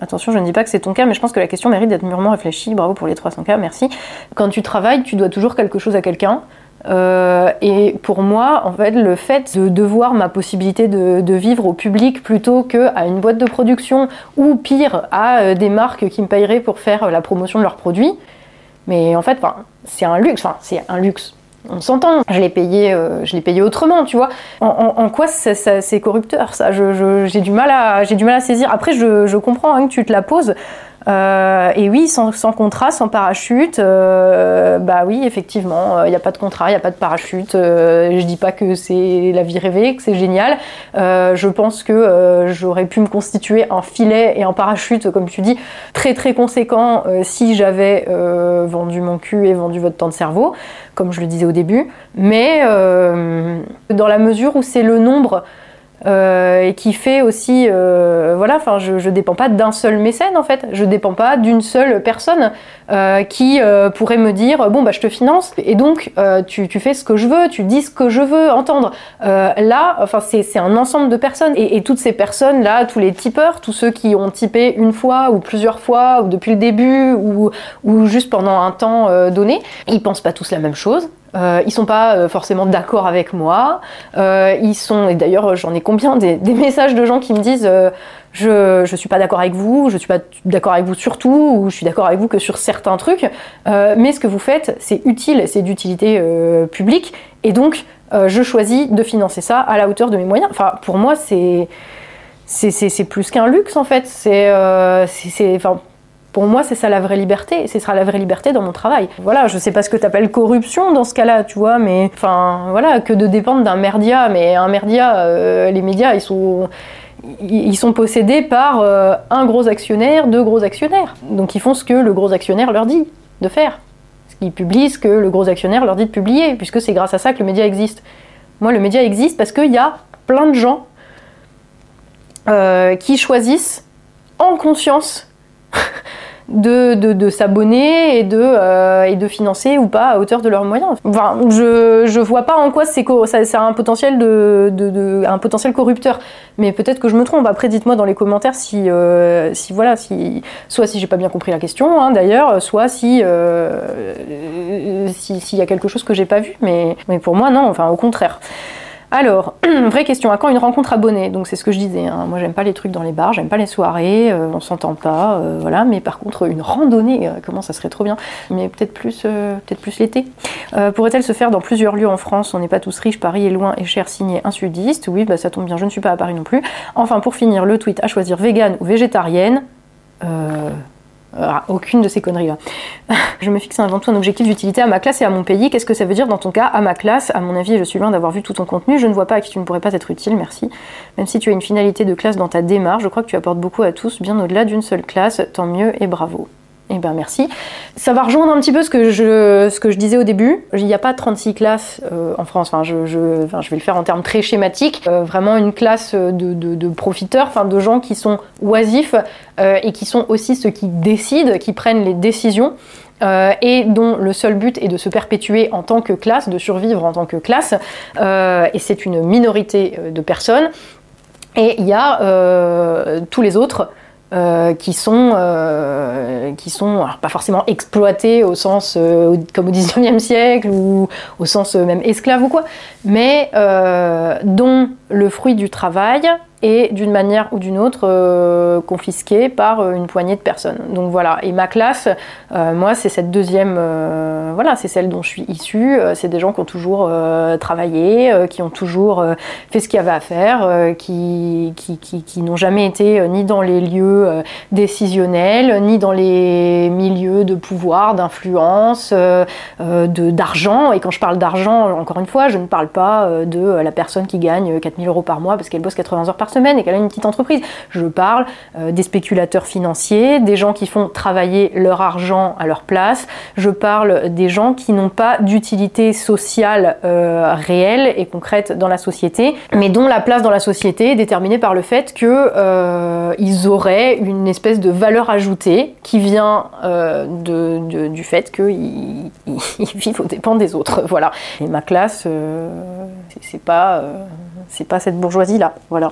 Attention, je ne dis pas que c'est ton cas, mais je pense que la question mérite d'être mûrement réfléchie. Bravo pour les 300 cas, merci. Quand tu travailles, tu dois toujours quelque chose à quelqu'un. Euh, et pour moi, en fait, le fait de devoir ma possibilité de, vivre au public plutôt qu'à une boîte de production ou pire à euh, des marques qui me paieraient pour faire la promotion de leurs produits, mais en fait, c'est un luxe. Enfin, c'est un luxe on s'entend. Je l'ai payé, euh, je l'ai payé autrement, tu vois. En, quoi c'est corrupteur ça? J'ai du mal à, j'ai du mal à saisir. Après, je, comprends hein, que tu te la poses. Euh, et oui, sans, contrat, sans parachute, euh, bah oui, effectivement, il n'y a pas de contrat, il n'y a pas de parachute. je dis pas que c'est la vie rêvée, que c'est génial. je pense que j'aurais pu me constituer un filet et un parachute, comme tu dis, très très conséquent si j'avais vendu mon cul et vendu votre temps de cerveau, comme je le disais au début. Mais dans la mesure où c'est le nombre euh, et qui fait aussi, euh, voilà, enfin, je, je dépends pas d'un seul mécène en fait, je dépends pas d'une seule personne euh, qui pourrait me dire bon bah je te finance et donc tu, fais ce que je veux, tu dis ce que je veux entendre. là, enfin c'est un ensemble de personnes et, et, toutes ces personnes là, tous les tipeurs, tous ceux qui ont typé une fois ou plusieurs fois ou depuis le début ou, ou juste pendant un temps donné, ils pensent pas tous la même chose. Euh, ils sont pas euh, forcément d'accord avec moi. Euh, ils sont, et d'ailleurs j'en ai combien des, messages de gens qui me disent euh, je, je suis pas d'accord avec vous, je suis pas d'accord avec vous sur tout, ou je suis d'accord avec vous que sur certains trucs. mais ce que vous faites, c'est utile, c'est d'utilité publique, et donc je choisis de financer ça à la hauteur de mes moyens. Enfin, pour moi, c'est c'est plus qu'un luxe en fait. C'est c'est pour moi, c'est ça la vraie liberté, et ce sera la vraie liberté dans mon travail. Voilà, je sais pas ce que tu appelles corruption dans ce cas-là, tu vois, mais enfin, voilà, que de dépendre d'un merdia, mais un merdia, euh, les médias, ils sont ils sont possédés par euh, un gros actionnaire, deux gros actionnaires. Donc ils font ce que le gros actionnaire leur dit de faire. Ils publient ce que le gros actionnaire leur dit de publier, puisque c'est grâce à ça que le média existe. Moi, le média existe parce qu'il y a plein de gens euh, qui choisissent en conscience de, de, s'abonner et, de euh, et de financer ou pas à hauteur de leurs moyens. Enfin, je, je vois pas en quoi c'est ça, ça, a un potentiel, de, de, un potentiel corrupteur. Mais peut-être que je me trompe. Après, dites-moi dans les commentaires si, euh, si voilà, si, soit si j'ai pas bien compris la question hein, d'ailleurs, soit si euh, s'il y a quelque chose que j'ai pas vu. Mais, mais pour moi, non, enfin au contraire. Alors, vraie question, à quand une rencontre abonnée? Donc c'est ce que je disais, hein. moi j'aime pas les trucs dans les bars, j'aime pas les soirées, euh, on s'entend pas, euh, voilà, mais par contre une randonnée, euh, comment ça serait trop bien, mais peut-être plus, peut-être plus l'été. Pourrait-elle se faire dans plusieurs lieux en France? On n'est pas tous riches, Paris est loin et cher, signé un sudiste, oui, bah ça tombe bien, je ne suis pas à Paris non plus. Enfin, pour finir, le tweet à choisir vegan ou végétarienne. Ah, aucune de ces conneries-là. je me fixe avant tout un objectif d'utilité à ma classe et à mon pays. Qu'est-ce que ça veut dire dans ton cas À ma classe, à mon avis, je suis loin d'avoir vu tout ton contenu. Je ne vois pas à qui tu ne pourrais pas être utile, merci. Même si tu as une finalité de classe dans ta démarche, je crois que tu apportes beaucoup à tous, bien au-delà d'une seule classe. Tant mieux et bravo. Eh bien merci. Ça va rejoindre un petit peu ce que je, ce que je disais au début. Il n'y a pas 36 classes euh, en France. Enfin je, je, vais le faire en termes très schématiques. Euh, vraiment une classe de, de, de, profiteurs, enfin, de gens qui sont oisifs euh, et qui sont aussi ceux qui décident, qui prennent les décisions. et dont le seul but est de se perpétuer en tant que classe, de survivre en tant que classe. et c'est une minorité de personnes. Et il y a tous les autres euh, qui sont, euh, qui sont pas forcément exploités au sens euh, comme au 19e siècle ou au sens même esclave ou quoi, mais dont le fruit du travail et d'une manière ou d'une autre euh, confisqué par euh, une poignée de personnes. Donc voilà, et ma classe, euh, moi c'est cette deuxième, voilà, c'est celle dont je suis issue, c'est des gens qui ont toujours travaillé, qui ont toujours fait ce qu'il y avait à faire, qui, qui, qui, n'ont jamais été ni dans les lieux décisionnels, ni dans les milieux de pouvoir, d'influence, d'argent, et quand je parle d'argent, encore une fois, je ne parle pas de la personne qui gagne 4000 euros par mois parce qu'elle bosse 80 heures par et qu'elle a une petite entreprise. Je parle euh, des spéculateurs financiers, des gens qui font travailler leur argent à leur place. Je parle des gens qui n'ont pas d'utilité sociale euh, réelle et concrète dans la société, mais dont la place dans la société est déterminée par le fait qu'ils euh, auraient une espèce de valeur ajoutée qui vient du fait qu'ils vivent aux dépens des autres. Voilà. Et ma classe, c'est pas, c'est pas cette bourgeoisie là. Voilà.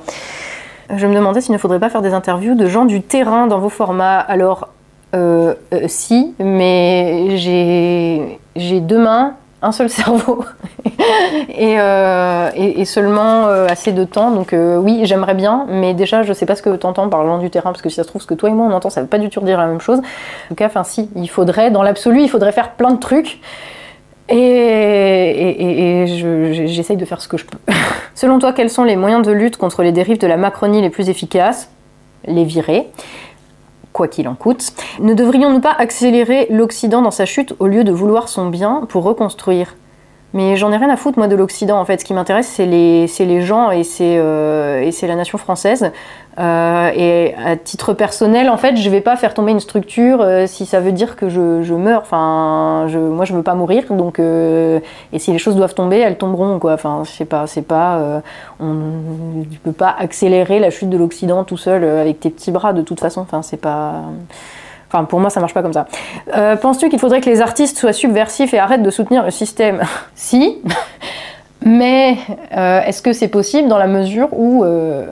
Je me demandais s'il ne faudrait pas faire des interviews de gens du terrain dans vos formats. Alors, euh, euh, si, mais j'ai deux mains, un seul cerveau euh, et, et, seulement assez de temps. Donc oui, j'aimerais bien, mais déjà, je ne sais pas ce que tu entends par gens du terrain, parce que si ça se trouve, ce que toi et moi on entend, ça ne veut pas du tout dire la même chose. En tout cas, si, il faudrait, dans l'absolu, il faudrait faire plein de trucs. Et, j'essaye de faire ce que je peux. Selon toi, quels sont les moyens de lutte contre les dérives de la Macronie les plus efficaces? Les virer, quoi qu'il en coûte. Ne devrions-nous pas accélérer l'Occident dans sa chute au lieu de vouloir son bien pour reconstruire? Mais j'en ai rien à foutre, moi, de l'Occident, en fait. Ce qui m'intéresse, c'est les, les, gens et c'est euh, la nation française. Euh, et à titre personnel, en fait, je vais pas faire tomber une structure euh, si ça veut dire que je, je meurs. Enfin, je, moi, je veux pas mourir, donc euh, et si les choses doivent tomber, elles tomberont, quoi. Enfin, je pas, c'est pas, euh, on, tu peux pas accélérer la chute de l'Occident tout seul avec tes petits bras, de toute façon. Enfin, c'est pas. Enfin, pour moi, ça marche pas comme ça. Euh, penses-tu qu'il faudrait que les artistes soient subversifs et arrêtent de soutenir le système Si, mais euh, est-ce que c'est possible dans la mesure où euh,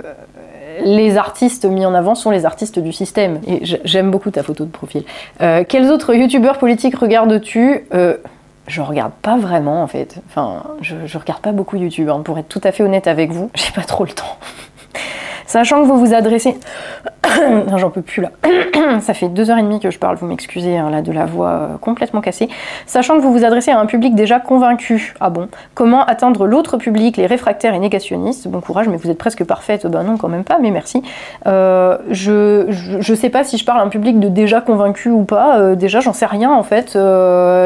les artistes mis en avant sont les artistes du système? Et j'aime beaucoup ta photo de profil. quels autres youtubeurs politiques regardes-tu? Je regarde pas vraiment en fait. Enfin, je, je regarde pas beaucoup YouTube, hein, pour être tout à fait honnête avec vous. J'ai pas trop le temps. Sachant que vous vous adressez. J'en peux plus là. Ça fait deux heures et demie que je parle, vous m'excusez hein, là de la voix euh, complètement cassée. Sachant que vous vous adressez à un public déjà convaincu. Ah bon? Comment atteindre l'autre public, les réfractaires et négationnistes? Bon courage, mais vous êtes presque parfaite. Ben non, quand même pas, mais merci. Euh, je, je, sais pas si je parle à un public de déjà convaincu ou pas. Euh, déjà, j'en sais rien en fait.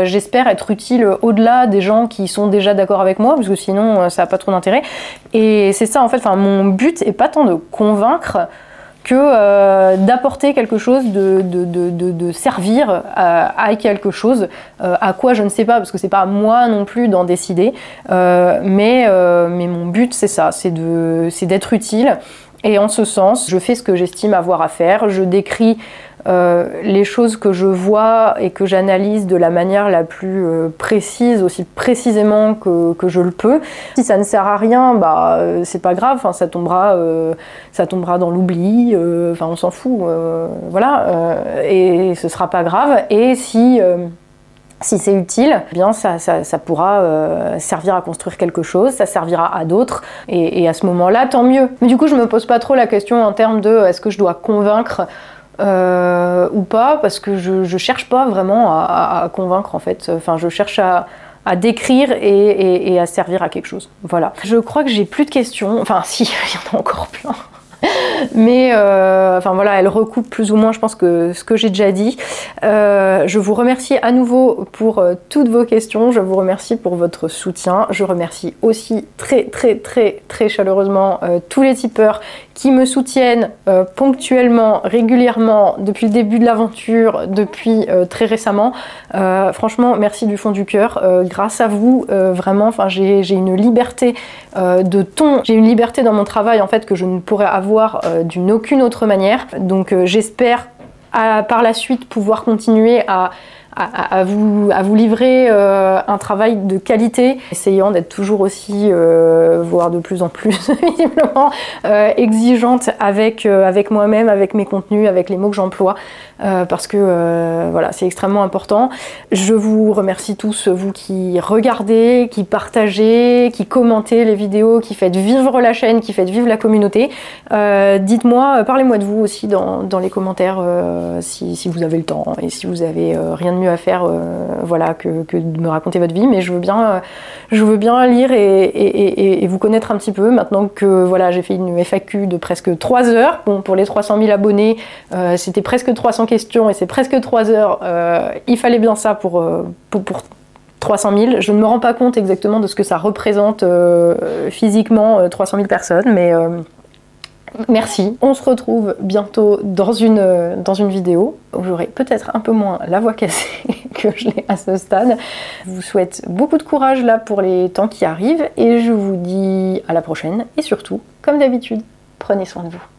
J'espère être utile au-delà des gens qui sont déjà d'accord avec moi, parce que sinon ça n'a pas trop d'intérêt. Et c'est ça en fait. Enfin, mon but est pas tant de convaincre que euh, d'apporter quelque chose, de, servir à, quelque chose, euh, à quoi je ne sais pas, parce que c'est pas moi non plus d'en décider, euh, mais, mais mon but c'est ça, c'est d'être utile. Et en ce sens, je fais ce que j'estime avoir à faire, je décris euh, les choses que je vois et que j'analyse de la manière la plus euh, précise, aussi précisément que, je le peux. Si ça ne sert à rien, bah euh, c'est pas grave, ça tombera, ça tombera dans l'oubli, enfin on s'en fout, voilà, et ce sera pas grave. Et si si c'est utile, eh bien ça pourra servir à construire quelque chose, ça servira à d'autres, et, et, à ce moment-là, tant mieux. Mais du coup, je me pose pas trop la question en termes de est-ce que je dois convaincre euh, ou pas, parce que je, je cherche pas vraiment à, convaincre en fait. Enfin, je cherche à, décrire et, à servir à quelque chose. Voilà. Je crois que j'ai plus de questions. Enfin, si, il y en a encore plein. Mais euh, enfin voilà, elle recoupe plus ou moins, je pense que ce que j'ai déjà dit. Euh, je vous remercie à nouveau pour euh, toutes vos questions. Je vous remercie pour votre soutien. Je remercie aussi très très très très chaleureusement tous les tipeurs qui me soutiennent ponctuellement, régulièrement depuis le début de l'aventure, depuis très récemment. franchement, merci du fond du cœur. grâce à vous, vraiment, j'ai une liberté de ton, j'ai une liberté dans mon travail en fait que je ne pourrais avoir euh, d'une aucune autre manière. Donc euh, j'espère par la suite pouvoir continuer à, à, vous, livrer un travail de qualité, essayant d'être toujours aussi, voire de plus en plus visiblement, exigeante avec, avec moi-même, avec mes contenus, avec les mots que j'emploie, parce que voilà, c'est extrêmement important. Je vous remercie tous, vous qui regardez, qui partagez, qui commentez les vidéos, qui faites vivre la chaîne, qui faites vivre la communauté. Dites-moi, parlez-moi de vous aussi dans, les commentaires euh, si, vous avez le temps et si vous avez euh, rien de à faire euh, voilà, que, de me raconter votre vie. Mais je veux bien, je veux bien lire et, vous connaître un petit peu maintenant que voilà, j'ai fait une FAQ de presque 3 heures. Bon, pour les 300 000 abonnés, c'était presque 300 questions et c'est presque 3 heures. il fallait bien ça pour, pour, pour 300 000. Je ne me rends pas compte exactement de ce que ça représente physiquement, 300 000 personnes, mais Merci. On se retrouve bientôt dans une, dans une vidéo où j'aurai peut-être un peu moins la voix cassée que je l'ai à ce stade. Je vous souhaite beaucoup de courage là pour les temps qui arrivent et je vous dis à la prochaine et surtout, comme d'habitude, prenez soin de vous.